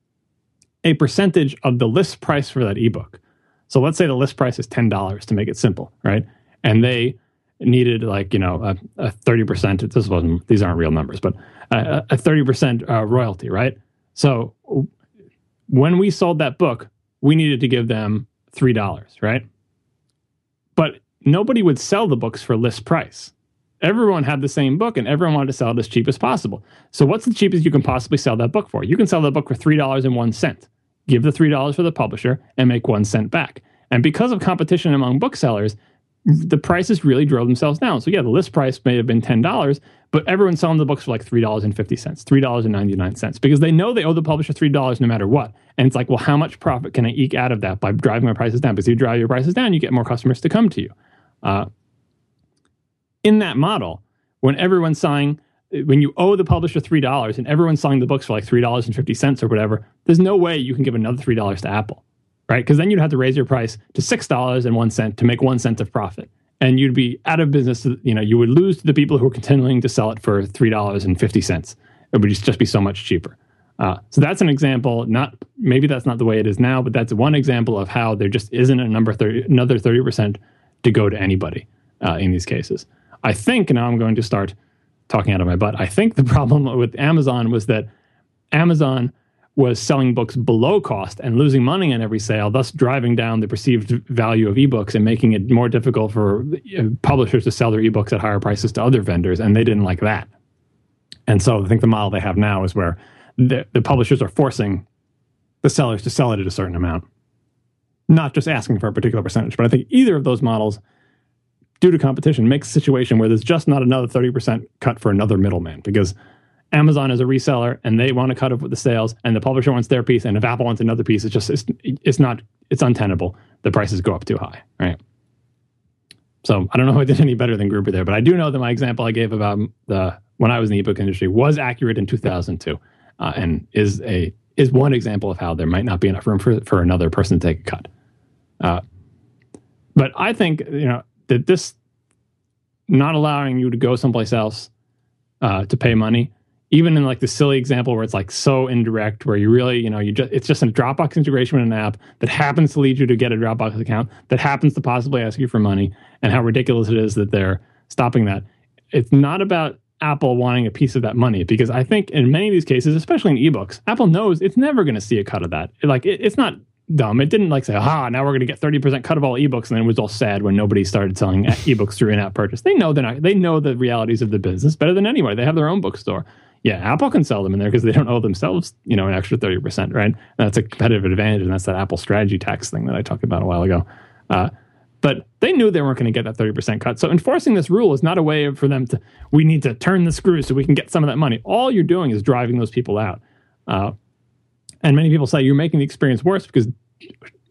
a percentage of the list price for that ebook. So let's say the list price is ten dollars to make it simple, right? and they needed like you know a thirty percent. This wasn't these aren't real numbers, but a thirty percent uh, royalty, right? So when we sold that book, we needed to give them three dollars, right? But nobody would sell the books for list price. Everyone had the same book, and everyone wanted to sell it as cheap as possible. So, what's the cheapest you can possibly sell that book for? You can sell that book for three dollars and one cent. Give the three dollars for the publisher and make one cent back. And because of competition among booksellers, the prices really drove themselves down. So yeah, the list price may have been ten dollars, but everyone's selling the books for like three dollars and fifty cents, three dollars and ninety nine cents, because they know they owe the publisher three dollars no matter what. And it's like, well, how much profit can I eke out of that by driving my prices down? Because if you drive your prices down, you get more customers to come to you. Uh, in that model, when everyone's selling, when you owe the publisher three dollars and everyone's selling the books for like three dollars and fifty cents or whatever, there's no way you can give another three dollars to Apple right? Because then you'd have to raise your price to six dollars and one cent to make one cent of profit, and you'd be out of business. You know, you would lose to the people who are continuing to sell it for three dollars and fifty cents. It would just be so much cheaper. Uh, so that's an example. Not maybe that's not the way it is now, but that's one example of how there just isn't a number 30, another thirty percent to go to anybody uh, in these cases. I think now I'm going to start talking out of my butt. I think the *laughs* problem with Amazon was that Amazon was selling books below cost and losing money on every sale, thus driving down the perceived value of ebooks and making it more difficult for uh, publishers to sell their ebooks at higher prices to other vendors. And they didn't like that. And so I think the model they have now is where the, the publishers are forcing the sellers to sell it at a certain amount, not just asking for a particular percentage. But I think either of those models, due to competition, makes a situation where there's just not another 30% cut for another middleman because Amazon is a reseller and they want to cut up with the sales and the publisher wants their piece and if Apple wants another piece, it's just it's, it's not it's untenable. The prices go up too high, right? So I don't know if I did any better than Gruber there, but I do know that my example I gave about the when I was in the ebook industry was accurate in 2002, uh, and is a is one example of how there might not be enough room for for another person to take a cut. Uh, but I think you know that this not allowing you to go someplace else uh, to pay money even in like the silly example where it's like so indirect where you really you know you just it's just a dropbox integration with an app that happens to lead you to get a dropbox account that happens to possibly ask you for money and how ridiculous it is that they're stopping that. It's not about apple wanting a piece of that money because i think in many of these cases especially in ebooks apple knows it's never going to see a cut of that. Like it, it's not dumb it didn't like say ah now we're going to get 30% cut of all ebooks and then it was all sad when nobody started selling *laughs* ebooks through in-app purchase they know they're not they know the realities of the business better than anybody they have their own bookstore yeah, Apple can sell them in there because they don't owe themselves, you know, an extra 30%, right? And that's a competitive advantage. And that's that Apple strategy tax thing that I talked about a while ago. Uh, but they knew they weren't going to get that 30% cut. So enforcing this rule is not a way for them to, we need to turn the screws so we can get some of that money. All you're doing is driving those people out. Uh, and many people say you're making the experience worse because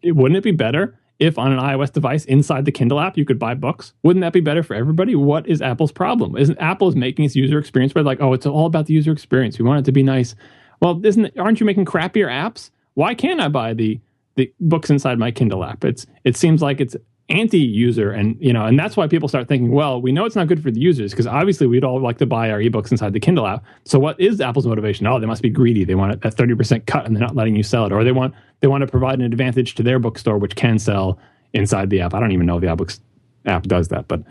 it, wouldn't it be better if on an iOS device inside the Kindle app you could buy books? Wouldn't that be better for everybody? What is Apple's problem? Isn't Apple is making its user experience better? Like, oh, it's all about the user experience. We want it to be nice. Well, isn't aren't you making crappier apps? Why can't I buy the the books inside my Kindle app? It's it seems like it's anti-user. And you know and that's why people start thinking well we know it's not good for the users because obviously we'd all like to buy our ebooks inside the kindle app. So what is apple's motivation? Oh they must be greedy. They want a 30% cut and they're not letting you sell it. Or they want they want to provide an advantage to their bookstore which can sell inside the app. I don't even know if the iBooks app does that but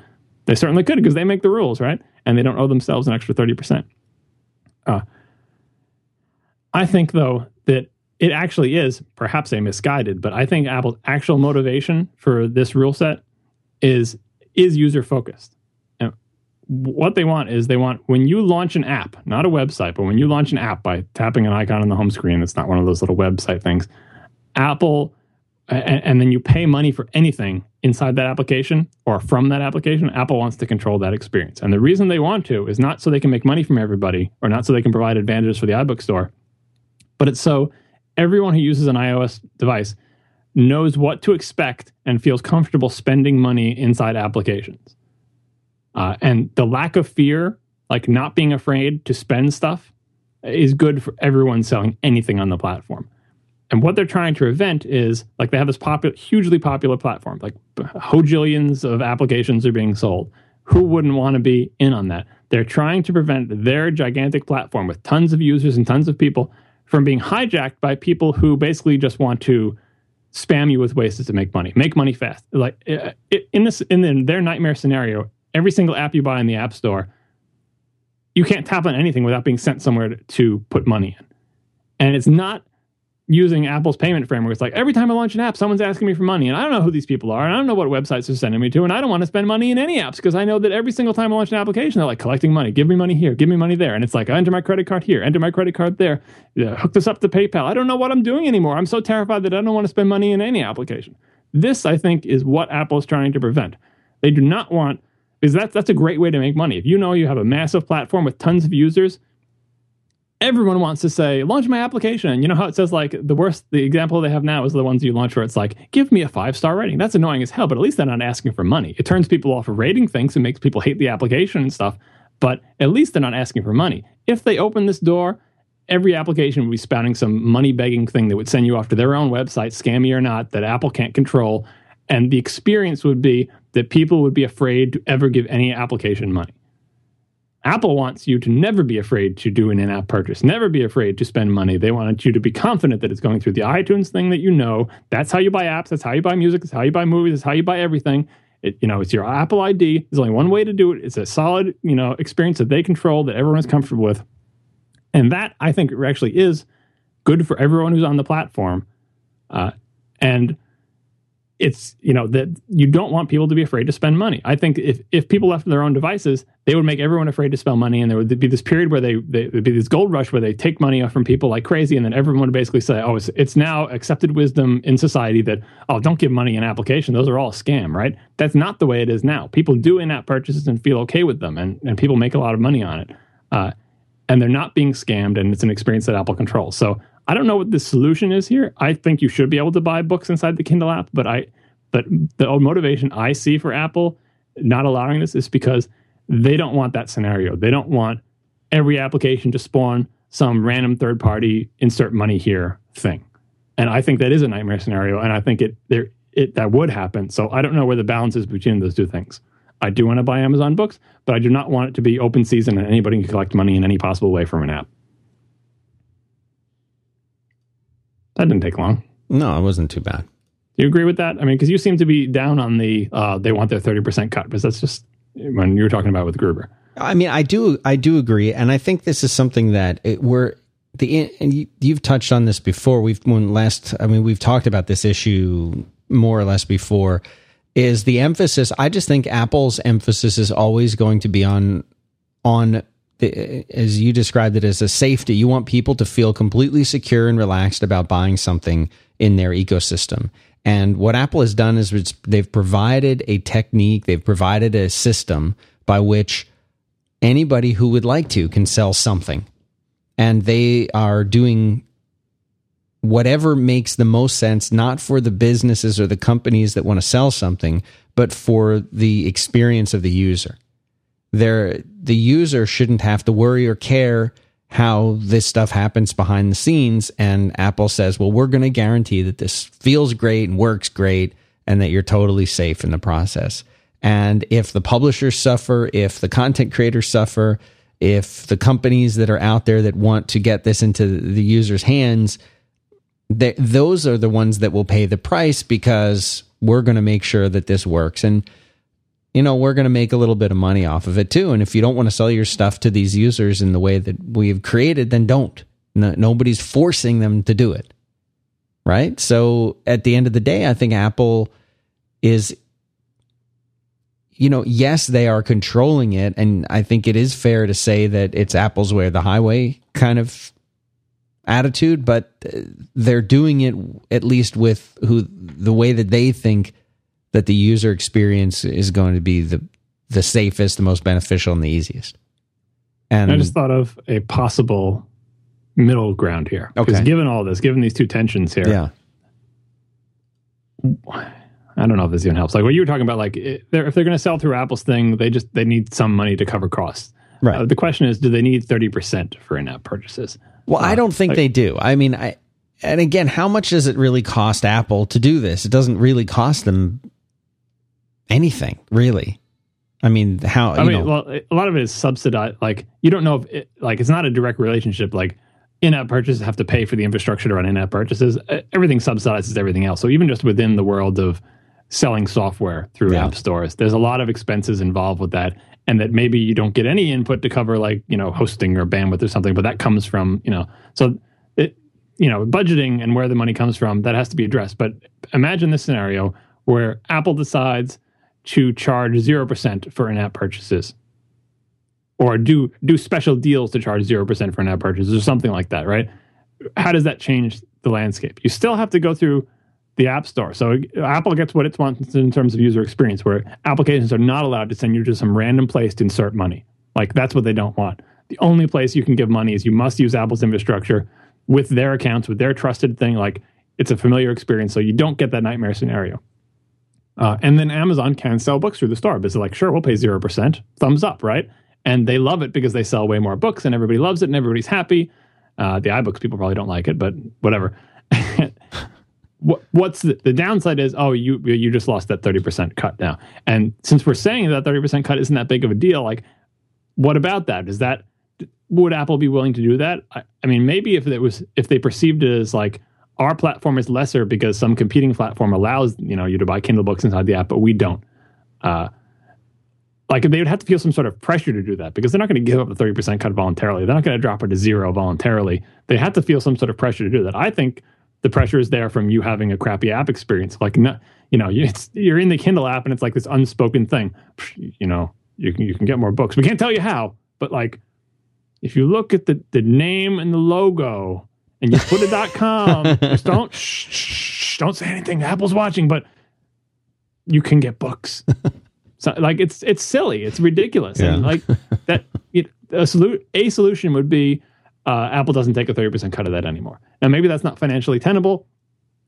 they certainly could because they make the rules right? And they don't owe themselves an extra 30% uh, i think though that it actually is perhaps a misguided, but I think Apple's actual motivation for this rule set is is user focused. And what they want is they want when you launch an app, not a website, but when you launch an app by tapping an icon on the home screen, it's not one of those little website things. Apple and, and then you pay money for anything inside that application or from that application, Apple wants to control that experience. And the reason they want to is not so they can make money from everybody or not so they can provide advantages for the iBook store, but it's so everyone who uses an iOS device knows what to expect and feels comfortable spending money inside applications. Uh, and the lack of fear, like not being afraid to spend stuff, is good for everyone selling anything on the platform. And what they're trying to prevent is like they have this popular, hugely popular platform, like hojillions of applications are being sold. Who wouldn't want to be in on that? They're trying to prevent their gigantic platform with tons of users and tons of people from being hijacked by people who basically just want to spam you with ways to make money, make money fast. Like uh, uh, in this, in their nightmare scenario, every single app you buy in the App Store, you can't tap on anything without being sent somewhere to, to put money in. And it's not using Apple's payment framework. It's like every time I launch an app, someone's asking me for money, and I don't know who these people are, and I don't know what websites they're sending me to, and I don't want to spend money in any apps because I know that every single time I launch an application, they're like collecting money. Give me money here, give me money there, and it's like I enter my credit card here, enter my credit card there, yeah, hook this up to PayPal. I don't know what I'm doing anymore. I'm so terrified that I don't want to spend money in any application. This, I think, is what Apple is trying to prevent. They do not want because that's that's a great way to make money. If you know you have a massive platform with tons of users, everyone wants to say launch my application. You know how it says like the worst the example they have now is the ones you launch where it's like give me a five star rating. That's annoying as hell but at least they're not asking for money. It turns people off of rating things and makes people hate the application and stuff but at least they're not asking for money. If they open this door every application would be spouting some money begging thing that would send you off to their own website scammy or not that apple can't control and the experience would be that people would be afraid to ever give any application money Apple wants you to never be afraid to do an in app purchase, never be afraid to spend money. They want you to be confident that it's going through the iTunes thing that you know. That's how you buy apps, that's how you buy music, that's how you buy movies, that's how you buy everything. It, you know, it's your Apple ID. There's only one way to do it. It's a solid, you know, experience that they control that everyone's comfortable with. And that I think actually is good for everyone who's on the platform. Uh, and it's you know that you don't want people to be afraid to spend money. I think if if people left their own devices, they would make everyone afraid to spend money, and there would be this period where they, they would be this gold rush where they take money off from people like crazy, and then everyone would basically say, "Oh, it's, it's now accepted wisdom in society that oh, don't give money in application; those are all scam." Right? That's not the way it is now. People do in-app purchases and feel okay with them, and and people make a lot of money on it, uh, and they're not being scammed, and it's an experience that Apple controls. So I don't know what the solution is here. I think you should be able to buy books inside the Kindle app, but I but the motivation I see for Apple not allowing this is because they don't want that scenario. They don't want every application to spawn some random third party insert money here thing. And I think that is a nightmare scenario. And I think it there it that would happen. So I don't know where the balance is between those two things. I do want to buy Amazon books, but I do not want it to be open season and anybody can collect money in any possible way from an app. That didn't take long. No, it wasn't too bad. Do you agree with that? I mean, because you seem to be down on the uh, they want their thirty percent cut, because that's just when you were talking about with Gruber. I mean, I do, I do agree, and I think this is something that it, we're the and you, you've touched on this before. We've when last, I mean, we've talked about this issue more or less before. Is the emphasis? I just think Apple's emphasis is always going to be on on as you described it as a safety. You want people to feel completely secure and relaxed about buying something in their ecosystem. And what Apple has done is they've provided a technique, they've provided a system by which anybody who would like to can sell something. And they are doing whatever makes the most sense, not for the businesses or the companies that want to sell something, but for the experience of the user. There, the user shouldn't have to worry or care how this stuff happens behind the scenes. And Apple says, well, we're going to guarantee that this feels great and works great and that you're totally safe in the process. And if the publishers suffer, if the content creators suffer, if the companies that are out there that want to get this into the user's hands, they, those are the ones that will pay the price because we're going to make sure that this works. And you know, we're going to make a little bit of money off of it too. And if you don't want to sell your stuff to these users in the way that we've created, then don't. No, nobody's forcing them to do it. Right. So at the end of the day, I think Apple is, you know, yes, they are controlling it. And I think it is fair to say that it's Apple's way or the highway kind of attitude, but uh, they're doing it at least with who the way that they think that the user experience is going to be the the safest, the most beneficial, and the easiest. And I just thought of a possible middle ground here. Because okay. given all this, given these two tensions here, yeah. I don't know if this even helps. Like what you were talking about, like if they're, if they're going to sell through Apple's thing, they just they need some money to cover costs. Right. Uh, the question is, do they need thirty percent for in-app purchases? Well, uh, I don't think like, they do. I mean, I and again, how much does it really cost Apple to do this? It doesn't really cost them anything really. I mean, how? I mean, know. well, a lot of it is subsidized. Like, you don't know if it, like it's not a direct relationship. Like, in-app purchases have to pay for the infrastructure to run in-app purchases. Everything subsidizes everything else. So even just within the world of selling software through Yeah. app stores. There's a lot of expenses involved with that, and that maybe you don't get any input to cover like you know hosting or bandwidth or something, but that comes from you know so it you know budgeting and where the money comes from that has to be addressed. But imagine this scenario where Apple decides to charge zero percent for in-app purchases. Or do do special deals to charge 0% for in-app purchases or something like that right? How does that change the landscape? You still have to go through the app store. So apple gets what it wants in terms of user experience where applications are not allowed to send you to some random place to insert money. Like that's what they don't want. The only place you can give money is you must use apple's infrastructure with their accounts with their trusted thing. Like it's a familiar experience so you don't get that nightmare scenario uh, and then Amazon can sell books through the store. But it's like, sure, we'll pay 0%, thumbs up, right? And they love it because they sell way more books and everybody loves it and everybody's happy. Uh, the iBooks people probably don't like it, but whatever. *laughs* what, what's the, the downside is, oh, you you just lost that 30% cut now. And since we're saying that 30% cut isn't that big of a deal, like, what about that? Is that, would Apple be willing to do that? I, I mean, maybe if it was, if they perceived it as like, our platform is lesser because some competing platform allows you know you to buy Kindle books inside the app, but we don't. Uh, like they would have to feel some sort of pressure to do that because they're not going to give up the thirty percent cut voluntarily. They're not going to drop it to zero voluntarily. They have to feel some sort of pressure to do that. I think the pressure is there from you having a crappy app experience. Like no, you know, you're in the Kindle app and it's like this unspoken thing. You know, you can you can get more books. We can't tell you how, but like if you look at the the name and the logo and you put a .com, just don't shh, shh, shh, don't say anything. Apple's watching, but you can get books. So, like it's it's silly, it's ridiculous, and like that. It, a, solu- a solution would be uh, Apple doesn't take a thirty percent cut of that anymore. Now maybe that's not financially tenable.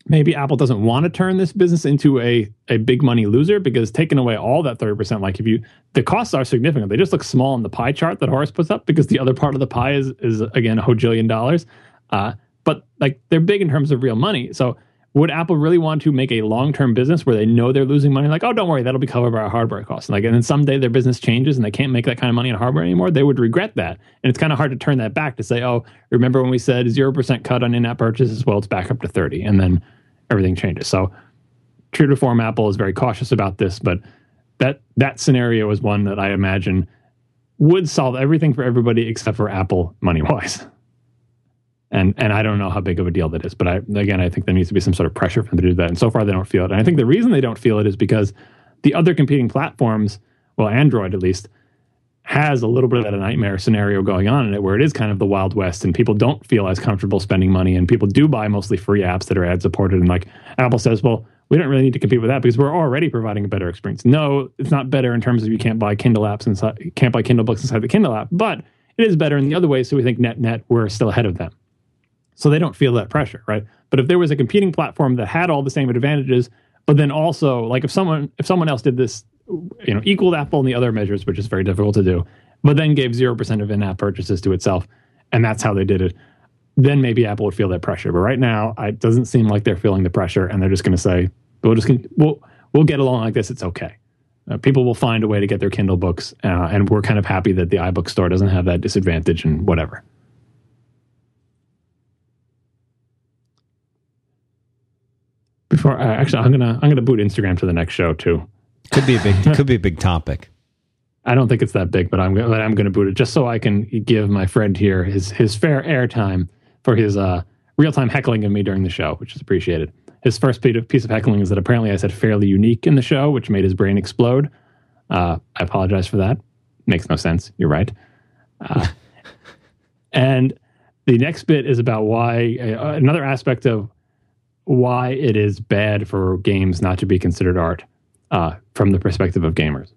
Maybe Apple doesn't want to turn this business into a a big money loser because taking away all that thirty percent, like if you the costs are significant, they just look small in the pie chart that Horace puts up because the other part of the pie is is again a hojillion dollars. Uh, but like they're big in terms of real money. So would Apple really want to make a long term business where they know they're losing money? Like, oh, don't worry, that'll be covered by our hardware costs. Like, and then someday their business changes and they can't make that kind of money on hardware anymore. They would regret that, and it's kind of hard to turn that back to say, oh, remember when we said zero percent cut on in-app purchases? Well, it's back up to thirty, and then everything changes. So, true to form, Apple is very cautious about this, but that that scenario is one that I imagine would solve everything for everybody except for Apple money wise. *laughs* And and I don't know how big of a deal that is, but I again I think there needs to be some sort of pressure for them to do that. And so far they don't feel it. And I think the reason they don't feel it is because the other competing platforms, well Android at least, has a little bit of that nightmare scenario going on in it where it is kind of the wild west and people don't feel as comfortable spending money and people do buy mostly free apps that are ad supported and like Apple says, well, we don't really need to compete with that because we're already providing a better experience. No, it's not better in terms of you can't buy Kindle apps inside can't buy Kindle books inside the Kindle app, but it is better in the other way, so we think net net we're still ahead of them. So they don't feel that pressure, right? But if there was a competing platform that had all the same advantages, but then also like if someone if someone else did this, you know, equaled Apple in the other measures, which is very difficult to do, but then gave zero percent of in-app purchases to itself, and that's how they did it, then maybe Apple would feel that pressure. But right now, it doesn't seem like they're feeling the pressure, and they're just going to say, "We'll just we'll we'll get along like this. It's okay." Uh, people will find a way to get their Kindle books, uh, and we're kind of happy that the iBook store doesn't have that disadvantage and whatever. Before uh, actually, I'm gonna I'm gonna boot Instagram to the next show too. Could be a big *laughs* could be a big topic. I don't think it's that big, but I'm gonna- but I'm going to boot it just so I can give my friend here his his fair airtime for his uh, real time heckling of me during the show, which is appreciated. His first piece of, piece of heckling is that apparently I said fairly unique in the show, which made his brain explode. Uh, I apologize for that. Makes no sense. You're right. Uh, *laughs* and the next bit is about why uh, another aspect of why it is bad for games not to be considered art uh, from the perspective of gamers.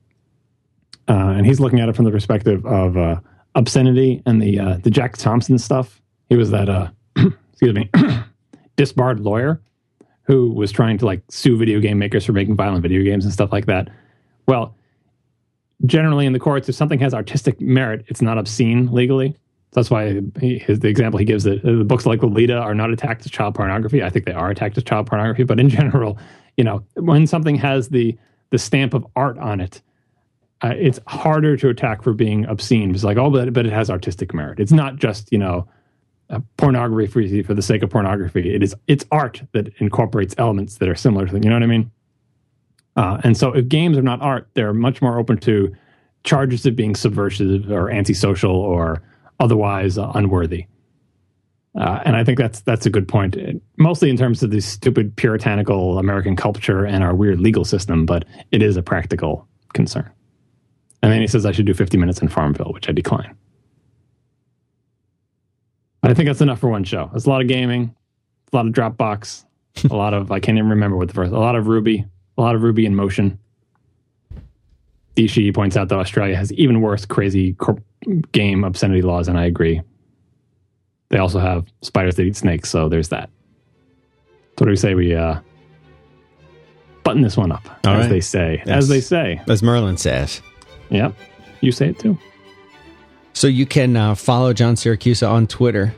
Uh, and he's looking at it from the perspective of uh, obscenity and the uh, the Jack Thompson stuff. He was that uh, *clears throat* excuse me *clears throat* disbarred lawyer who was trying to like sue video game makers for making violent video games and stuff like that. Well, generally in the courts, if something has artistic merit, it's not obscene legally. That's why he, his, the example he gives that uh, the books like Lolita are not attacked as child pornography. I think they are attacked as child pornography, but in *laughs* general, you know, when something has the the stamp of art on it, uh, it's harder to attack for being obscene. It's like, oh, but, but it has artistic merit. It's not just you know pornography for, for the sake of pornography. It is it's art that incorporates elements that are similar to them. You know what I mean? Uh, and so if games are not art, they're much more open to charges of being subversive or antisocial or otherwise uh, unworthy. Uh, and I think that's that's a good point, mostly in terms of the stupid puritanical American culture and our weird legal system, but it is a practical concern. And then he says I should do 50 minutes in Farmville, which I decline. I think that's enough for one show. It's a lot of gaming, a lot of Dropbox, a lot of I can't even remember what the first. A lot of Ruby, a lot of Ruby in motion. Dishi points out that Australia has even worse crazy corp- game obscenity laws, and I agree. They also have spiders that eat snakes, so there's that. So what do we say we uh, button this one up, All as right. they say, Yes. as they say. As Merlin says. Yep, you say it too. So you can uh, follow John Siracusa on Twitter,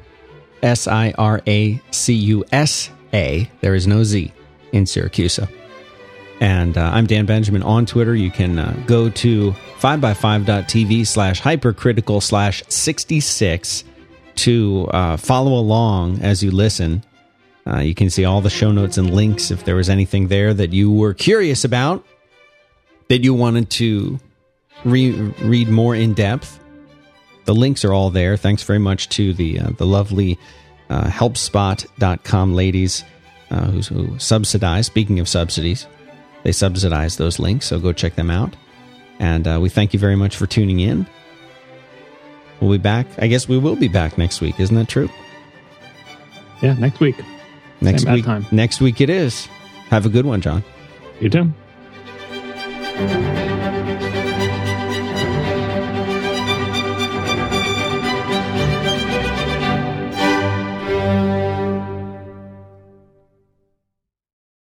S I R A C U S A. There is no Z in Siracusa. And uh, I'm Dan Benjamin on Twitter. You can uh, go to 5by5.tv slash hypercritical slash 66 to uh, follow along as you listen. Uh, you can see all the show notes and links if there was anything there that you were curious about, that you wanted to re- read more in depth. The links are all there. Thanks very much to the uh, the lovely uh, helpspot.com ladies uh, who, who subsidize. Speaking of subsidies, they subsidize those links, so go check them out. And uh, we thank you very much for tuning in. We'll be back. I guess we will be back next week. Isn't that true? Yeah, next week. Next bad week. time. Next week it is. Have a good one, John. You too.